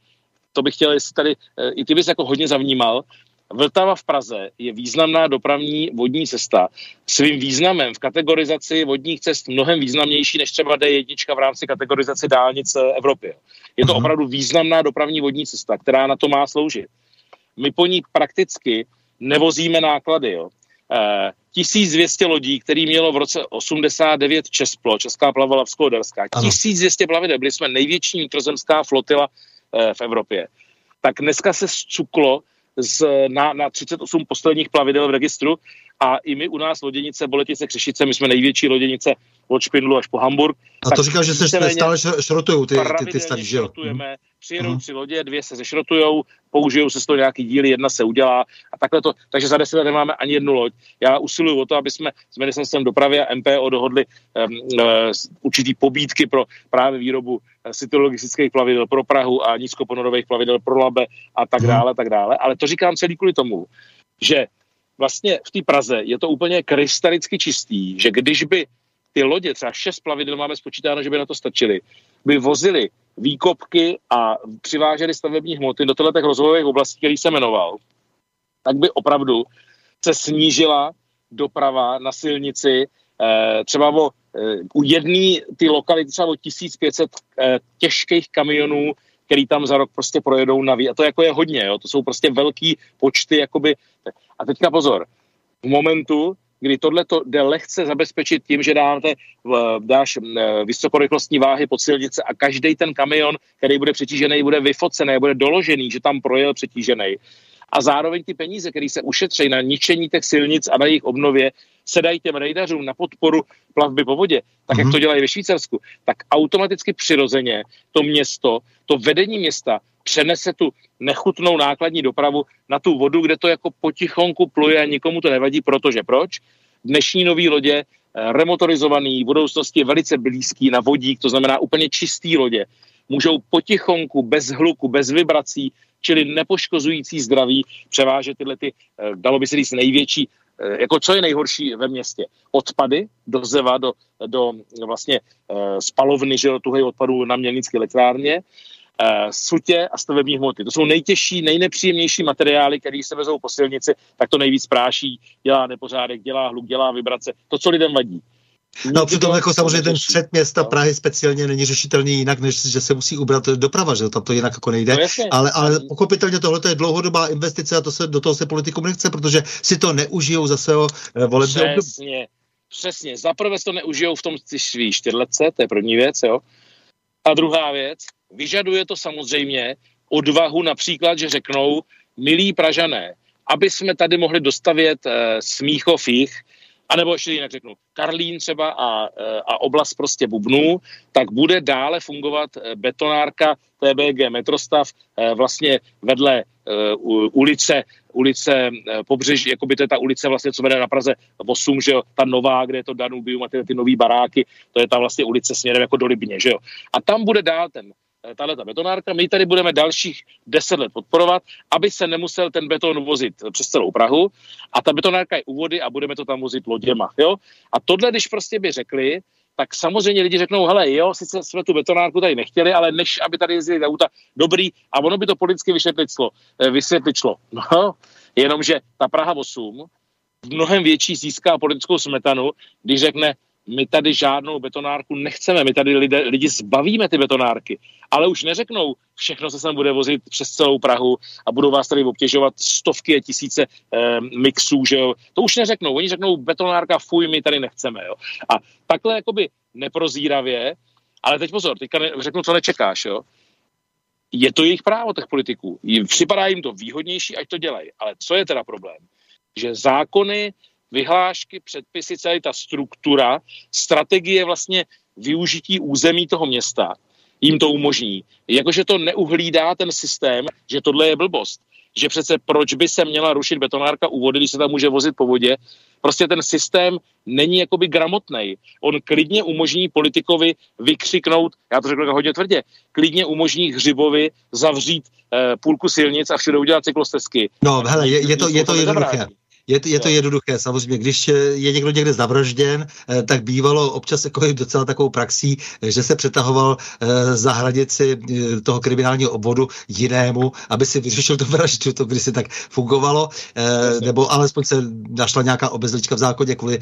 to bych chtěl, jestli tady, eh, i ty bys jako hodně zavnímal, Vltava v Praze je významná dopravní vodní cesta. Svým významem v kategorizaci vodních cest mnohem významnější než třeba D1 v rámci kategorizace dálnice Evropy. Je to mhm. opravdu významná dopravní vodní cesta, která na to má sloužit. My po ní prakticky nevozíme náklady. Jo. E, 1200 lodí, který mělo v roce 89 Česklo, Česká plavala Skoderská. 1200 plavidel, byli jsme největší vnitrozemská flotila e, v Evropě. Tak dneska se zcuklo z, na, na 38 posledních plavidel v registru a i my u nás loděnice Boletice Křešice, my jsme největší loděnice od Špindlu až po Hamburg. A to říká, že se stále šrotují ty, ty, ty starý, že jo? přijedou uh-huh. tři lodě, dvě se zešrotujou, použijou se z toho nějaký díly, jedna se udělá a takhle to, takže za deset let nemáme ani jednu loď. Já usiluju o to, aby jsme s ministerstvem dopravy a MPO dohodli um, uh, určitý pobídky pro právě výrobu uh, cytologistických plavidel pro Prahu a nízkoponorových plavidel pro Labe a tak uh-huh. dále, tak dále. Ale to říkám celý kvůli tomu, že vlastně v té Praze je to úplně krystalicky čistý, že když by ty lodě, třeba šest plavidel máme spočítáno, že by na to stačily, by vozili výkopky a přiváželi stavební hmoty do těchto rozvojových oblastí, který se jmenoval, tak by opravdu se snížila doprava na silnici eh, třeba o, eh, u jedné ty lokality třeba o 1500 eh, těžkých kamionů, který tam za rok prostě projedou na A to jako je hodně, jo? to jsou prostě velký počty, jakoby. A teďka pozor, v momentu, kdy tohle to jde lehce zabezpečit tím, že dáte, dáš vysokorychlostní váhy pod silnice a každý ten kamion, který bude přetížený, bude vyfocený, bude doložený, že tam projel přetížený a zároveň ty peníze, které se ušetří na ničení těch silnic a na jejich obnově, se dají těm rejdařům na podporu plavby po vodě, tak mm-hmm. jak mhm. to dělají ve Švýcarsku, tak automaticky přirozeně to město, to vedení města přenese tu nechutnou nákladní dopravu na tu vodu, kde to jako potichonku pluje a nikomu to nevadí, protože proč? Dnešní nový lodě, eh, remotorizovaný, v budoucnosti je velice blízký na vodík, to znamená úplně čistý lodě, můžou potichonku, bez hluku, bez vibrací, čili nepoškozující zdraví, převážet tyhle ty, eh, dalo by se říct, největší jako co je nejhorší ve městě? Odpady do zeva, do, do vlastně spalovny, že jo, tuhej odpadů na mělnické elektrárně, uh, sutě a stavební hmoty. To jsou nejtěžší, nejnepříjemnější materiály, které se vezou po silnici, tak to nejvíc práší, dělá nepořádek, dělá hluk, dělá vibrace, to, co lidem vadí. No přitom jako samozřejmě ten střed města no. Prahy speciálně není řešitelný jinak, než že se musí ubrat doprava, že tam to jinak jako nejde. No, ale, ale pochopitelně tohle je dlouhodobá investice a to se, do toho se politikům nechce, protože si to neužijou zase o eh, volební období. Přesně, přesně. Zaprvé to neužijou v tom svý čtyřletce, to je první věc, jo. A druhá věc, Vyžaduje to samozřejmě odvahu například, že řeknou, milí Pražané, aby jsme tady mohli dostavět e, Smíchov jich, anebo ještě jinak řeknu, Karlín třeba a, eh, a oblast prostě Bubnů, tak bude dále fungovat eh, betonárka TBG Metrostav vlastně vedle ulice, ulice pobřeží, jako by to je ta ulice vlastně, co vede na Praze 8, že jo, ta nová, kde je to Danubium a ty, ty nový baráky, to je ta vlastně ulice směrem jako do Libně, že jo. A tam bude dál ten tahle ta betonárka. My tady budeme dalších deset let podporovat, aby se nemusel ten beton vozit přes celou Prahu a ta betonárka je u vody a budeme to tam vozit loděma. Jo? A tohle, když prostě by řekli, tak samozřejmě lidi řeknou, hele, jo, sice jsme tu betonárku tady nechtěli, ale než aby tady jezdili auta, dobrý, a ono by to politicky vysvětličlo. Eh, vysvětličlo. No, jenomže ta Praha 8 v mnohem větší získá politickou smetanu, když řekne, my tady žádnou betonárku nechceme, my tady lidi, lidi zbavíme ty betonárky, ale už neřeknou, všechno se sem bude vozit přes celou Prahu a budou vás tady obtěžovat stovky a tisíce eh, mixů, že jo. To už neřeknou, oni řeknou betonárka, fuj, my tady nechceme, jo. A takhle jakoby neprozíravě, ale teď pozor, teďka ne, řeknu, co nečekáš, jo. Je to jejich právo, těch politiků. Připadá jim to výhodnější, ať to dělají. Ale co je teda problém? Že zákony vyhlášky, předpisy, celá ta struktura, strategie vlastně využití území toho města jim to umožní. Jakože to neuhlídá ten systém, že tohle je blbost. Že přece proč by se měla rušit betonárka u vody, když se tam může vozit po vodě. Prostě ten systém není jakoby gramotný. On klidně umožní politikovi vykřiknout, já to řeknu hodně tvrdě, klidně umožní hřibovi zavřít eh, půlku silnic a všude udělat cyklostezky. No, hele, je, je to, je to jednoduché. Je, je to jednoduché, samozřejmě. Když je někdo někde zavražděn, eh, tak bývalo občas jako docela takovou praxí, eh, že se přetahoval eh, za hranici toho kriminálního obvodu jinému, aby si vyřešil tu vraždu. To když se tak fungovalo, nebo alespoň se našla nějaká obezlička v zákoně kvůli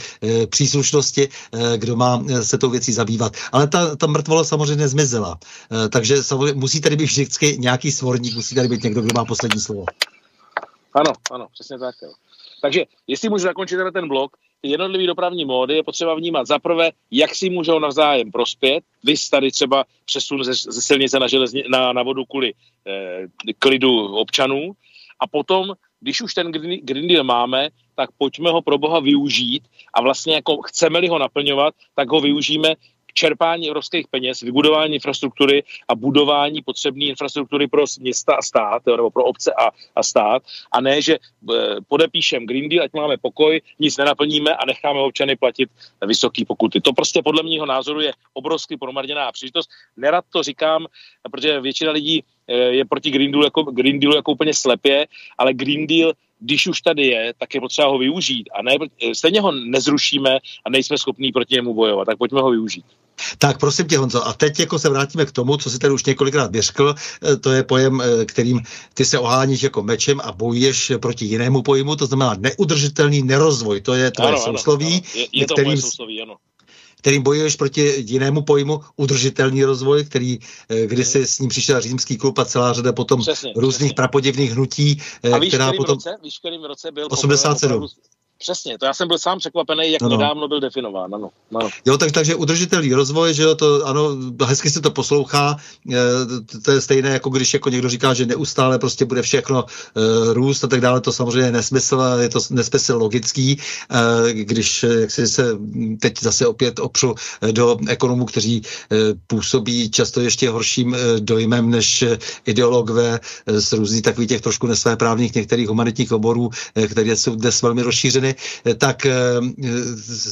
příslušnosti, kdo má se tou věcí zabývat. Ale ta, ta mrtvola samozřejmě zmizela. Takže samozřejmě musí tady být vždycky nějaký svorník, musí tady být někdo, kdo má poslední slovo. Ano, ano, přesně tak. Jo. Takže jestli můžu zakončit ten blok, ty jednotlivé dopravní módy je potřeba vnímat za prvé, jak si můžou navzájem prospět. Vy tady třeba přesun ze, ze silnice na, železni, na, na vodu kvůli eh, klidu občanů. A potom, když už ten Green, Green Deal máme, tak pojďme ho pro boha využít a vlastně jako chceme-li ho naplňovat, tak ho využijeme čerpání evropských peněz, vybudování infrastruktury a budování potřebné infrastruktury pro města a stát, nebo pro obce a, a stát, a ne, že eh, podepíšem Green Deal, ať máme pokoj, nic nenaplníme a necháme občany platit vysoké pokuty. To prostě podle mého názoru je obrovský promarněná příležitost. Nerad to říkám, protože většina lidí eh, je proti Green Dealu jako, Green Dealu jako úplně slepě, ale Green Deal když už tady je, tak je potřeba ho využít. A ne, eh, stejně ho nezrušíme a nejsme schopní proti němu bojovat, tak pojďme ho využít. Tak prosím tě, Honzo, a teď jako se vrátíme k tomu, co si tady už několikrát vyřkl, eh, to je pojem, eh, kterým ty se oháníš jako mečem a bojuješ proti jinému pojmu, to znamená neudržitelný nerozvoj, to je tvoje ano, sousloví. Ano, ano. Je, je to kterým, sousloví, ano kterým bojuješ proti jinému pojmu udržitelný rozvoj, který eh, kdysi s ním přišel římský klub a celá řada potom přesně, různých přesně. prapodivných hnutí, a víš, která potom... Roce, víš, kterým roce byl 87. Přesně, to já jsem byl sám překvapený, jak no, no. nedávno byl definován. Ano, ano. Jo, tak, takže udržitelný rozvoj, že jo, to ano, hezky se to poslouchá, e, to je stejné, jako když jako někdo říká, že neustále prostě bude všechno e, růst a tak dále, to samozřejmě je nesmysl, je to nesmysl logický, e, když jak si se teď zase opět opřu do ekonomů, kteří e, působí často ještě horším e, dojmem než ideologové e, z různých takových těch trošku nesvéprávných některých humanitních oborů, e, které jsou dnes velmi rozšířeny, Eh, tak eh,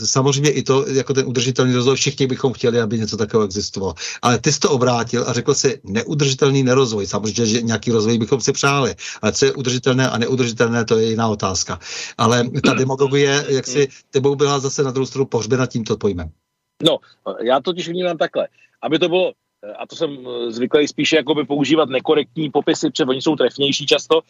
samozřejmě i to, jako ten udržitelný rozvoj, všichni bychom chtěli, aby něco takového existovalo. Ale ty jsi to obrátil a řekl si neudržitelný nerozvoj. Samozřejmě, že nějaký rozvoj bychom si přáli, ale co je udržitelné a neudržitelné, to je jiná otázka. Ale ta demagogie, jak si tebou byla zase na druhou stranu pohřbena tímto pojmem. No, já totiž vnímám takhle. Aby to bylo a to jsem zvyklý spíše používat nekorektní popisy, protože oni jsou trefnější často,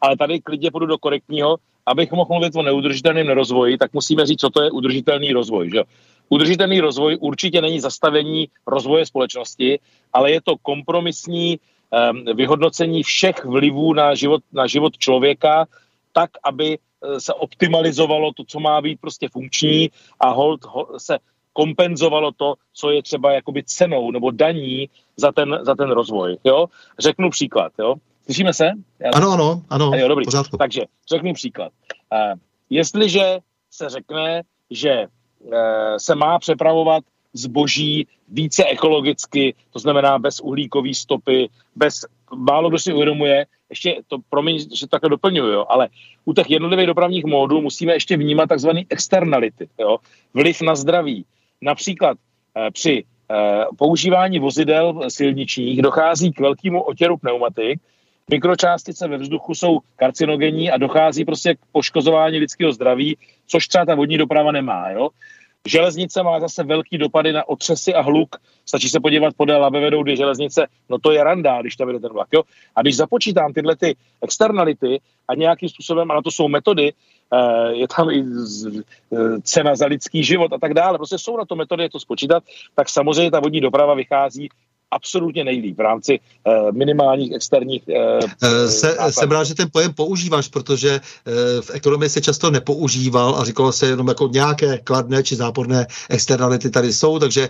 ale tady klidně půjdu do korektního abych mohl mluvit o neudržitelném rozvoji, tak musíme říct, co to je udržitelný rozvoj. Že? Udržitelný rozvoj určitě není zastavení rozvoje společnosti, ale je to kompromisní um, vyhodnocení všech vlivů na život, na život člověka, tak, aby eh, se optimalizovalo to, co má být prostě funkční a hold, hold se kompenzovalo to, co je třeba jakoby cenou nebo daní za ten, za ten rozvoj. Jo? Řeknu příklad. Jo? Slyšíme se? Já... Ano, ano, ano, jo, dobrý. Pořádku. Takže řeknu příklad. Uh, jestliže se řekne, že uh, se má přepravovat zboží více ekologicky, to znamená bez uhlíkové stopy, bez, málo kdo si uvědomuje, ještě to, promiň, že takhle doplňuju, jo, ale u těch jednotlivých dopravních módů musíme ještě vnímat takzvané externality, jo, vliv na zdraví. Například eh, při eh, používání vozidel silničních dochází k velkému otěru pneumatik, mikročástice ve vzduchu jsou karcinogenní a dochází prostě k poškozování lidského zdraví, což třeba ta vodní doprava nemá. Jo? Železnice má zase velký dopady na otřesy a hluk. Stačí se podívat podél Labe vedou dvě železnice, no to je randa, když tam jde ten vlak. Jo? A když započítám tyhle ty externality a nějakým způsobem, a na to jsou metody, eh, je tam i cena za lidský život a tak dále, prostě jsou na to metody, je to spočítat, tak samozřejmě ta vodní doprava vychází absolutně nejlíp v rámci uh, minimálních externích. Uh, se, jsem rád, že ten pojem používáš, protože v ekonomii se často nepoužíval a říkalo se jenom jako nějaké kladné či záporné externality tady jsou, takže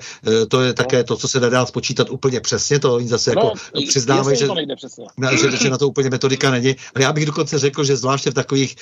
to je také to, co se nedá spočítat úplně přesně, to oni zase no, jako přiznávají, že, že, že na to úplně metodika není. Ale já bych dokonce řekl, že zvláště v takových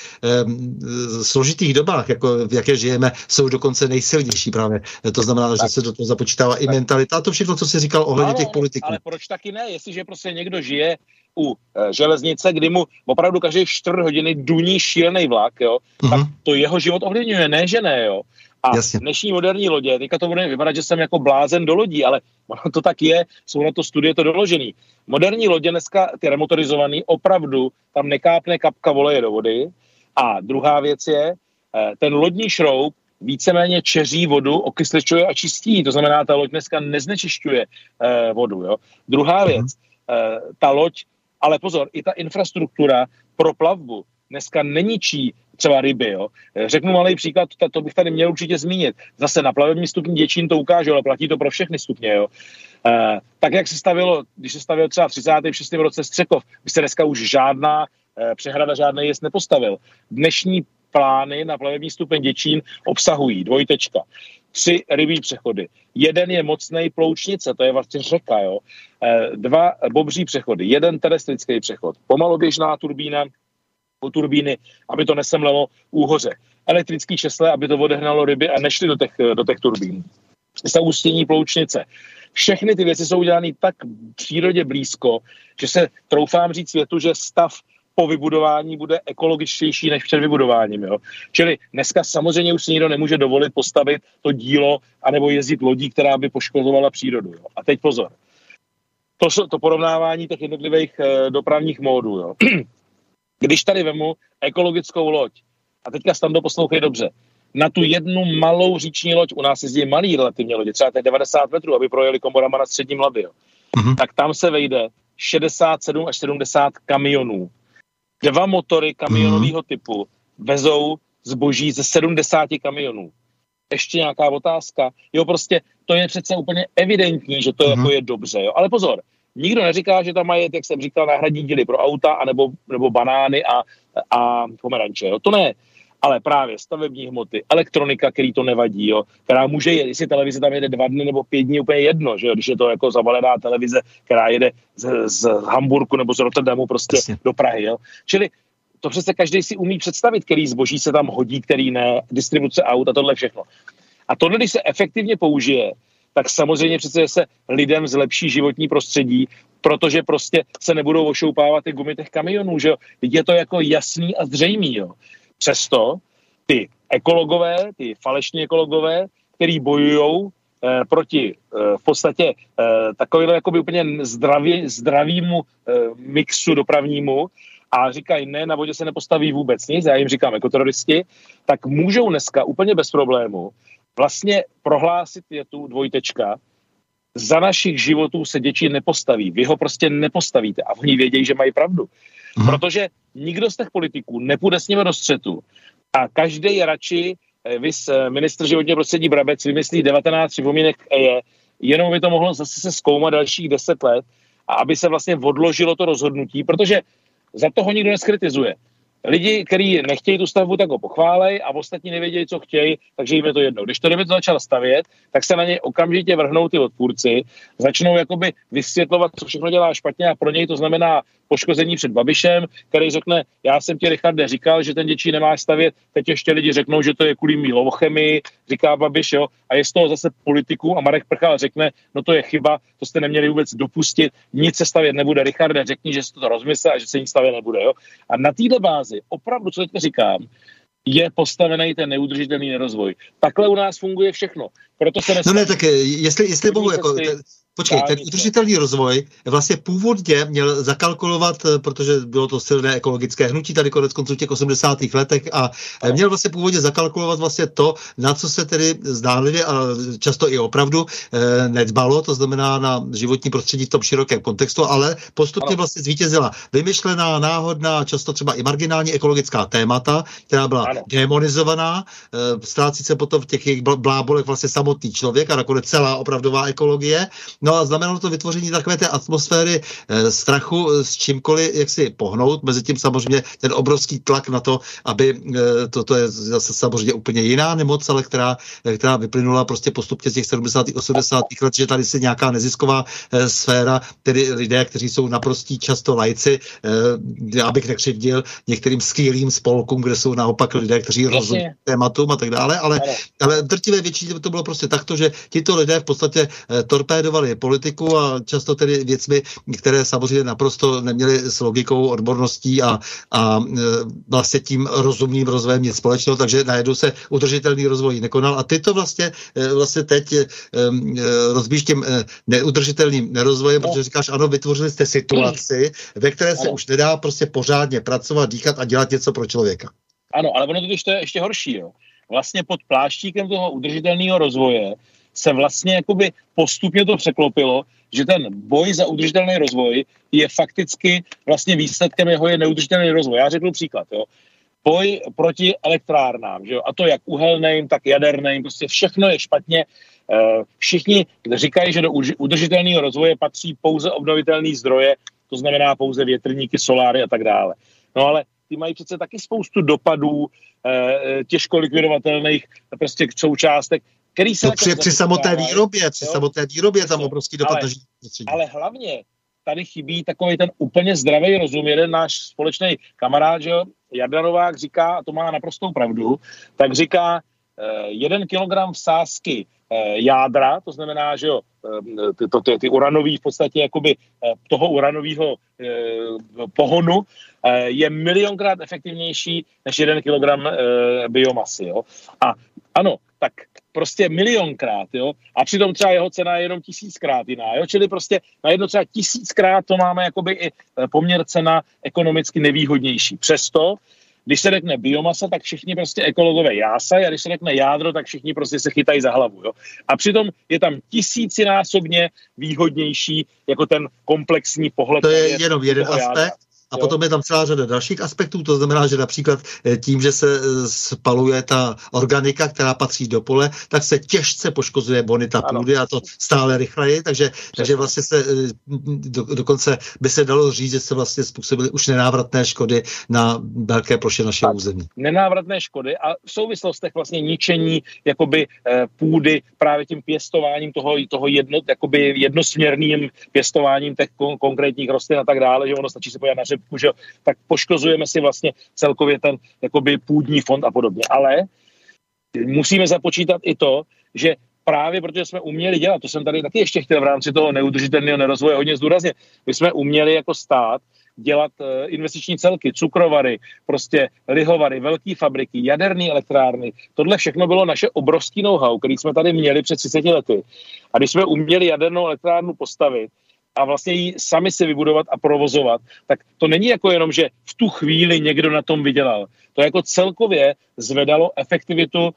um, složitých dobách, jako v jaké žijeme, jsou dokonce nejsilnější právě. To znamená, tak. že se do toho započítává tak. i mentalita a to všechno, co jsi říkal ohledně těch politiků. Ale proč taky ne? Jestliže prostě někdo žije u e, železnice, kdy mu opravdu každý čtvrt hodiny duní šílený vlak, jo, uh-huh. tak to jeho život ovlivňuje, ne že ne, jo. A Jasně. dnešní moderní lodě, teďka to bude vypadat, že jsem jako blázen do lodí, ale ono to tak je, jsou na to studie to doložený. Moderní lodě dneska, ty remotorizovaný, opravdu tam nekápne kapka voleje do vody. A druhá věc je, e, ten lodní šroub víceméně čeří vodu, okysličuje a čistí. To znamená, ta loď dneska neznečišťuje eh, vodu. Jo. Druhá mhm. věc, eh, ta loď, ale pozor, i ta infrastruktura pro plavbu dneska neničí třeba ryby. Jo. Eh, řeknu malý příklad, to, to bych tady měl určitě zmínit. Zase na plavební stupni Děčín to ukáže, ale platí to pro všechny stupně. Jo. Eh, tak, jak se stavilo, když se stavil třeba v 36. roce Střekov, by se dneska už žádná eh, přehrada, žádný jest nepostavil. Dnešní plány na plavební stupeň Děčín obsahují dvojtečka, tři rybí přechody. Jeden je mocný ploučnice, to je vlastně řeka, jo. Eh, dva bobří přechody, jeden terestrický přechod, pomaloběžná turbína, u turbíny, aby to nesemlelo úhoře. Elektrický česle, aby to odehnalo ryby a nešly do těch, do těch turbín. Zaústění ploučnice. Všechny ty věci jsou udělány tak přírodě blízko, že se troufám říct světu, že stav po vybudování bude ekologičtější než před vybudováním. Jo? Čili dneska samozřejmě už si nikdo nemůže dovolit postavit to dílo anebo jezdit lodí, která by poškozovala přírodu. Jo? A teď pozor. To, to porovnávání těch jednotlivých e, dopravních módů. Jo? Když tady vemu ekologickou loď, a teďka tam to poslouchej dobře, na tu jednu malou říční loď, u nás jezdí malý relativně lodě, třeba těch 90 metrů, aby projeli komorama na středním labě, jo. Mm-hmm. tak tam se vejde 67 až 70 kamionů dva motory kamionového mm. typu vezou zboží ze 70 kamionů. Ještě nějaká otázka? Jo, prostě to je přece úplně evidentní, že to mm. jako je dobře. Jo? Ale pozor, nikdo neříká, že tam mají, jak jsem říkal, náhradní díly pro auta anebo, nebo banány a, a pomeranče. Jo? To ne. Ale právě stavební hmoty, elektronika, který to nevadí, jo, která může jet, jestli televize tam jede dva dny nebo pět dní, úplně jedno, že jo, když je to jako zavalená televize, která jede z, z Hamburgu nebo z Rotterdamu prostě Jasně. do Prahy, jo. Čili to přece každý si umí představit, který zboží se tam hodí, který ne, distribuce aut a tohle všechno. A tohle, když se efektivně použije, tak samozřejmě přece se lidem zlepší životní prostředí, protože prostě se nebudou ošoupávat ty gumy těch kamionů, že jo. Je to jako jasný a zřejmý, jo. Přesto ty ekologové, ty falešní ekologové, který bojují eh, proti eh, v podstatě eh, takovéhle jakoby úplně zdravý, zdravýmu eh, mixu dopravnímu a říkají, ne, na vodě se nepostaví vůbec nic, já jim říkám jako teroristi, tak můžou dneska úplně bez problému vlastně prohlásit je tu dvojtečka, za našich životů se děti nepostaví. Vy ho prostě nepostavíte a oni vědějí, že mají pravdu. Hmm. Protože nikdo z těch politiků nepůjde s nimi do střetu a každý je radši, eh, vys eh, ministr životního prostředí Brabec vymyslí 19 připomínek EE, jenom by to mohlo zase se zkoumat dalších 10 let a aby se vlastně odložilo to rozhodnutí, protože za toho nikdo neskritizuje. Lidi, kteří nechtějí tu stavbu, tak ho pochválej a ostatní nevědějí, co chtějí, takže jim je to jedno. Když to to začal stavět, tak se na něj okamžitě vrhnou ty odpůrci, začnou jakoby vysvětlovat, co všechno dělá špatně a pro něj to znamená poškození před Babišem, který řekne, já jsem ti, Richarde, říkal, že ten děčí nemá stavět, teď ještě lidi řeknou, že to je kvůli mý lovochemii, říká Babiš, jo, a je z toho zase politiku a Marek Prchal řekne, no to je chyba, to jste neměli vůbec dopustit, nic se stavět nebude, Richarde, řekni, že se to rozmysle a že se nic stavět nebude, jo. A na této bázi, opravdu, co teď říkám, je postavený ten neudržitelný nerozvoj. Takhle u nás funguje všechno. Proto se No ne, tak jestli, jestli mohu, jako, Počkej, ten udržitelný rozvoj vlastně původně měl zakalkulovat, eh, protože bylo to silné ekologické hnutí tady konec konců v těch 80. letech a eh, měl vlastně původně zakalkulovat vlastně to, na co se tedy zdánlivě a často i opravdu eh, nedbalo, to znamená na životní prostředí v tom širokém kontextu, ale postupně vlastně zvítězila vymyšlená, náhodná, často třeba i marginální ekologická témata, která byla ano. demonizovaná, eh, ztrácí se potom v těch jejich blábolech vlastně samotný člověk a nakonec celá opravdová ekologie. No a znamenalo to vytvoření takové té atmosféry e, strachu eh, s čímkoliv, jak si pohnout, mezi tím samozřejmě ten obrovský tlak na to, aby e, to, to je zase samozřejmě úplně jiná nemoc, ale která, která vyplynula prostě postupně z těch 70. 80. let, že tady se nějaká nezisková e, sféra, tedy lidé, kteří jsou naprostí často lajci, e, abych nekřivdil některým skvělým spolkům, kde jsou naopak lidé, kteří rozumí tématům a tak dále, ale, ale drtivé většině to bylo prostě takto, že tito lidé v podstatě e, torpédovali politiku a často tedy věcmi, které samozřejmě naprosto neměly s logikou, odborností a, a e, vlastně tím rozumným rozvojem nic společného, takže najednou se udržitelný rozvoj nekonal a ty to vlastně, e, vlastně teď e, rozbíš tím neudržitelným nerozvojem, no. protože říkáš, ano, vytvořili jste situaci, ve které se už nedá prostě pořádně pracovat, dýchat a dělat něco pro člověka. Ano, ale ono to je ještě horší. Jo. Vlastně pod pláštíkem toho udržitelného rozvoje se vlastně jakoby postupně to překlopilo, že ten boj za udržitelný rozvoj je fakticky vlastně výsledkem jeho je neudržitelný rozvoj. Já řeknu příklad. Jo. Boj proti elektrárnám, že jo? a to jak uhelným, tak jaderným, prostě všechno je špatně. Eh, všichni říkají, že do udržitelného rozvoje patří pouze obnovitelné zdroje, to znamená pouze větrníky, soláry a tak dále. No ale ty mají přece taky spoustu dopadů eh, těžko likvidovatelných prostě součástek, který se... To při, při samotné výrobě, při jo? samotné výrobě tam obrovský dopad ale, ale hlavně tady chybí takový ten úplně zdravý rozum. Jeden náš společný kamarád, že Jardanovák říká, a to má naprostou pravdu, tak říká, eh, jeden kilogram vsázky eh, jádra, to znamená, že jo, eh, ty, to, ty, ty uranový v podstatě jakoby toho uranového pohonu je milionkrát efektivnější než jeden kilogram biomasy. Jo? A ano, tak prostě milionkrát, jo, a přitom třeba jeho cena je jenom tisíckrát jiná, jo, čili prostě na jedno třeba tisíckrát to máme jakoby i e, poměr cena ekonomicky nevýhodnější. Přesto, když se řekne biomasa, tak všichni prostě ekologové jásají a když se řekne jádro, tak všichni prostě se chytají za hlavu. Jo? A přitom je tam tisícinásobně výhodnější jako ten komplexní pohled. To je jenom jeden aspekt. A potom je tam celá řada dalších aspektů, to znamená, že například eh, tím, že se eh, spaluje ta organika, která patří do pole, tak se těžce poškozuje bonita ano. půdy a to stále rychleji, takže, takže vlastně se eh, do, dokonce by se dalo říct, že se vlastně způsobily už nenávratné škody na velké ploše našeho tak, území. Nenávratné škody a v souvislostech vlastně ničení jakoby půdy právě tím pěstováním toho, toho jedno, jakoby jednosměrným pěstováním těch kon, konkrétních rostlin a tak dále, že ono stačí se podívat na řepku, že tak poškozujeme si vlastně celkově ten jakoby půdní fond a podobně. Ale musíme započítat i to, že právě protože jsme uměli dělat, to jsem tady taky ještě chtěl v rámci toho neudržitelného nerozvoje hodně zdůraznit, my jsme uměli jako stát dělat eh, investiční celky, cukrovary, prostě lihovary, velké fabriky, jaderné elektrárny. Tohle všechno bylo naše obrovský know-how, který jsme tady měli před 30 lety. A když jsme uměli jadernou elektrárnu postavit, a vlastně ji sami si vybudovat a provozovat, tak to není jako jenom, že v tu chvíli někdo na tom vydělal. To jako celkově zvedalo efektivitu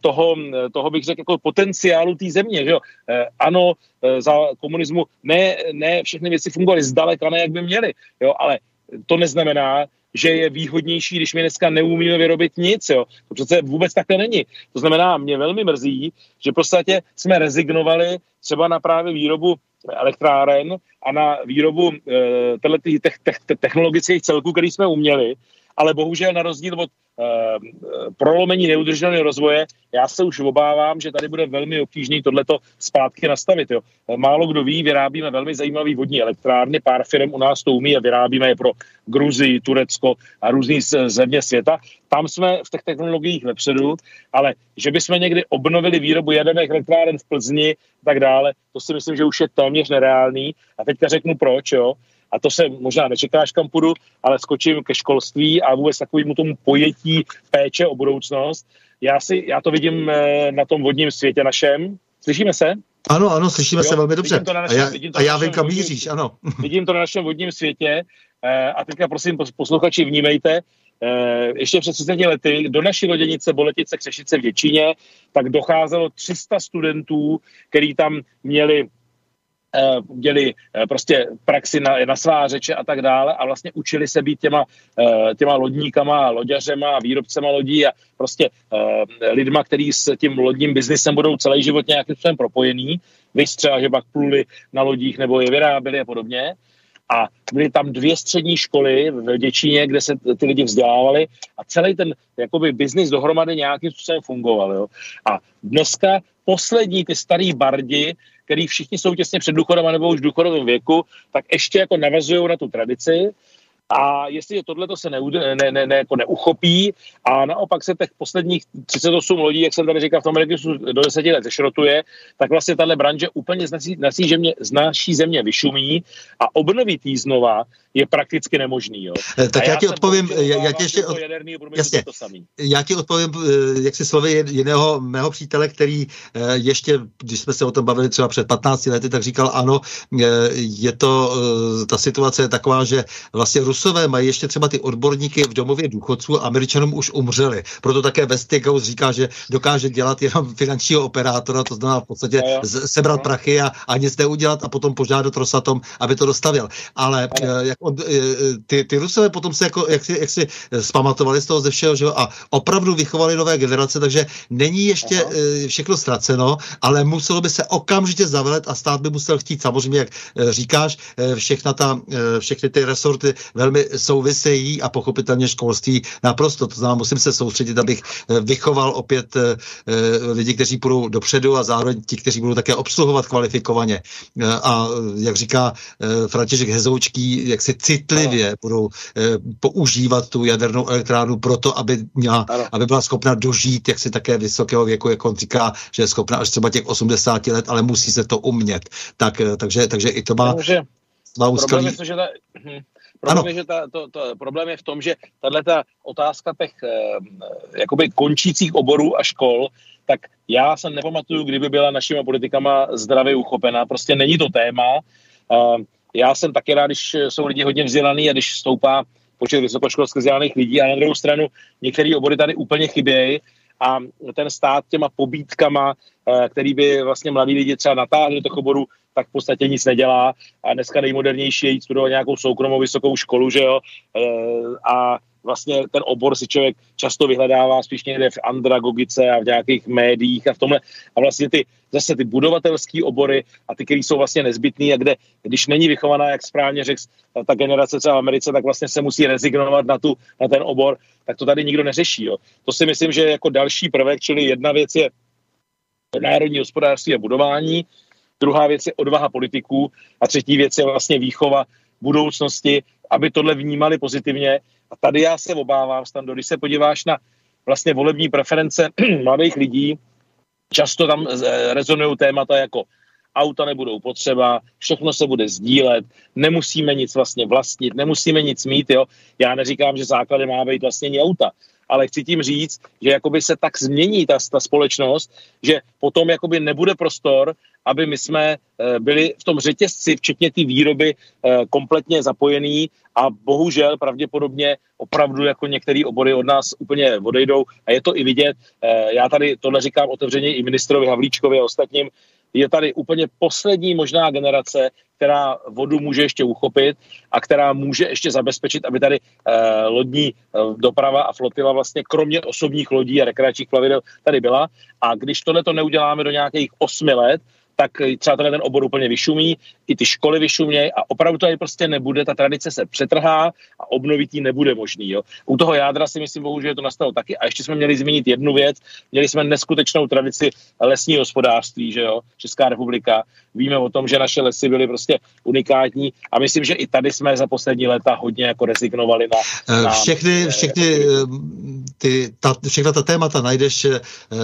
toho, toho bych řekl, jako potenciálu té země. Že jo? Eh, ano, eh, za komunismu ne, ne všechny věci fungovaly zdaleka, ne jak by měly, jo? ale to neznamená, že je výhodnější, když my dneska neumíme vyrobit nic. Jo. To přece vůbec takhle není. To znamená, mě velmi mrzí, že podstatě jsme rezignovali třeba na právě výrobu elektráren a na výrobu e, těch te, te, technologických celků, který jsme uměli, ale bohužel na rozdíl od prolomení neudržitelného rozvoje, já se už obávám, že tady bude velmi obtížný tohleto zpátky nastavit. Jo. Málo kdo ví, vyrábíme velmi zajímavý vodní elektrárny, pár firm u nás to umí a vyrábíme je pro Gruzii, Turecko a různý země světa. Tam jsme v těch technologiích vepředu, ale že bychom někdy obnovili výrobu jaderných elektráren v Plzni a tak dále, to si myslím, že už je téměř nereálný. A teďka řeknu proč, jo a to se možná nečekáš, kam půjdu, ale skočím ke školství a vůbec takovému tomu pojetí péče o budoucnost. Já, si, já to vidím eh, na tom vodním světě našem. Slyšíme se? Ano, ano, slyšíme jo, se velmi dobře. To našem, a já, to a já vím, kam míříš, ano. Vidím to na našem vodním světě eh, a teďka prosím posluchači vnímejte, eh, ještě před 30 lety do naší loděnice Boletice Křešice v Děčíně, tak docházelo 300 studentů, který tam měli měli eh, prostě praxi na, na svá řeče a tak dále a vlastně učili se být těma, eh, těma lodníkama, loďařema výrobcema lodí a prostě lidma, kteří s tím lodním biznisem budou celý život nějakým způsobem propojený, vystřela, že pak pluli na lodích nebo je vyráběli a podobně. A byly tam dvě střední školy v Děčíně, kde se ty lidi vzdělávali a celý ten jakoby biznis dohromady nějakým způsobem fungoval. Jo. A dneska poslední ty starý bardi, který všichni jsou těsně před důchodem nebo už v důchodovém věku, tak ještě jako navazují na tu tradici. A jestli tohle to se ne, ne, ne, ne, jako neuchopí a naopak se těch posledních 38 lodí, jak jsem tady říkal, v tom registru do 10 let zešrotuje, tak vlastně tahle branže úplně z naší, země, z naší země vyšumí a obnovit jí znova je prakticky nemožný. Jo. Eh, tak já, já ti odpovím, já, já ti ještě od... Jasně, to samý. já ti odpovím, eh, jak si slovy jiného mého přítele, který eh, ještě, když jsme se o tom bavili třeba před 15 lety, tak říkal, ano, je to, ta situace je taková, že vlastně Rus Rusové mají ještě třeba ty odborníky v domově důchodců a Američanům už umřeli. Proto také Westinghouse říká, že dokáže dělat jenom finančního operátora, to znamená v podstatě sebrat prachy a, a nic neudělat a potom požádat Rosatom, aby to dostavil. Ale eh, jak on, eh, ty, ty Rusové potom se jako, jak si, jak si zpamatovali z toho ze všeho, že jo, a opravdu vychovali nové generace, takže není ještě Aha. Eh, všechno ztraceno, ale muselo by se okamžitě zavelet a stát by musel chtít, samozřejmě, jak říkáš, všechna ta, všechny ty resorty velmi souvisejí a pochopitelně školství naprosto. To znamená, musím se soustředit, abych eh, vychoval opět eh, eh, lidi, kteří půjdou dopředu a zároveň ti, kteří budou také obsluhovat kvalifikovaně. A jak říká František Hezoučký, jak si citlivě budou používat tu jadernou elektrárnu proto, aby, měla, aby byla schopna dožít jak si také vysokého věku, jak on říká, že je schopna až třeba těch 80 let, ale musí se to umět. Tak, takže, takže i to má, má úskalí. Problém je, že ta, hm, Problém je, že ta, to, to, problém je v tom, že tahle ta otázka těch eh, jakoby končících oborů a škol, tak já se nepamatuju, kdyby byla našima politikama zdravě uchopena. Prostě není to téma. Eh, já jsem taky rád, když jsou lidi hodně vzdělaný a když stoupá počet vysokoškolských vzdělaných lidí. A na druhou stranu některé obory tady úplně chybějí a ten stát těma pobítkama, eh, který by vlastně mladí lidi třeba natáhli do těch oborů, tak v podstatě nic nedělá. A dneska nejmodernější je jít studovat nějakou soukromou vysokou školu, že jo, a vlastně ten obor si člověk často vyhledává spíš někde v andragogice a v nějakých médiích a v tomhle. A vlastně ty zase ty budovatelské obory a ty, které jsou vlastně nezbytné a kde, když není vychovaná, jak správně řekl ta generace třeba v Americe, tak vlastně se musí rezignovat na, tu, na ten obor, tak to tady nikdo neřeší. Jo. To si myslím, že jako další prvek, čili jedna věc je národní hospodářství a budování, druhá věc je odvaha politiků a třetí věc je vlastně výchova budoucnosti, aby tohle vnímali pozitivně. A tady já se obávám, Stando, když se podíváš na vlastně volební preference mladých lidí, často tam eh, rezonují témata jako auta nebudou potřeba, všechno se bude sdílet, nemusíme nic vlastně vlastnit, nemusíme nic mít, jo. Já neříkám, že základem má být vlastně auta, ale chci tím říct, že jakoby se tak změní ta, ta společnost, že potom jakoby nebude prostor, aby my jsme eh, byli v tom řetězci, včetně té výroby, eh, kompletně zapojený a bohužel pravděpodobně opravdu jako některé obory od nás úplně odejdou a je to i vidět. Eh, já tady tohle říkám otevřeně i ministrovi Havlíčkovi a ostatním, je tady úplně poslední možná generace, která vodu může ještě uchopit a která může ještě zabezpečit, aby tady eh, lodní eh, doprava a flotila vlastně kromě osobních lodí a rekreačních plavidel tady byla. A když tohle to neuděláme do nějakých osmi let, tak třeba ten obor úplně vyšumí, i ty školy vyšumějí a opravdu tady prostě nebude, ta tradice se přetrhá a obnovit ji nebude možný. Jo. U toho jádra si myslím, bohužel to nastalo taky. A ještě jsme měli zmínit jednu věc, měli jsme neskutečnou tradici lesního hospodářství, že jo, Česká republika. Víme o tom, že naše lesy byly prostě unikátní a myslím, že i tady jsme za poslední léta hodně jako rezignovali na... Eh, na všechny, eh, všechny jako ty, ta, všechna ta témata najdeš eh,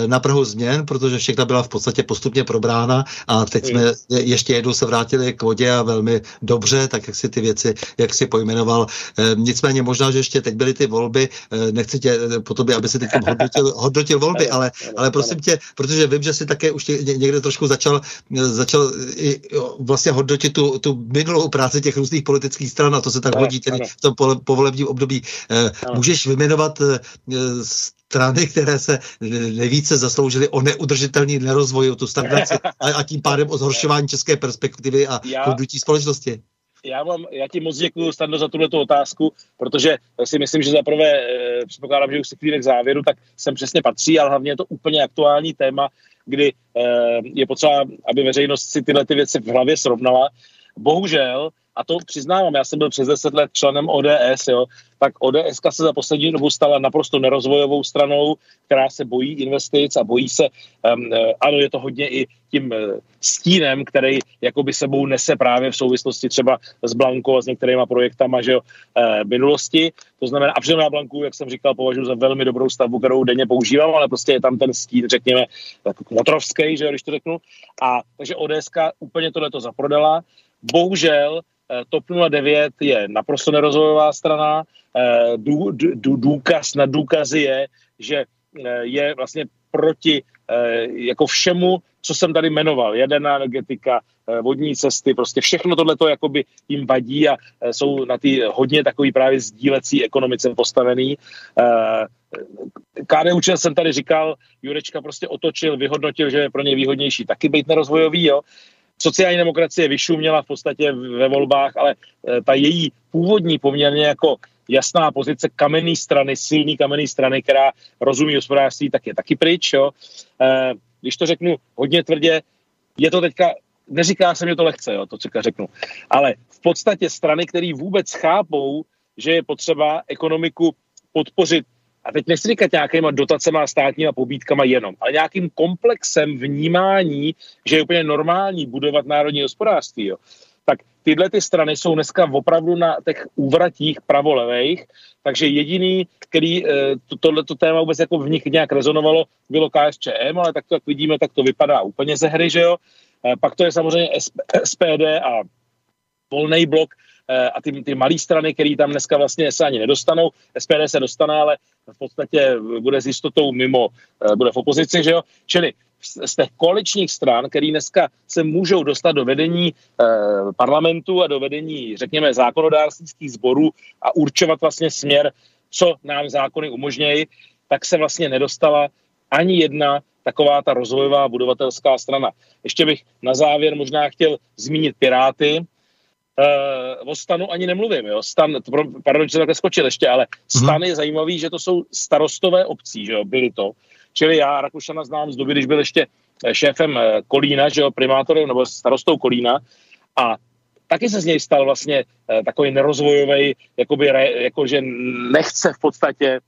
na Prahu změn, protože všechna byla v podstatě postupně probrána a teď jsme ještě jednou se vrátili k vodě a velmi dobře, tak jak si ty věci, jak si pojmenoval. E, nicméně možná, že ještě teď byly ty volby, e, nechci tě po tobě, aby si teď hodnotil, hodnotil volby, ale, ale prosím tě, protože vím, že si také už někde trošku začal, začal i vlastně hodnotit tu, tu minulou práci těch různých politických stran a to se tak hodí tedy v tom povolebním období. Můžeš vyjmenovat strany, které se nejvíce zasloužily o neudržitelný nerozvoj, o tu stagnaci a, a tím pádem o zhoršování české perspektivy a hodnutí společnosti. Já, mám, já ti moc děkuji, Stando, za tuto otázku, protože si myslím, že zaprvé eh, předpokládám, že už se chvíli k závěru, tak sem přesně patří, ale hlavně je to úplně aktuální téma, kdy eh, je potřeba, aby veřejnost si tyhle ty věci v hlavě srovnala. Bohužel a to přiznávám, já jsem byl přes 10 let členem ODS, jo, tak ODS se za poslední dobu stala naprosto nerozvojovou stranou, která se bojí investic a bojí se, um, ano, je to hodně i tím uh, stínem, který jakoby sebou nese právě v souvislosti třeba s Blankou a s některýma projektama, že jo, uh, minulosti. To znamená, a přitom já Blanku, jak jsem říkal, považuji za velmi dobrou stavbu, kterou denně používám, ale prostě je tam ten stín, řekněme, tak motrovský, že jo, když to řeknu. A takže ODS úplně tohle to zaprodala. Bohužel Eh, TOP 09 je naprosto nerozvojová strana. Eh, dů, dů, důkaz na důkazy je, že eh, je vlastně proti jako všemu, co jsem tady jmenoval, jaderná energetika, vodní cesty, prostě všechno tohle to jakoby jim vadí a jsou na ty hodně takový právě sdílecí ekonomice postavený. KDU jsem tady říkal, Jurečka prostě otočil, vyhodnotil, že je pro ně výhodnější taky být nerozvojový, jo sociální demokracie vyšuměla v podstatě ve volbách, ale eh, ta její původní poměrně jako jasná pozice kamenné strany, silný kamenné strany, která rozumí hospodářství, tak je taky pryč. Jo. Eh, když to řeknu hodně tvrdě, je to teďka, neříká se mi to lehce, jo, to co řeknu, ale v podstatě strany, které vůbec chápou, že je potřeba ekonomiku podpořit a teď nechci říkat nějakýma dotacema státníma pobídkama jenom, ale nějakým komplexem vnímání, že je úplně normální budovat národní hospodářství. Jo. Tak tyhle ty strany jsou dneska opravdu na těch úvratích pravolevých, takže jediný, který eh, to, tohleto téma vůbec jako v nich nějak rezonovalo, bylo KSČM, ale tak to, jak vidíme, tak to vypadá úplně ze hry, že jo. Eh, pak to je samozřejmě SPD a volný blok, a ty, ty malé strany, které tam dneska vlastně se ani nedostanou. SPD se dostane, ale v podstatě bude s jistotou mimo, eh, bude v opozici, že jo? Čili z těch koaličních stran, které dneska se můžou dostat do vedení eh, parlamentu a do vedení, řekněme, zákonodárských sborů a určovat vlastně směr, co nám zákony umožňují, tak se vlastně nedostala ani jedna taková ta rozvojová budovatelská strana. Ještě bych na závěr možná chtěl zmínit Piráty, Uh, o stanu ani nemluvím, jo. Stan, pardon, že jsem takhle skočil ještě, ale stan mm-hmm. je zajímavý, že to jsou starostové obcí, že jo, byli to. Čili já Rakušana znám z doby, když byl ještě eh, šéfem eh, Kolína, že jo, primátorem nebo starostou Kolína a taky se z něj stal vlastně takový nerozvojový, jakoby, jakože nechce v podstatě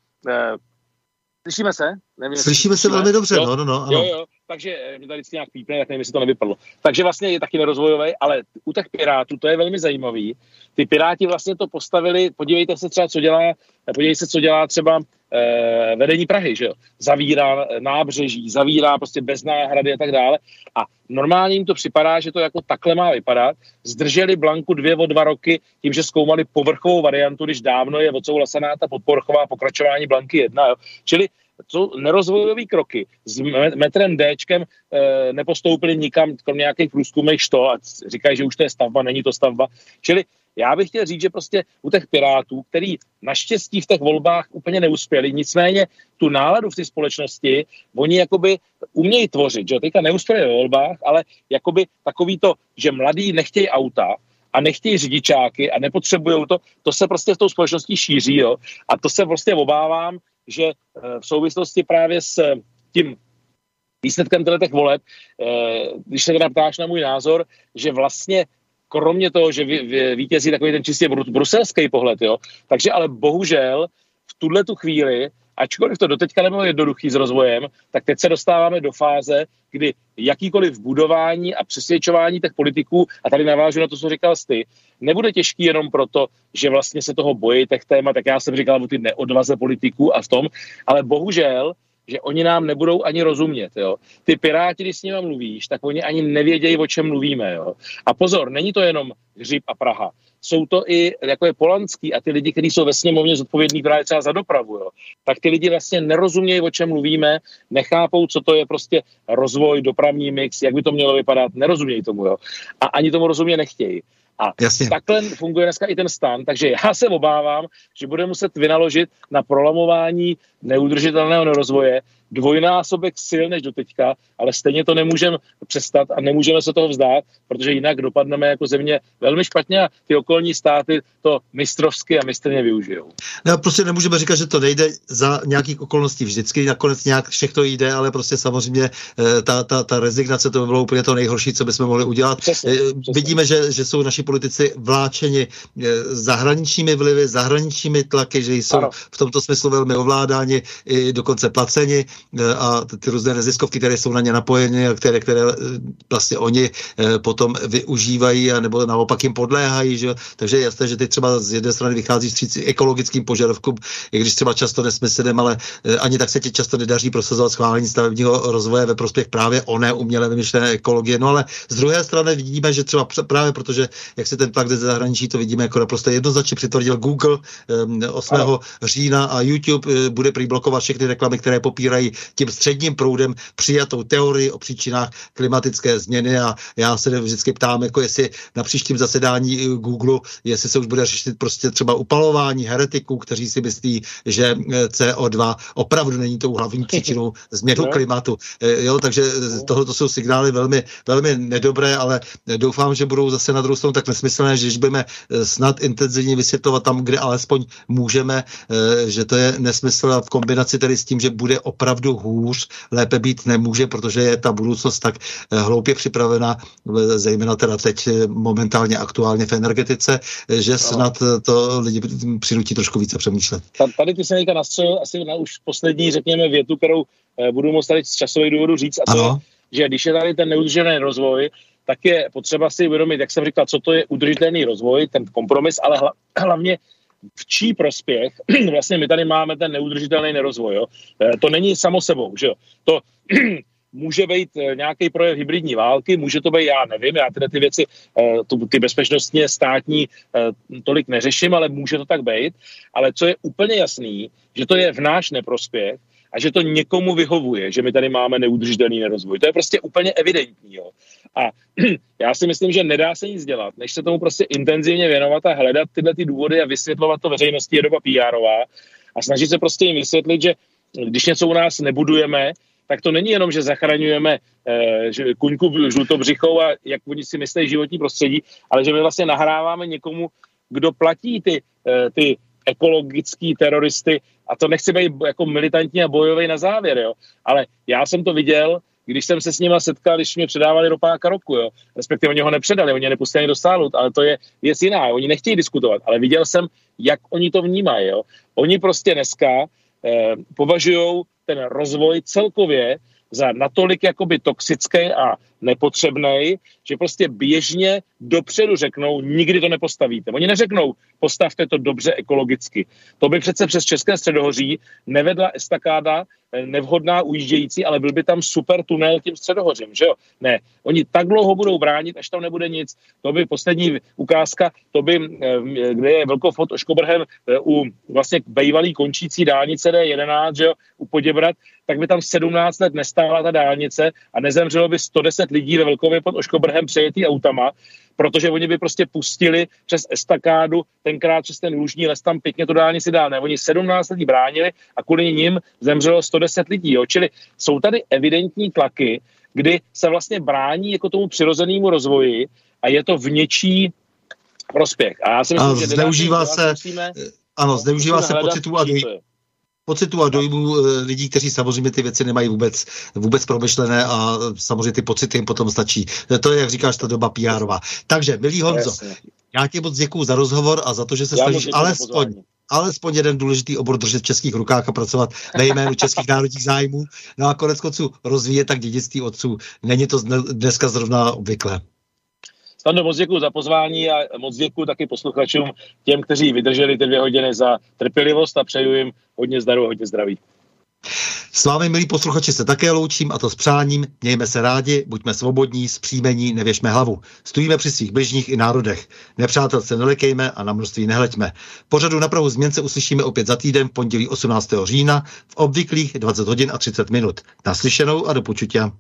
Slyšíme se? Nevím, Slyšíme se velmi dobře, jo? no, no, no. Ano. Jo, jo, takže eh, mě tady vždycky nějak pípne, tak nevím, jestli to nevypadlo. Takže vlastně je taky nerozvojový, ale u těch pirátů to je velmi zajímavý. Ty piráti vlastně to postavili, podívejte se třeba, co dělá, podívejte se, co dělá třeba eh, vedení Prahy, že jo? Zavírá eh, nábřeží, zavírá prostě bez náhrady a tak dále. A normálně jim to připadá, že to jako takhle má vypadat. Zdrželi Blanku dvě o dva roky tím, že zkoumali povrchovou variantu, když dávno je odsouhlasená ta podpovrchová pokračování Blanky 1. Jo? Čili jsou nerozvojové kroky. S metrem Dčkem e, nepostoupili nikam, kromě nějakých průzkumech što a říkají, že už to je stavba, není to stavba. Čili já bych chtěl říct, že prostě u těch pirátů, který naštěstí v těch volbách úplně neuspěli, nicméně tu náladu v té společnosti, oni jakoby umějí tvořit, že teďka neuspěli ve volbách, ale jakoby takový to, že mladí nechtějí auta, a nechtějí řidičáky a nepotřebují to, to se prostě v tou společností šíří, jo. A to se prostě obávám, že eh, v souvislosti právě s tím výsledkem těch voleb, eh, když se teda ptáš na můj názor, že vlastně kromě toho, že vítězí takový ten čistě bruselský pohled, jo, takže ale bohužel v tuhle tu chvíli ačkoliv to doteďka nebylo jednoduchý s rozvojem, tak teď se dostáváme do fáze, kdy jakýkoliv budování a přesvědčování těch politiků, a tady navážu na to, co říkal ty, nebude těžký jenom proto, že vlastně se toho bojí těch témat, tak já jsem říkal o ty neodvaze politiků a v tom, ale bohužel že oni nám nebudou ani rozumět. Jo. Ty piráti, když s nimi mluvíš, tak oni ani nevědějí, o čem mluvíme. Jo. A pozor, není to jenom Hřib a Praha. Jsou to i, jako je Polanský a ty lidi, kteří jsou ve sněmovně zodpovědní právě třeba za dopravu, jo. tak ty lidi vlastně nerozumějí, o čem mluvíme, nechápou, co to je prostě rozvoj, dopravní mix, jak by to mělo vypadat, nerozumějí tomu. Jo. A ani tomu rozumě nechtějí. A Jasně. takhle funguje dneska i ten stan, takže já se obávám, že bude muset vynaložit na prolamování neudržitelného rozvoje dvojnásobek sil než do teďka, ale stejně to nemůžeme přestat a nemůžeme se toho vzdát, protože jinak dopadneme jako země velmi špatně a ty okolní státy to mistrovsky a mistrně využijou. No, prostě nemůžeme říkat, že to nejde za nějakých okolností. Vždycky nakonec nějak všechno jde, ale prostě samozřejmě eh, ta, ta, ta rezignace to by bylo úplně to nejhorší, co bychom mohli udělat. Přesně, eh, přesně. Vidíme, že, že jsou naši politici vláčeni eh, zahraničními vlivy, zahraničními tlaky, že jsou ano. v tomto smyslu velmi ovládáni, i dokonce placeni a ty různé neziskovky, které jsou na ně napojeny a které, které eh, vlastně oni eh, potom využívají a nebo naopak jim podléhají. Že? Takže je jasné, že ty třeba z jedné strany vychází vstříc ekologickým požadavkům, i když třeba často nesmyslím, ale ani tak se ti často nedaří prosazovat schválení stavebního rozvoje ve prospěch právě oné uměle vymyšlené ekologie. No ale z druhé strany vidíme, že třeba právě protože, jak se ten tlak ze zahraničí, to vidíme jako naprosto jednoznačně přitvrdil Google 8. Ano. října a YouTube bude prý blokovat všechny reklamy, které popírají tím středním proudem přijatou teorii o příčinách klimatické změny a já se vždycky ptám, jako jestli na příštím zasedání Google, jestli se už bude řešit prostě třeba upalování heretiků, kteří si myslí, že eh, CO2 opravdu není tou hlavní příčinou změnu klimatu. Eh, jo, takže tohle to jsou signály velmi, velmi nedobré, ale doufám, že budou zase na druhou stranu tak nesmyslné, že když budeme eh, snad intenzivně vysvětlovat tam, kde alespoň můžeme, že to je nesmysl v kombinaci tedy s tím, že bude opravdu hůř, lépe být nemůže, protože je ta budoucnost tak eh, hloupě připravena, eh, zejména teda teď eh, momentálně aktuálně v energetice, že snad to lidi přinutí trošku více přemýšlet. Tady ty se nejka nastřelil asi na už poslední, řekněme, větu, kterou budu moct tady z časových důvodů říct, a to že když je tady ten neudržený rozvoj, tak je potřeba si uvědomit, jak jsem říkal, co to je udržitelný rozvoj, ten kompromis, ale hlavně v čí prospěch vlastně my tady máme ten neudržitelný nerozvoj. Jo? Eh, to není samo sebou, že jo? To může být eh, nějaký projev hybridní války, může to být, já nevím, já tyhle ty věci, eh, ty bezpečnostně státní tolik neřeším, ale může to tak být. Ale co je úplně jasný, že to je v náš neprospěch, a že to někomu vyhovuje, že my tady máme neudržitelný nerozvoj. To je prostě úplně evidentní. Jo. A já si myslím, že nedá se nic dělat, než se tomu prostě intenzivně věnovat a hledat tyhle ty důvody a vysvětlovat to veřejnosti je doba pr a snažit se prostě jim vysvětlit, že když něco u nás nebudujeme, tak to není jenom, že zachraňujeme eh, kuňku žlutobřichou a jak oni si myslí životní prostředí, ale že my vlastně nahráváme někomu, kdo platí ty, eh, ty ekologický teroristy a to nechci být jako militantní a bojový na závěr, jo. Ale já jsem to viděl, když jsem se s nima setkal, když mě předávali ropáka roku, jo. Respektive oni ho nepředali, oni nepustili do sálu, ale to je věc jiná, oni nechtějí diskutovat, ale viděl jsem, jak oni to vnímají, jo. Oni prostě dneska eh, považují ten rozvoj celkově za natolik jakoby toxický a nepotřebný, že prostě běžně dopředu řeknou, nikdy to nepostavíte. Oni neřeknou, postavte to dobře ekologicky. To by přece přes České středohoří nevedla estakáda eh, nevhodná ujíždějící, ale byl by tam super tunel tím středohořím, že jo? Ne, oni tak dlouho budou bránit, až tam nebude nic. To by poslední ukázka, to by, eh, kde je velkofot Oškobrhem eh, u vlastně bývalý končící dálnice D11, že jo, u Poděbrat, tak by tam 17 let nestála ta dálnice a nezemřelo by 110 lidí ve Velkově pod Oškobrhem přejetý autama, protože oni by prostě pustili přes estakádu, tenkrát přes ten lužní les tam pěkně to dálnici dál. Ne, oni 17 lidí bránili a kvůli nim zemřelo 110 lidí. Jo. Čili jsou tady evidentní tlaky, kdy se vlastně brání jako tomu přirozenému rozvoji a je to v něčí prospěch. A já si myslím, a že zneužívá se, musíme, ano, zneužívá se pocitu a pocitu a dojmu eh, lidí, kteří samozřejmě ty věci nemají vůbec, vůbec promyšlené a samozřejmě ty pocity jim potom stačí. To je, jak říkáš, ta doba pr Takže, milý Honzo, Jasně. já ti moc děkuju za rozhovor a za to, že se snažíš alespoň, alespoň jeden důležitý obor držet v českých rukách a pracovat ve jménu českých národních zájmů. No a konec konců rozvíjet tak dědictví otců. Není to dneska zrovna obvyklé. Stando, moc děkuji za pozvání a moc děkuji taky posluchačům, těm, kteří vydrželi ty dvě hodiny za trpělivost a přeju jim hodně zdaru a hodně zdraví. S vámi, milí posluchači, se také loučím a to s přáním. Mějme se rádi, buďme svobodní, zpříjmení, nevěšme hlavu. Stojíme při svých bližních i národech. Nepřátel se nelekejme a na množství nehleďme. Pořadu na Prahu změn se uslyšíme opět za týden v pondělí 18. října v obvyklých 20 hodin a 30 minut. Naslyšenou a do počutia.